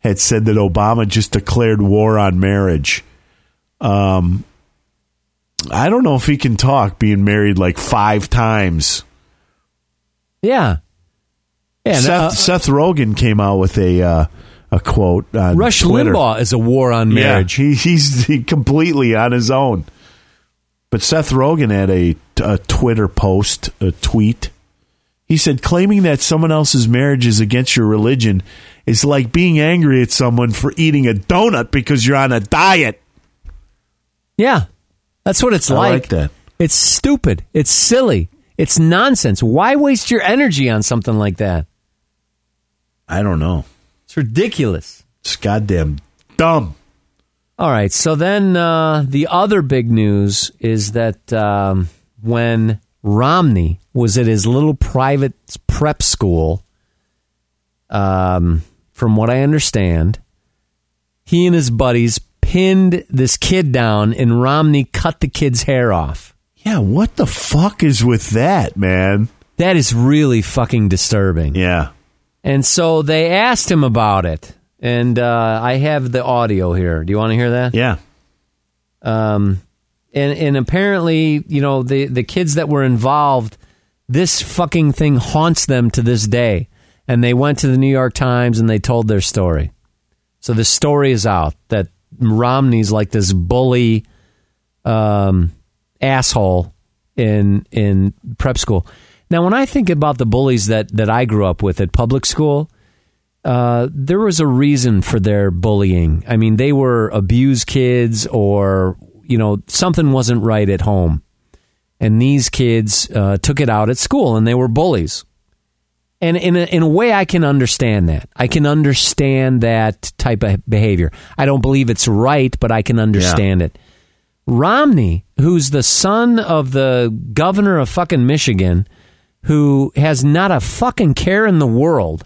had said that Obama just declared war on marriage. Um, I don't know if he can talk being married like five times. Yeah. Yeah. Seth, uh, Seth Rogen came out with a uh, a quote on Rush Twitter. Limbaugh is a war on marriage. Yeah, he, he's he completely on his own. But Seth Rogen had a, a Twitter post, a tweet. He said, claiming that someone else's marriage is against your religion is like being angry at someone for eating a donut because you're on a diet. Yeah. That's what it's I like. like that. It's stupid. It's silly. It's nonsense. Why waste your energy on something like that? I don't know. It's ridiculous. It's goddamn dumb. All right. So then uh, the other big news is that um, when Romney was at his little private prep school, um, from what I understand, he and his buddies pinned this kid down and Romney cut the kid's hair off. Yeah, what the fuck is with that, man? That is really fucking disturbing. Yeah. And so they asked him about it. And uh, I have the audio here. Do you want to hear that? Yeah. Um, and and apparently, you know, the the kids that were involved, this fucking thing haunts them to this day. And they went to the New York Times and they told their story. So the story is out that Romney's like this bully, um, asshole in in prep school. Now, when I think about the bullies that that I grew up with at public school, uh, there was a reason for their bullying. I mean, they were abused kids, or you know, something wasn't right at home, and these kids uh, took it out at school, and they were bullies. And in a, in a way, I can understand that. I can understand that type of behavior. I don't believe it's right, but I can understand it. Romney, who's the son of the governor of fucking Michigan, who has not a fucking care in the world,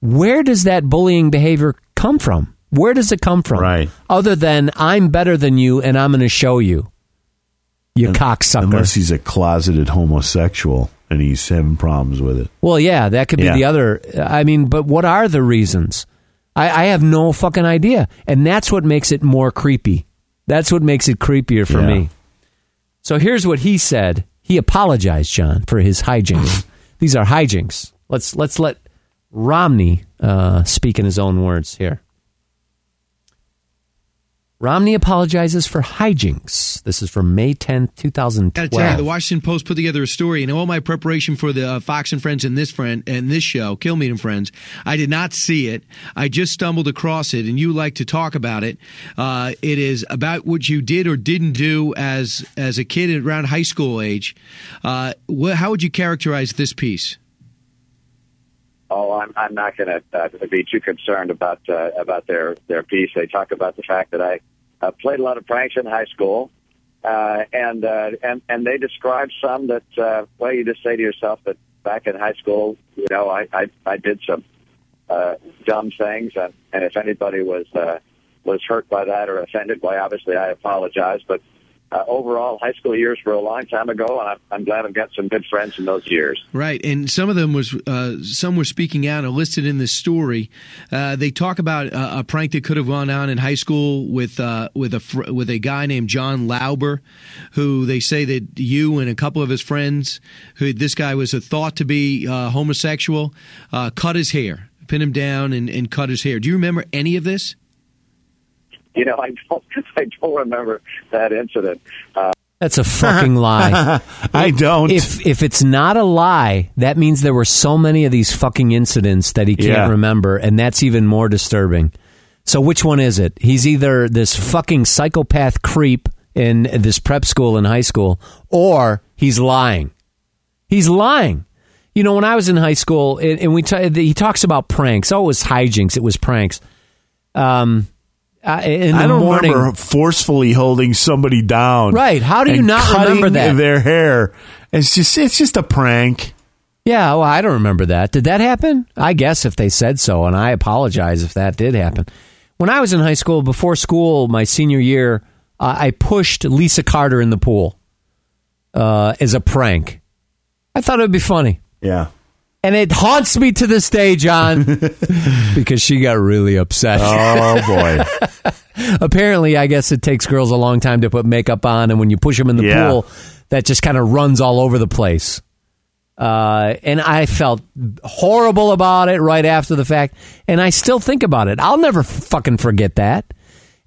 where does that bullying behavior come from? Where does it come from? Right. Other than I'm better than you and I'm going to show you. You cocksucker. Unless he's a closeted homosexual and he's having problems with it. Well, yeah, that could be Yeah. the other. I mean, but what are the reasons? I, I have no fucking idea, and that's what makes it more creepy. That's what makes it creepier for Yeah. me. So here's what he said. He apologized, John, for his hijinks. These are hijinks. Let's let's let Romney uh, speak in his own words here. Romney apologizes for hijinks. This is from May 10th, Gotta tell you, the Washington Post put together a story, and all my preparation for the uh, Fox and Friends and this friend and this show, Kill Me and Friends, I did not see it. I just stumbled across it, and you like to talk about it. Uh, it is about what you did or didn't do as as a kid around high school age. Uh, wh- how would you characterize this piece? Oh, I'm I'm not going to uh, be too concerned about uh, about their their piece. They talk about the fact that I uh, played a lot of pranks in high school, uh, and uh, and and they describe some that uh, well, you just say to yourself that back in high school, you know, I I, I did some uh, dumb things, and, and if anybody was uh, was hurt by that or offended, why obviously I apologize, but. Uh, overall, high school years were a long time ago, and I'm, I'm glad I've got some good friends in those years. Right, and some of them was uh, some were speaking out and listed in this story. Uh, they talk about a prank that could have gone on in high school with uh, with a fr- with a guy named John Lauber, who they say that you and a couple of his friends, who this guy was thought to be uh, homosexual, uh, cut his hair, pin him down, and, and cut his hair. Do you remember any of this? You know, I don't, I don't remember that incident. Uh, That's a fucking lie. I don't. If if it's not a lie, that means there were so many of these fucking incidents that he can't Yeah. remember, and that's even more disturbing. So which one is it? He's either this fucking psychopath creep in this prep school in high school, or he's lying. He's lying. You know, when I was in high school, and, and we t- he talks about pranks. Oh, it was hijinks. It was pranks. Um, uh, in the I don't morning, remember forcefully holding somebody down. Right. How do you not remember that? Their hair. It's just it's just a prank. Yeah, well, I don't remember that. Did that happen? I guess if they said so, and I apologize if that did happen. When I was in high school, before school, my senior year, uh, I pushed Lisa Carter in the pool uh, as a prank. I thought it would be funny. Yeah. And it haunts me to this day, John, because she got really upset. Oh boy. Apparently, I guess it takes girls a long time to put makeup on, and when you push them in the Yeah. pool, that just kind of runs all over the place. Uh, and I felt horrible about it right after the fact, and I still think about it. I'll never fucking forget that.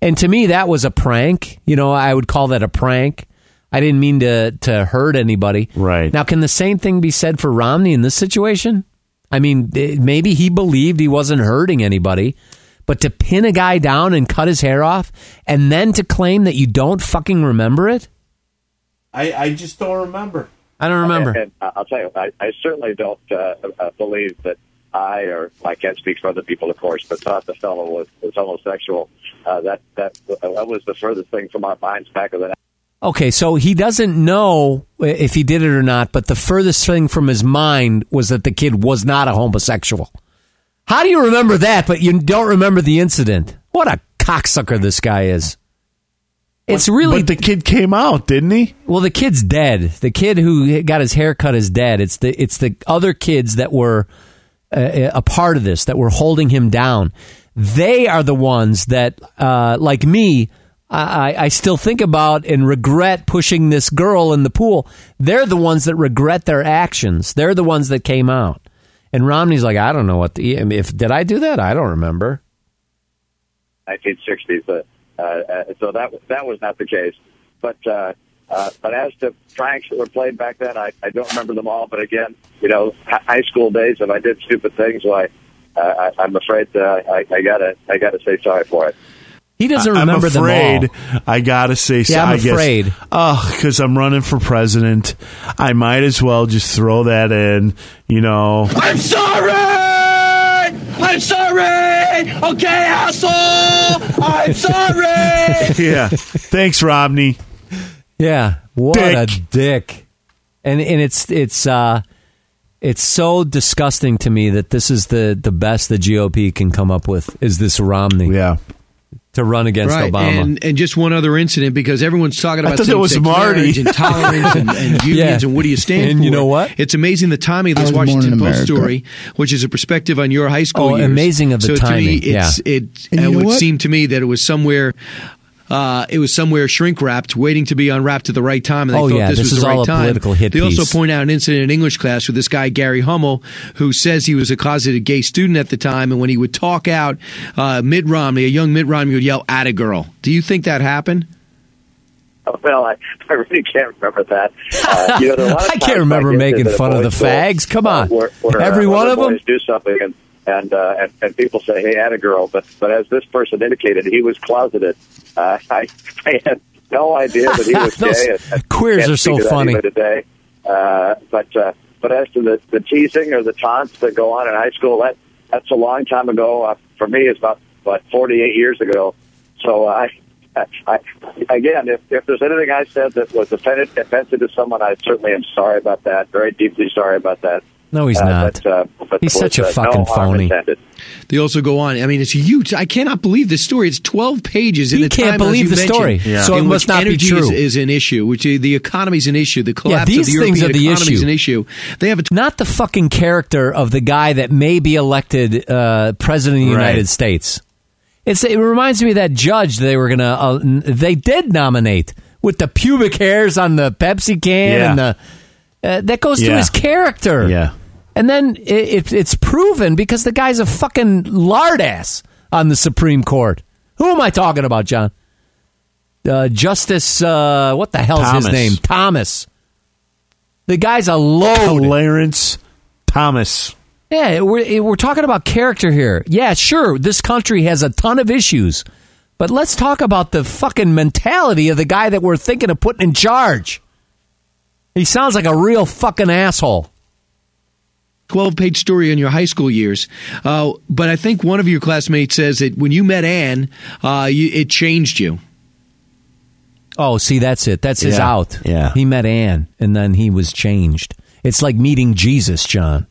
And to me, that was a prank. You know, I would call that a prank. I didn't mean to to hurt anybody. Right. Now, can the same thing be said for Romney in this situation? I mean, eh, maybe he believed he wasn't hurting anybody, but to pin a guy down and cut his hair off and then to claim that you don't fucking remember it? I, I just don't remember. I don't remember. And, and I'll tell you, I, I certainly don't uh, uh, believe that I, or I can't speak for other people, of course, but thought the fellow was, was homosexual. Uh, that that that was the furthest thing from our minds back of the. Okay, so he doesn't know if he did it or not, but the furthest thing from his mind was that the kid was not a homosexual. How do you remember that, but you don't remember the incident? What a cocksucker this guy is. It's really But the kid came out, didn't he? Well, the kid's dead. The kid who got his hair cut is dead. It's the it's the other kids that were uh, a part of this that were holding him down. They are the ones that, uh, like me, I, I still think about and regret pushing this girl in the pool. They're the ones that regret their actions. They're the ones that came out. And Romney's like, I don't know what the if did I do that? I don't remember. 1960s. Uh, uh, so that that was not the case. But uh, uh, but as to pranks that were played back then, I, I don't remember them all. But again, you know, high school days, if I did stupid things, why I, I'm afraid uh, I, I gotta I gotta say sorry for it. He doesn't I- remember I'm them afraid all. I gotta say, so, Yeah, I'm I guess, afraid. Oh, because I'm running for president. I might as well just throw that in. You know, I'm sorry! I'm sorry! Okay, asshole! I'm sorry! yeah. Thanks, Romney. Yeah, what Dick. a dick. And and it's it's uh it's so disgusting to me that this is the the best the GOP can come up with is this Romney. Yeah. To run against right, Obama. and and just one other incident because everyone's talking about thought that was same-sex Marty. marriage and tolerance and, and unions Yeah. and what do you stand And for? you know what? It's amazing the timing of I this Washington Post story, which is a perspective on your high school Oh, years. amazing of the so timing, To me, it's, It And it would what? seem to me that it was somewhere. Uh, it was somewhere shrink wrapped, waiting to be unwrapped at the right time, and they Oh, thought yeah, this, this was is the right all a time. political hit they also point out an incident in English class with this guy Gary Hummel, who says he was a closeted gay student at the time, and when he would talk out, uh, Mitt Romney, a young Mitt Romney, would yell "at a girl." Do you think that happened? Well, I, I really can't remember that. Uh, you know, there are a lot of I can't remember making fun of the boys' fags. Come on. where, where, Every uh, one other of 'em? boys do something, and and, uh, and and people say, "Hey, at a girl," but but as this person indicated, he was closeted. Uh, I, I had no idea that he was gay. I queers are so speak to that funny. Today, uh, but uh, but as to the, the teasing or the taunts that go on in high school, that that's a long time ago. Uh, for me, it's about what 48 years ago. So I, I, I again, if, if there's anything I said that was offended, offensive to someone, I certainly am sorry about that. Very deeply sorry about that. No, he's Uh, not. But, uh, but He's such a uh, fucking no phony. They also go on. I mean, it's huge. I cannot believe this story. It's 12 pages. In He the can't time, believe as you the story. Yeah. So it must not be true. Is, is an issue. Which the economy is an issue. The collapse these of the things European are the economy is issue. an issue. They have a not the fucking character of the guy that may be elected uh, president of the Right. United States. It's it reminds me of that judge they were gonna uh, they did nominate with the pubic hairs on the Pepsi can Yeah. and the uh, that goes to his character. Yeah. And then it, it, it's proven because the guy's a fucking lard ass on the Supreme Court. Who am I talking about, John? Uh, Justice, uh, what the hell's Thomas. his name? Thomas. The guy's a load. Clarence Thomas. Yeah, we're, we're talking about character here. Yeah, sure, this country has a ton of issues. But let's talk about the fucking mentality of the guy that we're thinking of putting in charge. He sounds like a real fucking asshole. 12 page story on your high school years. Uh, but I think one of your classmates says that when you met Ann, uh, you, it changed you. Oh, see, that's it. That's his Yeah, out. yeah. He met Ann, and then he was changed. It's like meeting Jesus, John.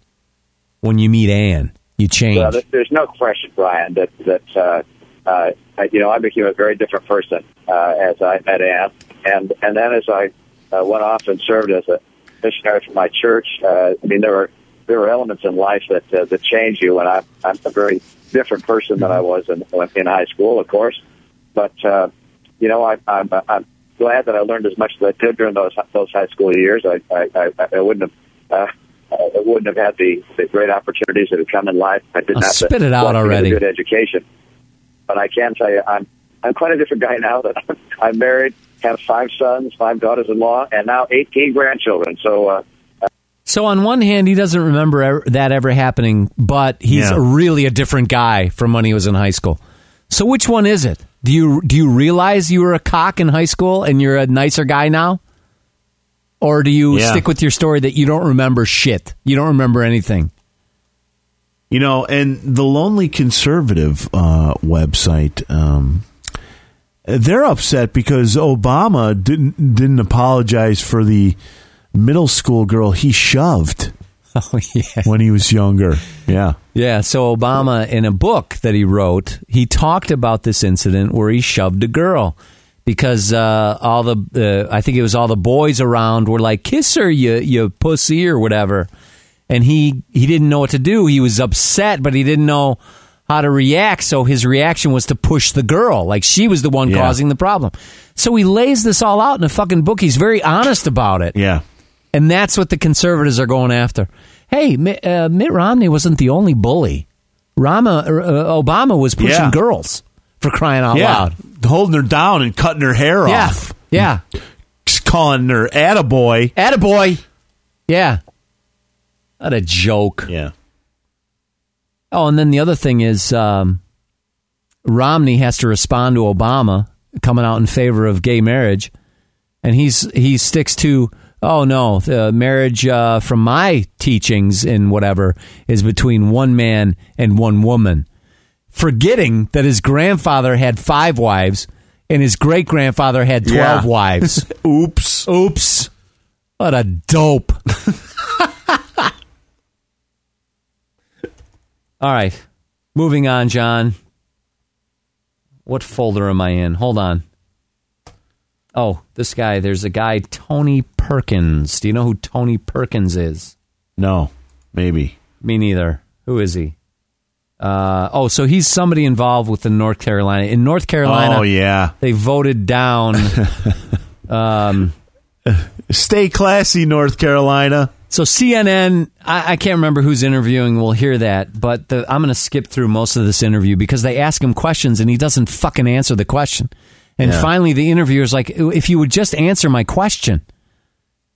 When you meet Ann, you change. Well, there's no question, Brian, that that uh, uh, I- you know I became a very different person uh, as I met Ann, and and then as I uh, went off and served as a missionary for my church. Uh, I mean, there were there were elements in life that uh, that change you, and I'm I'm a very different person than I was in in high school, of course. But uh, you know, I, I'm I'm glad that I learned as much as I did during those those high school years. I I, I, I wouldn't have. Uh, I wouldn't have had the, the great opportunities that have come in life. I did Oh, not have spit it out already. A good education, but I can tell you, I'm I'm quite a different guy now. That I'm, I'm married, have five sons, five daughters-in-law, and now 18 grandchildren. So uh, So on one hand, he doesn't remember that ever happening, but he's Yeah. a really a different guy from when he was in high school. So which one is it? Do you do you realize you were a cock in high school and you're a nicer guy now? Or do you Yeah. stick with your story that you don't remember shit? You don't remember anything. You know, and the Lonely Conservative uh, website, um, they're upset because Obama didn't didn't apologize for the middle school girl he shoved Oh yeah. when he was younger. Yeah. Yeah, so Obama in a book that he wrote, he talked about this incident where he shoved a girl because uh, all the uh, I think it was all the boys around were like kiss her you you pussy or whatever. And he he didn't know what to do. He was upset, but he didn't know how to react, so his reaction was to push the girl like she was the one Yeah. causing the problem. So he lays this all out in a fucking book. He's very honest about it. Yeah. And that's what the conservatives are going after. Hey, Mitt, uh, Mitt Romney wasn't the only bully. Rama, uh, Obama was pushing Yeah. girls for crying out yeah. loud. Holding her down and cutting her hair Yeah. off. Yeah. Calling her attaboy. Attaboy. Yeah. What a joke. Yeah. Oh, and then the other thing is um, Romney has to respond to Obama coming out in favor of gay marriage, and he's he sticks to oh no, the marriage uh, from my teachings and whatever is between one man and one woman, forgetting that his grandfather had five wives and his great grandfather had twelve Yeah. wives. Oops. Oops. What a dope. All right. Moving on, John. What folder am I in? Hold on. Oh, this guy. There's a guy, Tony Perkins. Do you know who Tony Perkins is? No, maybe. Me neither. Who is he? Uh, oh, so he's somebody involved with the North Carolina. In North Carolina, Oh, yeah. they voted down. um, Stay classy, North Carolina. So CNN, I, I can't remember who's interviewing. We'll hear that, but the, I'm going to skip through most of this interview because they ask him questions and he doesn't fucking answer the question. And Yeah. finally, the interviewer's like, "If you would just answer my question,"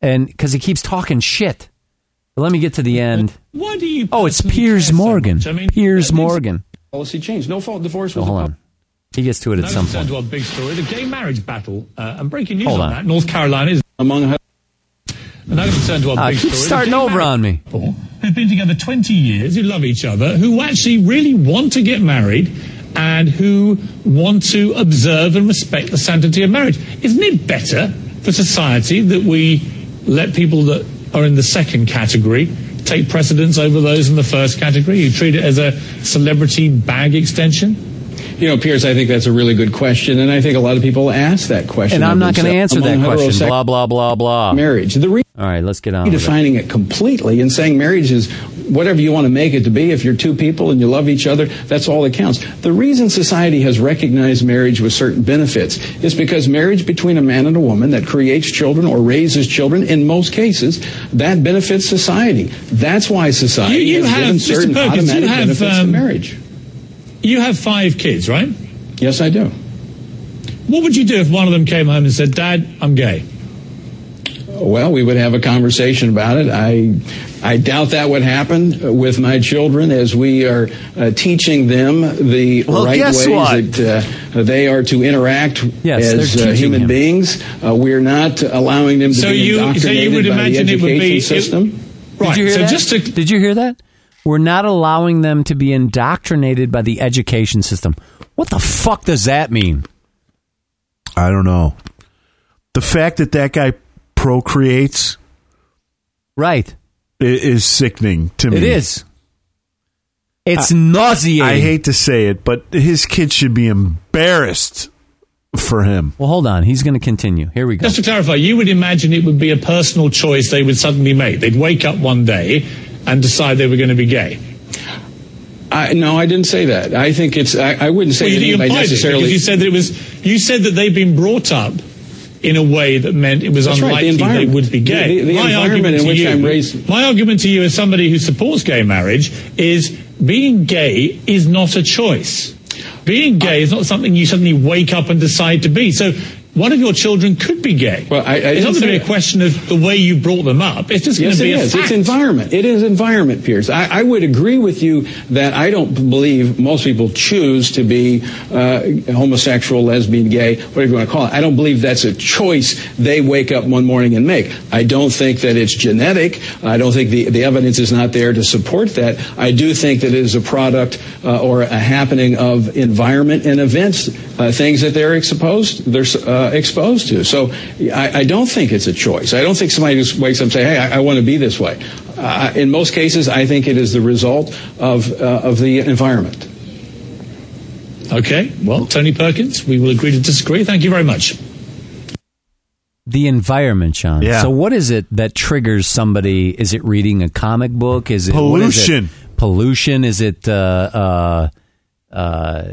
and because he keeps talking shit. But let me get to the end. Why do you? Oh, it's Piers care so Morgan. I mean, Piers Morgan. Policy change. No fault divorce So was hold on. He gets to it at Now some let's turn point. to our big story, the gay marriage battle. Uh, and breaking news Hold on, on. that. North Carolina is among her. And now let's turn to our Ah, big keep story. starting over on me. couple Who've been together 20 years, who love each other, who actually really want to get married, and who want to observe and respect the sanctity of marriage. Isn't it better for society that we let people that are in the second category take precedence over those in the first category? You treat it as a celebrity bag extension? You know, Piers, I think that's a really good question, and I think a lot of people ask that question. And I'm not going to answer that question. Blah blah blah blah. Marriage. The re- All right, let's get on. with it. defining it completely and saying marriage is whatever you want to make it to be. If you're two people and you love each other, that's all that counts. The reason society has recognized marriage with certain benefits is because marriage between a man and a woman that creates children or raises children, in most cases, that benefits society. That's why society You- you has have- given certain Perkins, automatic have, benefits um, to marriage. You have five kids, right? Yes, I do. What would you do if one of them came home and said, Dad, I'm gay? Well, we would have a conversation about it. I, I doubt that would happen with my children as we are uh, teaching them the Well, right guess ways what? that uh, they are to interact Yes, as uh, human him. beings. Uh, we're not allowing them to So be you- so you indoctrinated would by the imagine it would education be- it- system. Right. Did you hear so that? just to Did you hear that? We're not allowing them to be indoctrinated by the education system. What the fuck does that mean? I don't know. The fact that that guy procreates Right. i- is sickening to me. It is. It's nauseating. I hate to say it, but his kids should be embarrassed for him. Well, hold on. He's going to continue. Here we go. just to clarify, you would imagine it would be a personal choice they would suddenly make. They'd wake up one day and decide they were going to be gay. I, no, I didn't say that. I think it's. I, I wouldn't say Well, that you anybody implied it you said that it was. You said that they've been brought up in a way that meant it was That's right, the unlikely they would be gay. The- the- the my environment argument in to which you, I'm raised- My argument to you, as somebody who supports gay marriage, is being gay is not a choice. Being gay is not something you suddenly wake up and decide to be. So. One of your children could be gay. Well, I- I it's didn't going to be a question of the way you brought them up. It's just Yes, going it to be a is. fact. It's environment. It is environment, Piers. I, I would agree with you that I don't believe most people choose to be uh, homosexual, lesbian, gay, whatever you want to call it. I don't believe that's a choice they wake up one morning and make. I don't think that it's genetic. I don't think the, the evidence is not there to support that. I do think that it is a product uh, or a happening of environment and events, uh, things that they're exposed they're uh, exposed to. So I, I don't think it's a choice. I don't think somebody just wakes up and say, "Hey, I, I want to be this way." Uh, in most cases, I think it is the result of uh, of the environment. Okay. Well, Tony Perkins, we will agree to disagree. Thank you very much. The environment, Sean. Yeah. So, what is it that triggers somebody? Is it reading a comic book? Is it what is it? Pollution. Pollution. Is it uh, uh, uh,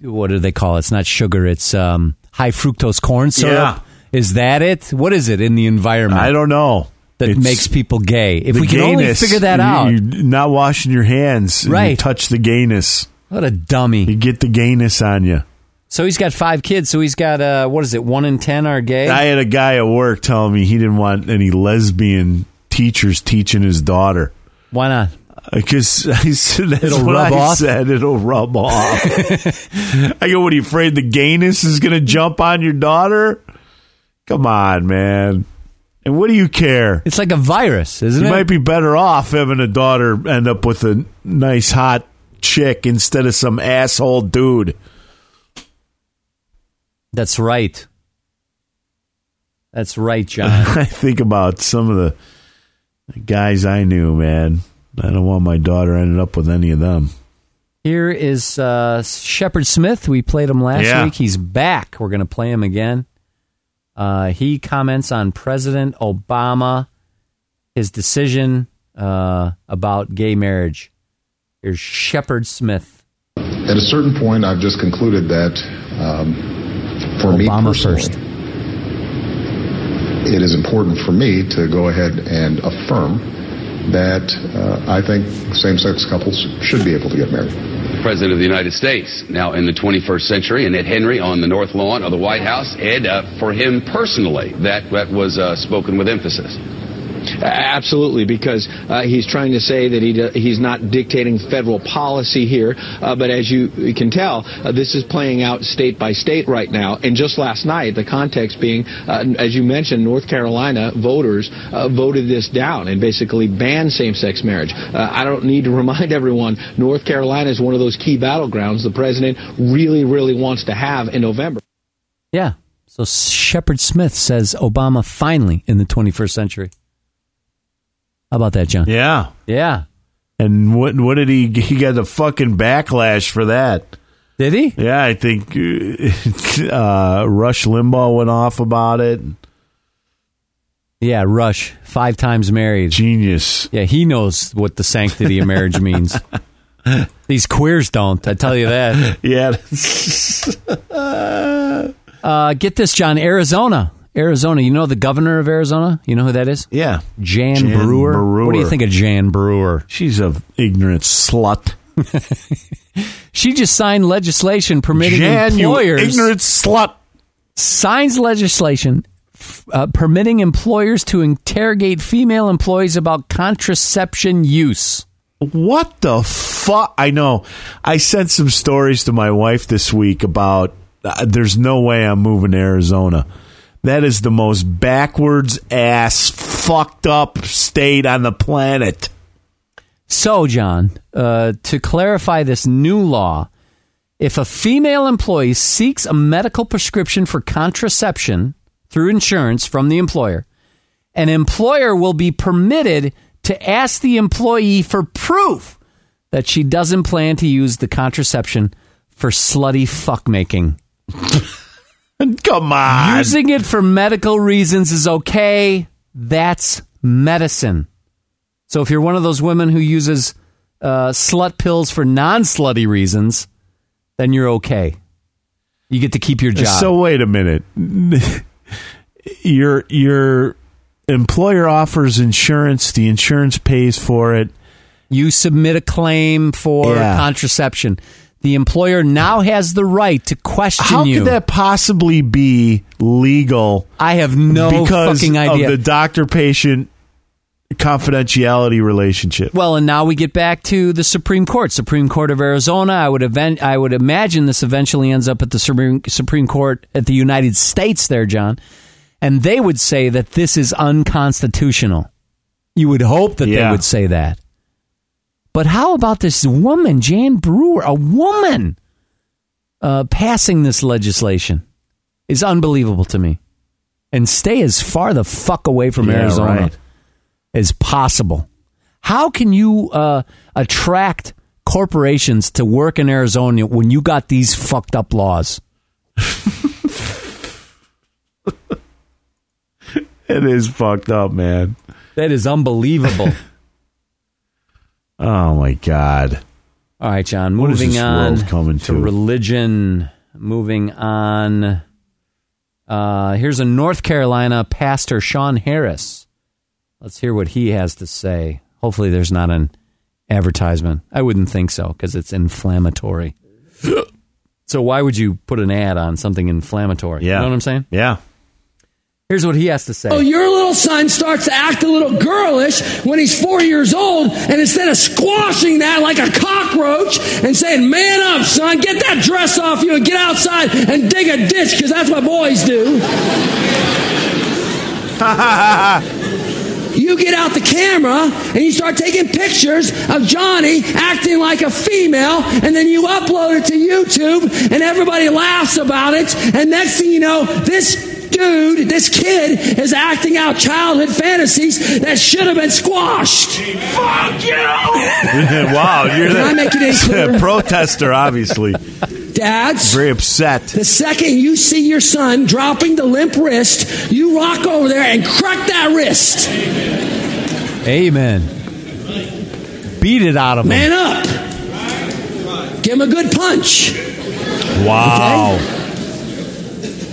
what do they call it? It's not sugar. It's um, high fructose corn syrup. Yeah. Is that it? What is it in the environment? I don't know. That It's makes people gay. If we can only gayness. figure that out, You're not washing your hands. and You Right. touch the gayness. what a dummy. You get the gayness on you. So he's got five kids. So he's got uh, what is it? One in ten are gay. I had a guy at work telling me he didn't want any lesbian teachers teaching his daughter. Why not? Because I said that's It'll what rub I off? said. It'll rub off. I go, what are you afraid the gayness is going to jump on your daughter? Come on, man. And what do you care? It's like a virus, isn't it? you it? might be better off having a daughter end up with a nice hot chick instead of some asshole dude. That's right. That's right, John. I think about some of the guys I knew, man. I don't want my daughter ended up with any of them. Here is uh, Shepard Smith. We played him last Yeah. week. He's back. We're going to play him again. Uh, he comments on President Obama, his decision uh, about gay marriage. Here's Shepard Smith. At a certain point, I've just concluded that um, for me Obama personally, first. it is important for me to go ahead and affirm that uh, I think same-sex couples should be able to get married. President of the United States, now in the 21st century, and Ed Henry on the North Lawn of the White House. Ed, uh, for him personally, that, that was uh, spoken with emphasis. Absolutely, because uh, he's trying to say that he he's not dictating federal policy here. Uh, but as you can tell, uh, this is playing out state by state right now. And just last night, the context being, uh, as you mentioned, North Carolina voters uh, voted this down and basically banned same-sex marriage. Uh, I don't need to remind everyone, North Carolina is one of those key battlegrounds the president really, really wants to have in November. Yeah. So Shepard Smith says Obama finally in the 21st century. How about that, John? Yeah. Yeah. And what what did he he got the fucking backlash for that? Did he? Yeah, I think uh, Rush Limbaugh went off about it. Yeah, Rush, five times married. Genius. Yeah, he knows what the sanctity of marriage means. These queers don't, I tell you that. Yeah. uh, get this, John. Arizona. Arizona. You know the governor of Arizona? You know who that is? Yeah. Jan, Jan Brewer. Brewer. What do you think of Jan Brewer? She's a ignorant slut. She just signed legislation permitting Jan, employers. ignorant slut. Signs legislation uh, permitting employers to interrogate female employees about contraception use. What the fuck? I know. I sent some stories to my wife this week about uh, there's no way I'm moving to Arizona. That is the most backwards ass, fucked up state on the planet. So, John, uh, to clarify this new law, if a female employee seeks a medical prescription for contraception through insurance from the employer, an employer will be permitted to ask the employee for proof that she doesn't plan to use the contraception for slutty fuck making. Come on. Using it for medical reasons is okay. That's medicine. So if you're one of those women who uses uh, slut pills for non slutty reasons, then you're okay. You get to keep your job. So wait a minute. your your employer offers insurance. The insurance pays for it. you submit a claim for Yeah. contraception. The employer now has the right to question How you. could that possibly be legal? I have no because fucking idea. of the doctor patient confidentiality relationship. Well, and now we get back to the Supreme Court, Supreme Court of Arizona. I would event, I would imagine this eventually ends up at the Supreme Supreme Court at the United States, there, John, and they would say that this is unconstitutional. You would hope that they would say that. But how about this woman, Jan Brewer, a woman, uh, passing this legislation is unbelievable to me. And stay as far the fuck away from Yeah, Arizona right. as possible. How can you uh, attract corporations to work in Arizona when you got these fucked up laws? It is fucked up, man. That is unbelievable. Oh my god. All right, John. Moving on coming to? religion. Moving on. Uh, here's a North Carolina pastor, Sean Harris. Let's hear what he has to say. Hopefully, there's not an advertisement. I wouldn't think so because it's inflammatory. so why would you put an ad on something inflammatory? Yeah. You know what I'm saying? Yeah. Here's what he has to say. So your little son starts to act a little girlish when he's four years old, and instead of squashing that like a cockroach and saying, "Man up, son, get that dress off you and get outside and dig a ditch," because that's what boys do. You get out the camera and you start taking pictures of Johnny acting like a female, and then you upload it to YouTube, and everybody laughs about it. And next thing you know, this dude, this kid, is acting out childhood fantasies that should have been squashed. Fuck you! wow, you're Can I make it any clearer? protester, obviously. Dads, Very upset. the second you see your son dropping the limp wrist, you walk over there and crack that wrist. Amen. Beat it out of him. Man up. Give him a good punch. Wow.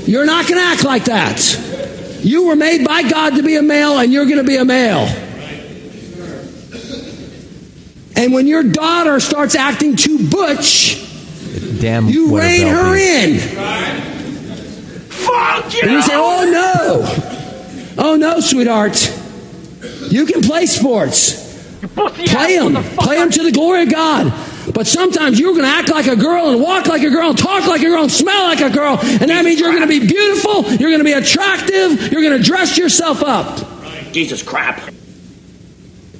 You're not going to act like that. You were made by God to be a male, and you're going to be a male. And when your daughter starts acting too butch, Damn. you rein her beat. in. Fuck you! And you say, "Oh no, oh no, sweetheart, you can play sports. Play them, play them to the glory of God." But sometimes you're going to act like a girl and walk like a girl and talk like a girl and smell like a girl. And that means you're going to be beautiful, you're going to be attractive, you're going to dress yourself up. Jesus crap.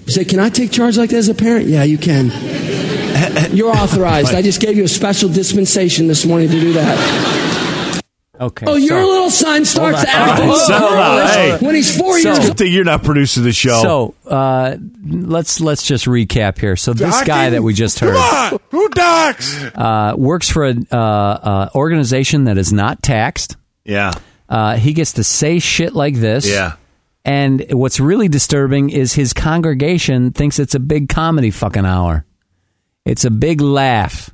You say, Can I take charge like that as a parent? Yeah, you can. You're authorized. I just gave you a special dispensation this morning to do that. Okay. Oh, your little son starts acting to on. a little settle Hey. when he's four So, years good old. thing you're not producing the show. So uh, let's let's just recap here. So this Docking? guy that we just heard Come on, who docks? uh, works for an uh, uh, organization that is not taxed. Yeah. Uh, he gets to say shit like this. Yeah. And what's really disturbing is his congregation thinks it's a big comedy fucking hour. It's a big laugh.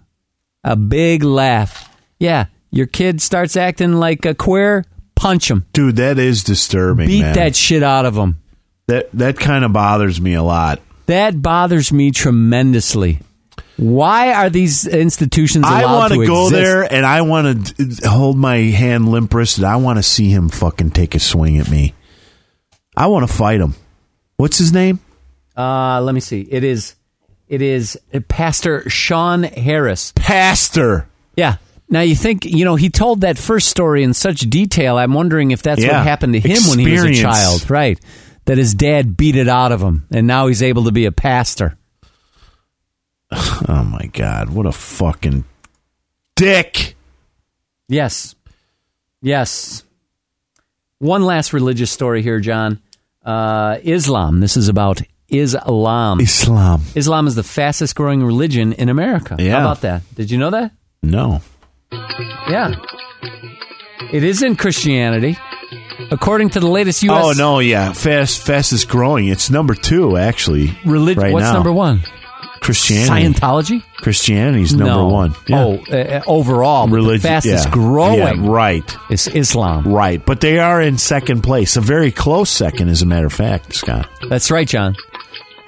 A big laugh. Yeah, your kid starts acting like a queer, punch him. Dude, that is disturbing. Beat man. that shit out of him. That that kind of bothers me a lot. That bothers me tremendously. Why are these institutions allowed I want to to go exist? there and I want to hold my hand limp wristed. I want to see him fucking take a swing at me. I want to fight him. What's his name? Uh, let me see. It is, it is Pastor Sean Harris. Pastor. Yeah. Now you think you know he told that first story in such detail. I'm wondering if that's Yeah. what happened to him when he was a child, right? That his dad beat it out of him, and now he's able to be a pastor. Oh my god, what a fucking dick. Yes, yes. One last religious story here, John. Uh, Islam. This is about Islam. Islam. Islam is the fastest growing religion in America. Yeah. How about that? Did you know that? No. Yeah. It isn't Christianity. According to the latest U.S. Oh no, yeah, fast fastest growing. It's number two actually. Religion. right what's now. number one? Christianity. Scientology. Christianity's number No. one. Yeah. Oh, uh, overall, but the Religion- fastest yeah. growing Yeah, right. is Islam. Right, but they are in second place, a very close second, as a matter of fact, Scott. That's right, John.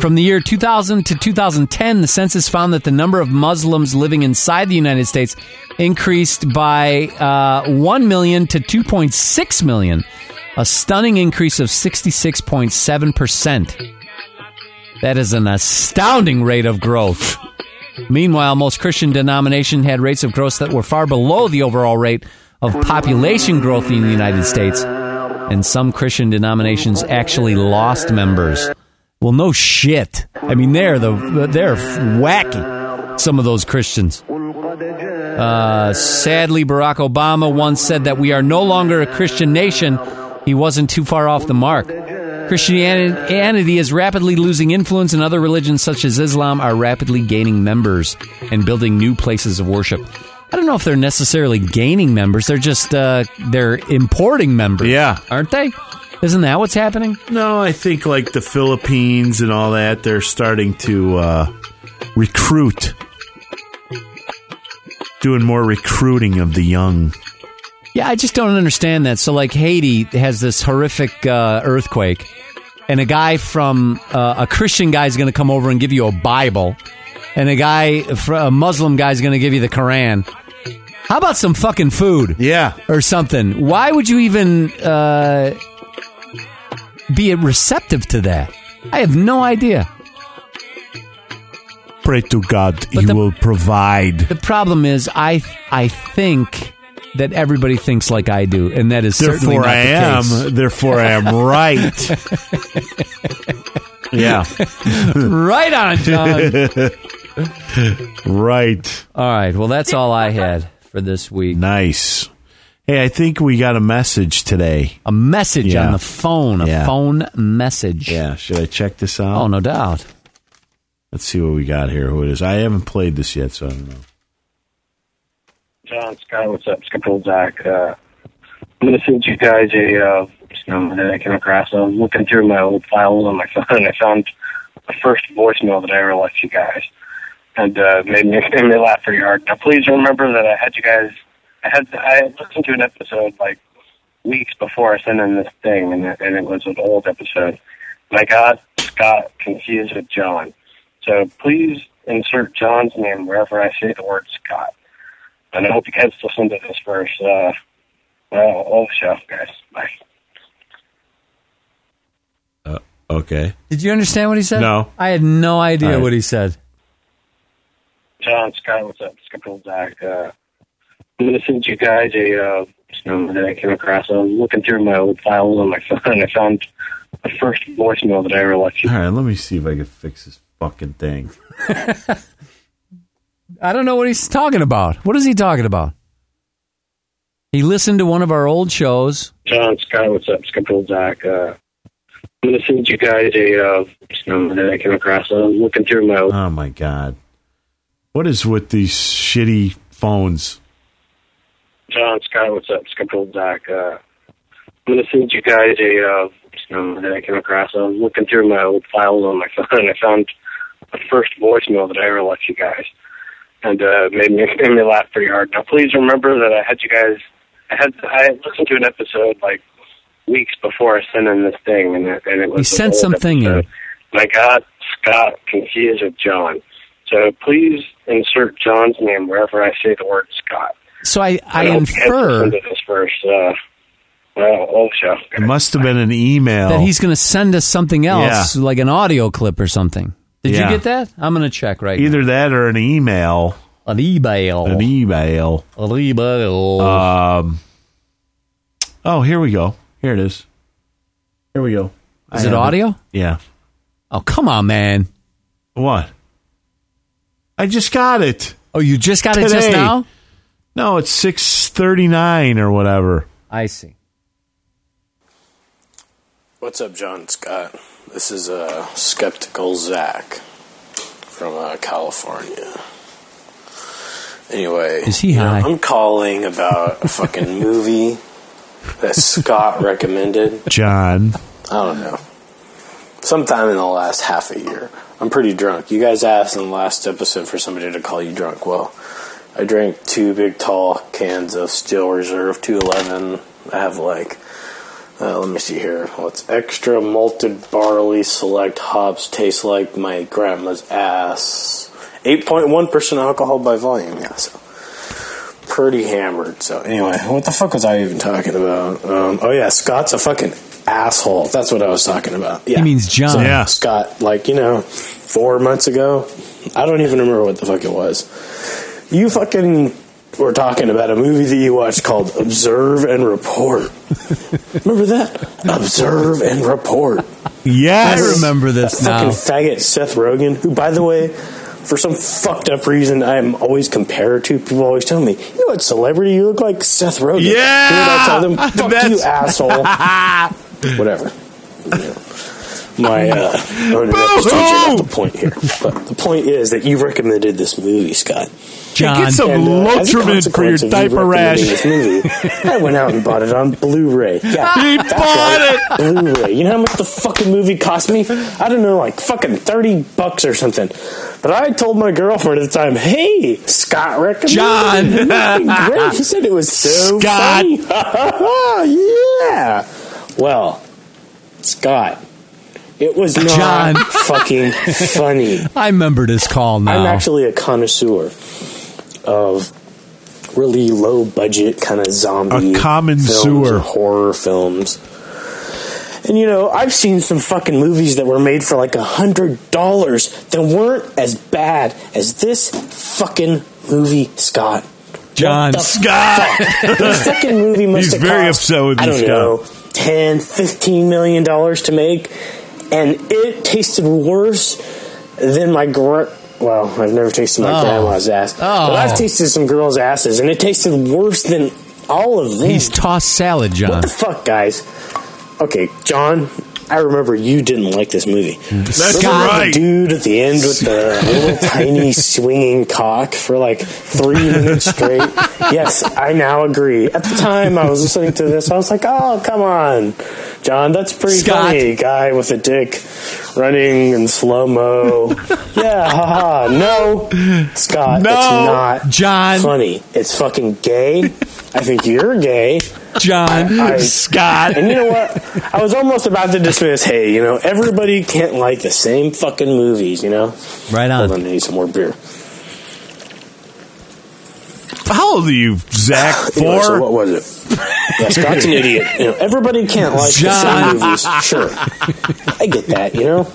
From the year 2000 to 2010, the census found that the number of Muslims living inside the United States increased by uh, 1 million to 2.6 million, a stunning increase of 66.7%. That is an astounding rate of growth. Meanwhile, most Christian denominations had rates of growth that were far below the overall rate of population growth in the United States. And some Christian denominations actually lost members. Well, no shit. I mean, they're the they're wacky. Some of those Christians. Uh, sadly, Barack Obama once said that we are no longer a Christian nation. He wasn't too far off the mark. Christianity is rapidly losing influence, and other religions such as Islam are rapidly gaining members and building new places of worship. I don't know if they're necessarily gaining members; they're just uh, they're importing members. Yeah. aren't they? Isn't that what's happening? No, I think like the Philippines and all that, they're starting to uh, recruit, doing more recruiting of the young. Yeah, I just don't understand that. So, like, Haiti has this horrific uh, earthquake, and a guy from uh, a Christian guy is going to come over and give you a Bible, and a guy, a Muslim guy, is going to give you the Quran. How about some fucking food? Yeah. Or something. Why would you even. Uh, be receptive to that? I have no idea. Pray to God, But He the- will provide. The problem is, I I think that everybody thinks like I do, and that is Therefore, I am. Therefore, I am right. yeah. right on, John. right. All right. Well, that's all I had for this week. Nice. Hey, I think we got a message today. A message Yeah. on the phone. A Yeah. phone message. Yeah. Should I check this out? Oh, no doubt. Let's see what we got here. Who it is? I haven't played this yet, so I don't know. John Scott, what's up? Skeptical Zach. Uh, I'm going to send you guys a uh, number that I came across. I was looking through my old files on my phone and I found the first voicemail that I ever left you guys. And uh, made, me, made me laugh pretty hard. Now, please remember that I had you guys, I had I listened to an episode like weeks before I sent in this thing, and it, and it was an old episode. And I got Scott confused with John. So please insert John's name wherever I say the word Scott. And I hope you guys listen to this first. Uh, well, all the show, guys. Bye. Uh, okay. Did you understand what he said? No. I had no idea All right. what he said. John Scott, what's up? Skeptical Zach. Uh, I'm going to send you guys a uh, number that I came across. I was looking through my old files on my phone and I found the first voicemail that I ever left you. All right, let me see if I can fix this fucking thing. I don't know what he's talking about. What is he talking about? He listened to one of our old shows. John Scott, what's up? Skeptical Zach. Uh, I'm going to send you guys a uh, number that I came across. I was looking through my old Oh my god. What is with these shitty phones? John Scott, what's up? Old Zach. Uh, I'm going to send you guys a uh, number that I came across. I was looking through my old files on my phone and I found the first voicemail that I ever left you guys. And uh, made me made me laugh pretty hard. Now, please remember that I had you guys. I had I had listened to an episode like weeks before I sent in this thing, and it, and it was an sent something in. episode. And I got Scott confused with John. So please insert John's name wherever I say the word Scott. So I, I hope you guys infer this first. Uh, well, all the show. It must have been an email. that he's going to send us something else, like an audio clip or something. Did Yeah. you get that? I'm going to check right Either that or an email. An email. An email. An email. Um. Oh, here we go. Here it is. Here we go. Is I it have audio? Yeah. Oh, come on, man. What? I just got it. Oh, you just got it just now? No, it's six thirty nine or whatever. I see. What's up, John Scott? This is uh, Skeptical Zach from uh, California. Anyway, Is he you know, high? I'm calling about a fucking movie that Scott recommended. John. I don't know. Sometime in the last half a year. I'm pretty drunk. You guys asked in the last episode for somebody to call you drunk. Well, I drank two big tall cans of Steel Reserve 211. I have like, uh, let me see here. What's extra malted barley select hops taste like my grandma's ass. 8.1% alcohol by volume, yeah, so pretty hammered. So anyway, what the fuck was I even talking about? Um, oh yeah, Scott's a fucking asshole. That's what I was talking about. Yeah. He means John. So, Yeah. Scott, like you know, four months ago, I don't even remember what the fuck it was. You fucking were talking about a movie that you watched called Observe and Report. remember that? Observe and Report. Yes. I remember this That fucking faggot Seth Rogen, who, by the way, for some fucked up reason, I am always compared to. People always tell me, "You know what celebrity you look like? Seth Rogen." Yeah! What I tell them? Fuck you, asshole. Whatever. You know, My uh, I'm gonna just the point here, but the point is that you recommended this movie, Scott. John. Get some And, uh, Lotrimin for your consequence of you diaper rash. This movie, I went out and bought it on Blu-ray. Yeah, He bought right, Blu-ray. You know how much the fucking movie cost me? I don't know, like fucking thirty bucks or something. But I told my girlfriend at the time, "Hey, Scott recommended John. it. It great." He said it was so Scott. funny. yeah. Well, Scott, it was not John. fucking funny. I remember this call now. I'm actually a connoisseur of really low budget kind of zombie A common sewer. horror films. And you know, I've seen some fucking movies that were made for like a hundred dollars that weren't as bad as this fucking movie, Scott. John the Scott. fuck? this fucking movie must He's have very cost, upset with I don't Scott. know, 10, 15 million dollars to make, and it tasted worse than my gr- well, I've never tasted my Oh. grandma's ass, oh. but Oh. I've tasted some girls' asses, and it tasted worse than all of them. He's tossed salad, John. What the fuck, guys? Okay, John, I remember you didn't like this movie. That's remember right. The dude at the end with the little tiny swinging cock for like three minutes straight. Yes, I now agree. At the time I was listening to this, I was like, "Oh, come on, John, that's pretty Scott. funny." Guy with a dick running in slow mo. yeah, haha. No, Scott, No, it's not John. funny. It's fucking gay. I think you're gay. John. I- Scott. And you know what? I was almost about to dismiss. Hey, you know, everybody can't like the same fucking movies. You know. Right on. Hold on, I need some more beer. How old are you, Zach? Anyway, so Four? what was it? Yeah, Scott's an idiot. You know, everybody can't like John. the same movies. Sure, I get that. You know.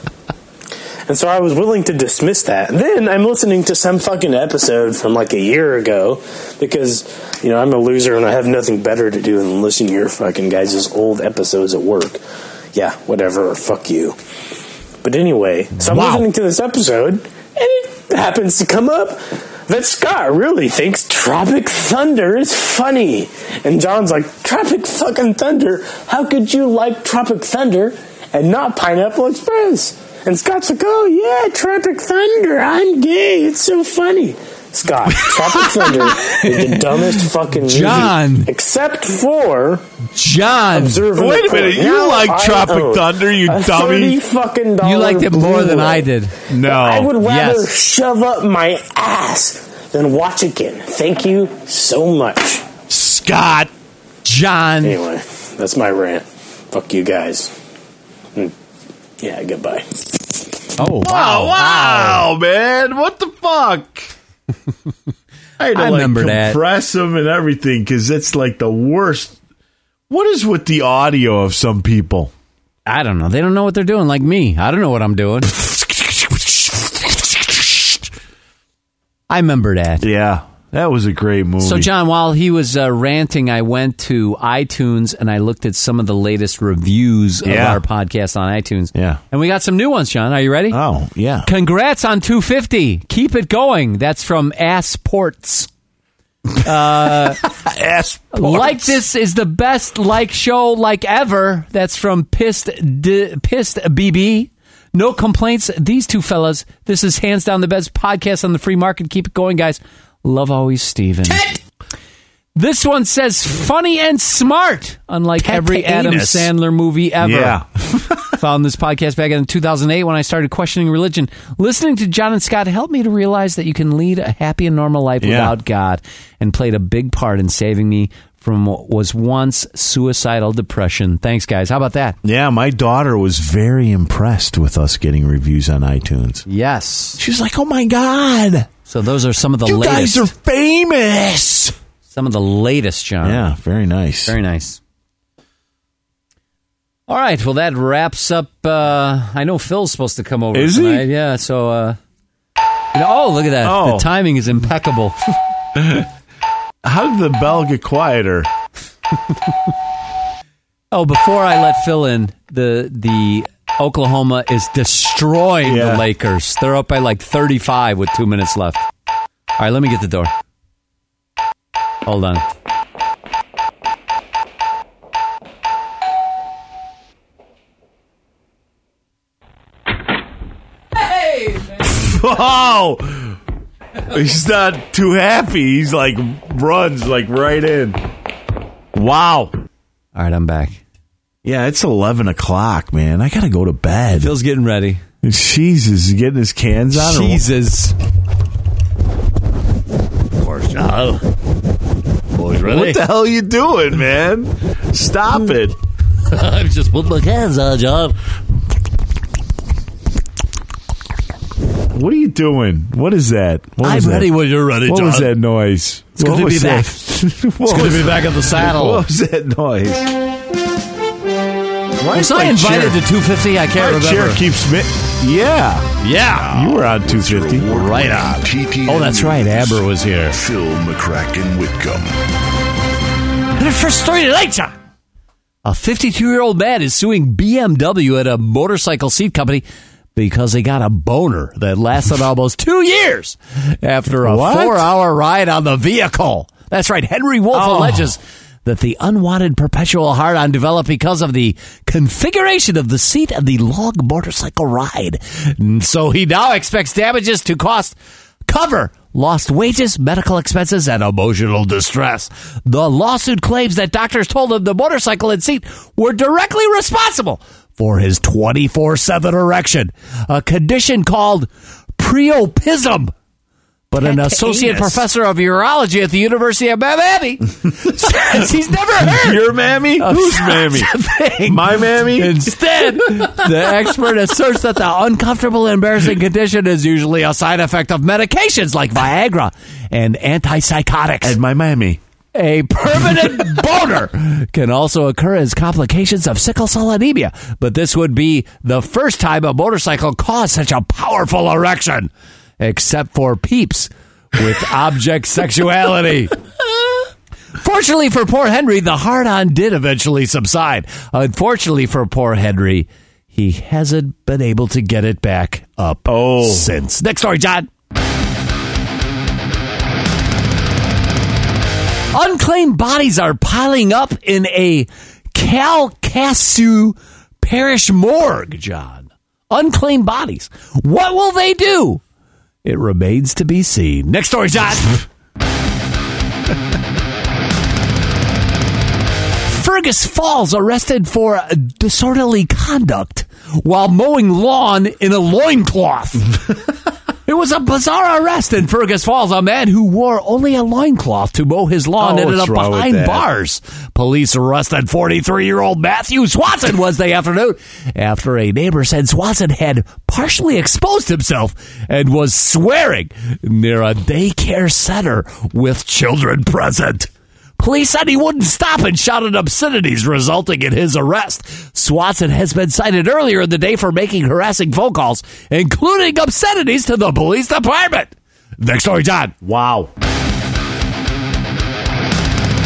And so I was willing to dismiss that. Then I'm listening to some fucking episode from like a year ago because, you know, I'm a loser and I have nothing better to do than listen to your fucking guys' old episodes at work. Yeah, whatever. Fuck you. But anyway, so I'm Wow. listening to this episode and it happens to come up that Scott really thinks Tropic Thunder is funny. And John's like, Tropic fucking Thunder? How could you like Tropic Thunder and not Pineapple Express? And Scott's like, oh yeah, Tropic Thunder. I'm gay. It's so funny. Scott, Tropic Thunder is the dumbest fucking movie. John. Except for John. Observing Wait a minute, Court. you Now like I Tropic Thunder, you a dummy. 30 fucking dollar You liked it more than I did. No. I would rather Yes. shove up my ass than watch again. Thank you so much. Scott. John. Anyway, that's my rant. Fuck you guys. Mm. Yeah, goodbye. Oh, Wow, wow. wow, man. What the fuck? I I like remember that. compress them and everything because it's like the worst. What is with the audio of some people? I don't know. They don't know what they're doing like me. I don't know what I'm doing. I remember that. Yeah, that was a great movie. So, John, while he was uh, ranting, I went to iTunes and I looked at some of the latest reviews of our podcast on iTunes. Yeah. And we got some new ones, John. Are you ready? Oh, yeah. Congrats on 250. Keep it going. That's from Ass Ports. Uh, like this is the best like show like ever. That's from Pissed D- Pissed BB. No complaints. These two fellas. This is hands down the best podcast on the free market. Keep it going, guys. Love always, Steven. This one says funny and smart, unlike every Adam Penis. Sandler movie ever. Yeah. Found this podcast back in 2008 when I started questioning religion. Listening to John and Scott helped me to realize that you can lead a happy and normal life Yeah. without God and played a big part in saving me from what was once suicidal depression. Thanks, guys. How about that? Yeah, my daughter was very impressed with us getting reviews on iTunes. Yes. She was like, "Oh my god, So those are some of the you latest. guys are famous!" some of the latest, John. Yeah, very nice. Very nice. All right. Well, that wraps up. Uh, I know Phil's supposed to come over Is he? Yeah. So, uh, you know- oh, look at that. Oh. The timing is impeccable. How did the bell get quieter? oh, before I let Phil in, the the Oklahoma is destroying Yeah. the Lakers. They're up by like 35 with two minutes left. All right. Let me get the door. Hold on. Hey! oh, he's not too happy. He's like runs like right in. Wow. All right. I'm back. Yeah, it's eleven o'clock, man. I gotta go to bed. Phil's getting ready. Jesus, is he getting his cans on. what? Jesus. Of course, John. Boys, What the hell are you doing, man? Stop it. I've just put my hands on, John. What are you doing? What is that? What I'm that? ready when you're ready, What was that noise? It's good to be that? back. What good to be back at the saddle. What was that noise? Why Was I invited chair- to 250? I can't my remember. chair keeps mi- Yeah. Yeah. You were on 250. Right on. Oh, that's right. Amber was here. Phil McCracken Whitcomb. And our first story tonight, John. A 52 year old man is suing BMW at a motorcycle seat company because he got a boner that lasted almost two years after a four hour ride on the vehicle. That's right. Henry Wolf Oh. alleges that the unwanted perpetual hard on developed because of the configuration of the seat and the long motorcycle ride. So he now expects damages to cost cover lost wages, medical expenses, and emotional distress. The lawsuit claims that doctors told him the motorcycle and seat were directly responsible for his 24 7 erection, a condition called priapism. But an associate professor of urology at the University of Miami says he's never heard Your mammy? Who's mammy? My mammy? Instead, the expert asserts that the uncomfortable, embarrassing condition is usually a side effect of medications like Viagra and antipsychotics. And my mammy. A permanent boner can also occur as complications of sickle cell anemia, but this would be the first time a motorcycle caused such a powerful erection, except for peeps with object sexuality. Fortunately for poor Henry, the hard on did eventually subside. Unfortunately for poor Henry, he hasn't been able to get it back up Oh. since. Next story, John. Unclaimed bodies are piling up in a Calcasieu parish morgue, John. Unclaimed bodies. What will they do? It remains to be seen. Next story, John. Fergus Falls arrested for disorderly conduct while mowing lawn in a loincloth. it was a bizarre arrest in Fergus Falls. A man who wore only a loincloth to mow his lawn Oh, ended up behind bars. Police arrested 43 year old Matthew Swanson Wednesday afternoon after a neighbor said Swanson had partially exposed himself and was swearing near a daycare center with children present. Police said he wouldn't stop and shouted obscenities, resulting in his arrest. Swanson has been cited earlier in the day for making harassing phone calls, including obscenities to the police department. Next story, John. Wow.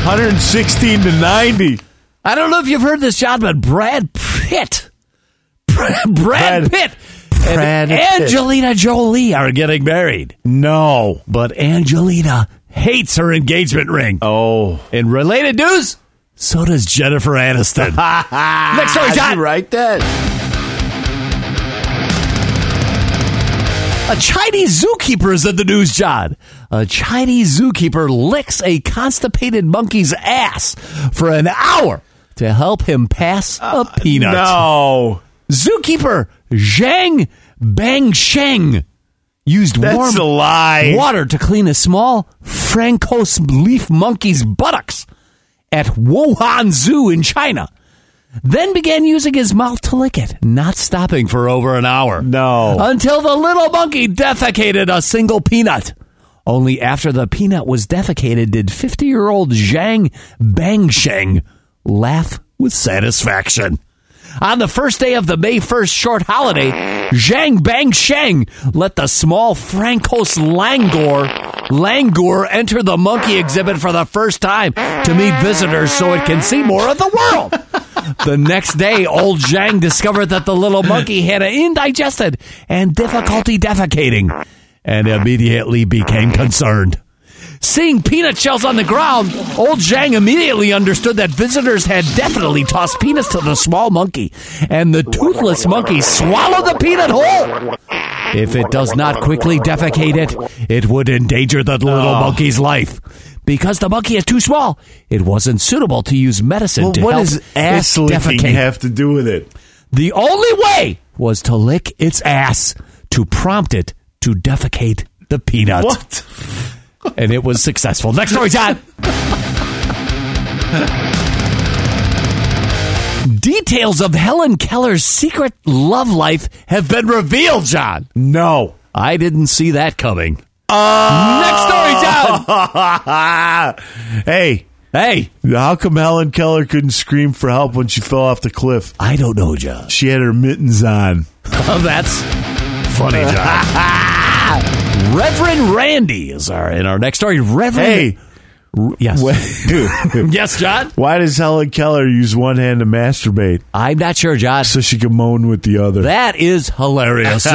116 to 90. I don't know if you've heard this, John, but Brad Pitt, Brad, Brad Pitt, Brad and Pitt. Angelina Jolie are getting married. No. But Angelina hates her engagement ring. Oh. In related news, so does Jennifer Aniston. Next story, John. You write that? A Chinese zookeeper is in the news, John. A Chinese zookeeper licks a constipated monkey's ass for an hour to help him pass a uh, peanut. No. Zookeeper Zhang Bangsheng used That's warm a lie. water to clean a small Francos leaf monkey's buttocks at Wuhan Zoo in China. Then began using his mouth to lick it, not stopping for over an hour. No. Until the little monkey defecated a single peanut. Only after the peanut was defecated did 50 year old Zhang Bangsheng laugh with satisfaction. On the first day of the May 1st short holiday, Zhang Bang Sheng let the small Francos Langor Langur enter the monkey exhibit for the first time to meet visitors so it can see more of the world. the next day, old Zhang discovered that the little monkey had an indigested and difficulty defecating and immediately became concerned. Seeing peanut shells on the ground, old Zhang immediately understood that visitors had definitely tossed peanuts to the small monkey, and the toothless monkey swallowed the peanut whole. If it does not quickly defecate it, it would endanger the little Oh. monkey's life. Because the monkey is too small, it wasn't suitable to use medicine Well, to what help does it ass licking have to do with it? The only way was to lick its ass to prompt it to defecate the peanut. What? And it was successful. Next story, John. Details of Helen Keller's secret love life have been revealed, John. No. I didn't see that coming. Uh, Next story, John. hey, Hey, how come Helen Keller couldn't scream for help when she fell off the cliff? I don't know, John. She had her mittens on. Oh, that's funny, John. Reverend Randy is our in our next story. Reverend. Hey, R- yes. yes, John. Why does Helen Keller use one hand to masturbate? I'm not sure, John. So she can moan with the other. That is hilarious,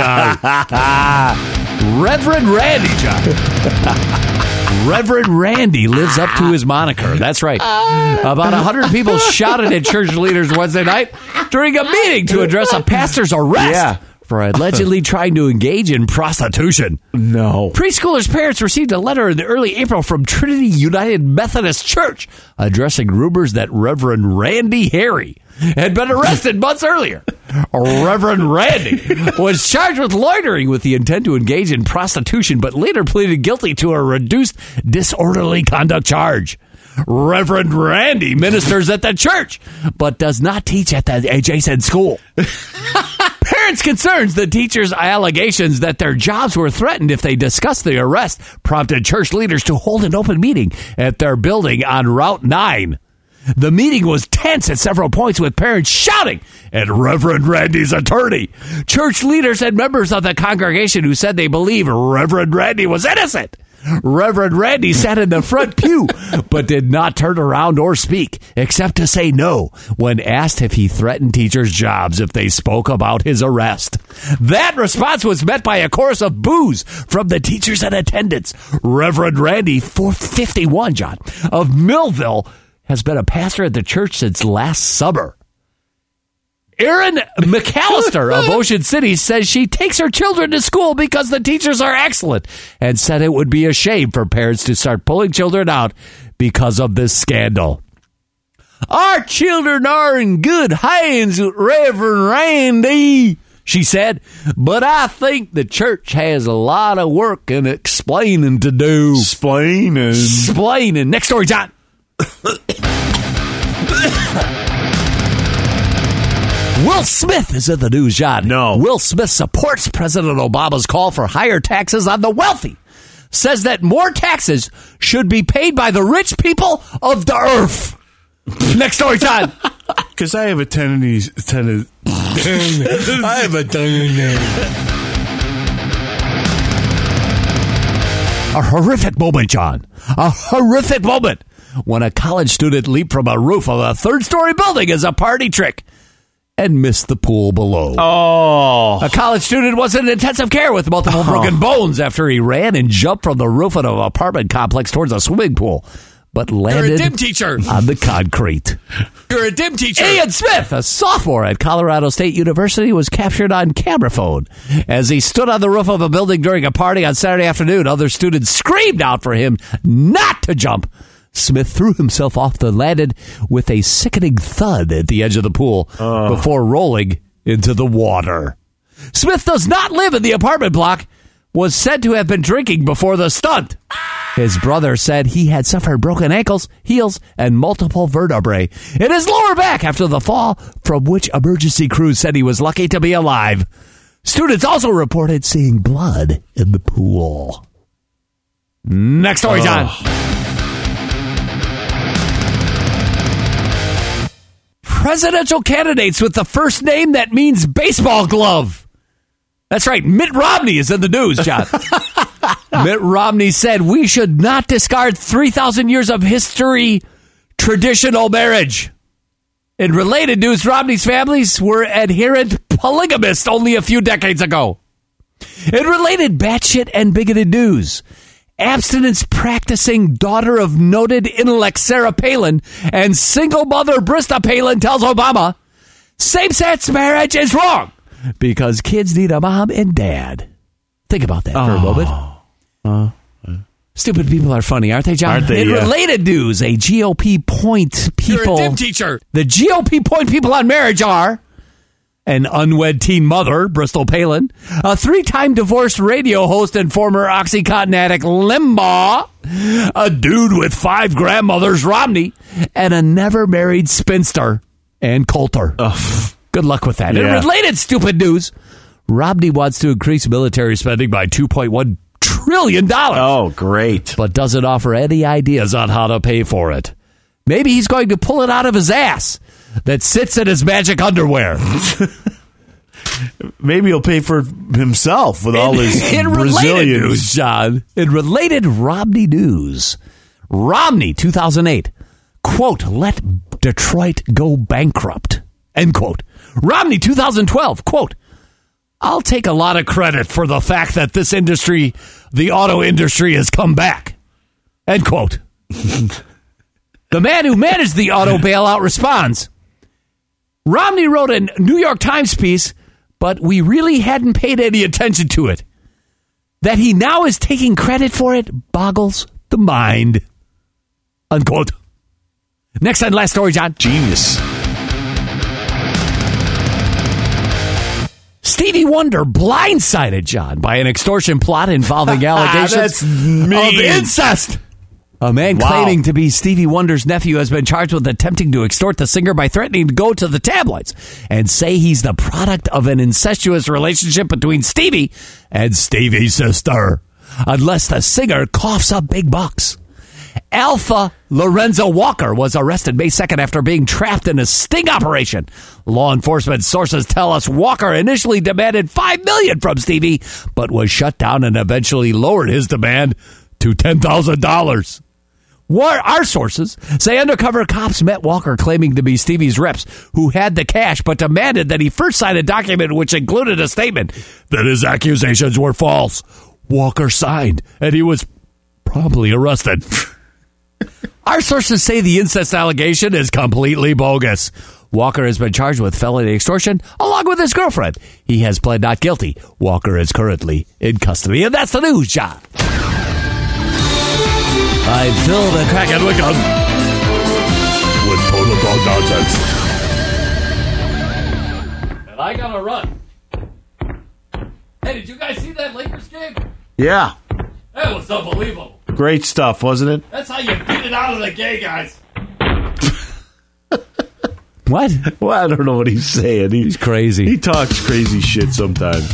Reverend Randy, John. Reverend Randy lives up to his moniker. That's right. About 100 people shouted at church leaders Wednesday night during a meeting to address a pastor's arrest Yeah. For allegedly trying to engage in prostitution. No. Preschoolers' parents received a letter in early April from Trinity United Methodist Church addressing rumors that Reverend Randy Harry had been arrested months earlier. Reverend Randy was charged with loitering with the intent to engage in prostitution, but later pleaded guilty to a reduced disorderly conduct charge. Reverend Randy ministers at the church, but does not teach at the adjacent school. Parents' concerns the teachers' allegations that their jobs were threatened if they discussed the arrest prompted church leaders to hold an open meeting at their building on Route 9. The meeting was tense at several points with parents shouting at Reverend Randy's attorney. Church leaders and members of the congregation who said they believe Reverend Randy was innocent. Reverend Randy sat in the front pew, but did not turn around or speak, except to say no when asked if he threatened teachers' jobs if they spoke about his arrest. That response was met by a chorus of boos from the teachers in attendance. Reverend Randy, 451, John, of Millville, has been a pastor at the church since last summer. Erin McAllister of Ocean City says she takes her children to school because the teachers are excellent and said it would be a shame for parents to start pulling children out because of this scandal. Our children are in good hands with Reverend Randy, she said, but I think the church has a lot of work and explaining to do. Explaining. Explaining. Next story, John. Will Smith is in the news, John. No. Will Smith supports President Obama's call for higher taxes on the wealthy. Says that more taxes should be paid by the rich people of the earth. Next story, John. Because I have a tendency. Ten- I have a tendency. A horrific moment, John. A horrific moment when a college student leaped from a roof of a third story building as a party trick and missed the pool below. Oh. A college student was in intensive care with multiple oh. broken bones after he ran and jumped from the roof of an apartment complex towards a swimming pool, but landed dim teacher. on the concrete. You're a dim teacher. Ian Smith, a sophomore at Colorado State University, was captured on camera phone as he stood on the roof of a building during a party on Saturday afternoon. Other students screamed out for him not to jump. Smith threw himself off the landed with a sickening thud at the edge of the pool before rolling into the water. Smith does not live in the apartment block, was said to have been drinking before the stunt. His brother said he had suffered broken ankles, heels, and multiple vertebrae in his lower back after the fall, from which emergency crews said he was lucky to be alive. Students also reported seeing blood in the pool. Next story, John. Presidential candidates with the first name that means baseball glove. That's right. Mitt Romney is in the news, John. Mitt Romney said we should not discard 3,000 years of history traditional marriage. In related news, Romney's families were adherent polygamists only a few decades ago. In related batshit and bigoted news, abstinence practicing daughter of noted intellect Sarah Palin and single mother Bristol Palin tells Obama same sex marriage is wrong because kids need a mom and dad. Think about that for a moment. Uh, Stupid people are funny, aren't they, John? Aren't they? In Yeah. related news, a GOP point You're people. a dim teacher. The GOP point people on marriage are an unwed teen mother, Bristol Palin, a three time divorced radio host and former Oxycontin addict, Limbaugh, a dude with five grandmothers, Romney, and a never married spinster, Ann Coulter. Good luck with that. In Yeah. related stupid news, Romney wants to increase military spending by $2.1 trillion. Oh, great. But doesn't offer any ideas on how to pay for it. Maybe he's going to pull it out of his ass that sits in his magic underwear. Maybe he'll pay for himself with all his in Brazilian news, John. In related Romney news, Romney 2008 quote let Detroit go bankrupt end quote. Romney 2012 quote I'll take a lot of credit for the fact that this industry, the auto industry, has come back. End quote. the man who managed the auto bailout responds. Romney wrote a New York Times piece, but we really hadn't paid any attention to it. That he now is taking credit for it boggles the mind. Unquote. Next and last story, John. Genius. Stevie Wonder blindsided John by an extortion plot involving allegations That's of incest. A man Wow. claiming to be Stevie Wonder's nephew has been charged with attempting to extort the singer by threatening to go to the tabloids and say he's the product of an incestuous relationship between Stevie and Stevie's sister, unless the singer coughs up big bucks. Alpha Lorenzo Walker was arrested May 2nd after being trapped in a sting operation. Law enforcement sources tell us Walker initially demanded 5 million from Stevie, but was shut down and eventually lowered his demand to $10,000. War- Our sources say undercover cops met Walker claiming to be Stevie's reps who had the cash but demanded that he first sign a document which included a statement that his accusations were false. Walker signed and he was promptly arrested. Our sources say the incest allegation is completely bogus. Walker has been charged with felony extortion along with his girlfriend. He has pled not guilty. Walker is currently in custody. And that's the news, John. I fill the Kraken Wickham with total dog nonsense. And I gotta run. Hey, did you guys see that Lakers game? Yeah. That was unbelievable. Great stuff, wasn't it? That's how you beat it out of the gay guys. what? Well, I don't know what he's saying. He, He's crazy. he talks crazy shit sometimes.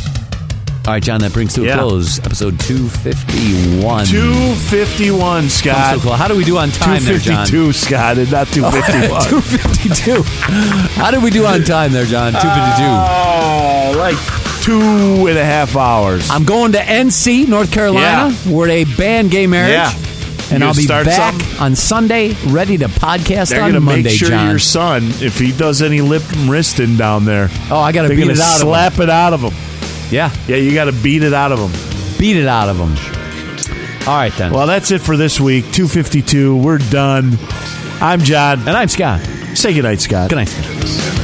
All right, John, that brings to a Yeah. close episode 251. 251, Scott. A close. How do we do on time there, John? 252, Scott, and not 251. 252. How did we do on time there, John? 252. Oh, uh, like two and a half hours. I'm going to NC, North Carolina. We're at a band gay marriage. Yeah. And You I'll be start back something? on Sunday, ready to podcast They're on Monday, make sure John. your son, if he does any lip and wristing down there, oh, I got to they're beat it out of him. slap it out of him. Yeah, Yeah, you got to beat it out of them. beat it out of them. All right, then. Well, that's it for this week. 252. We're done. I'm John. and I'm Scott. Say goodnight, Scott. Good night, Scott.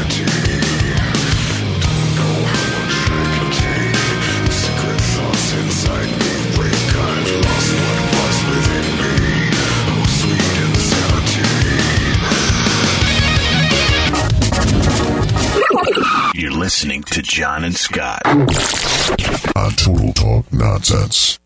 John and Scott. On Total Talk Nonsense.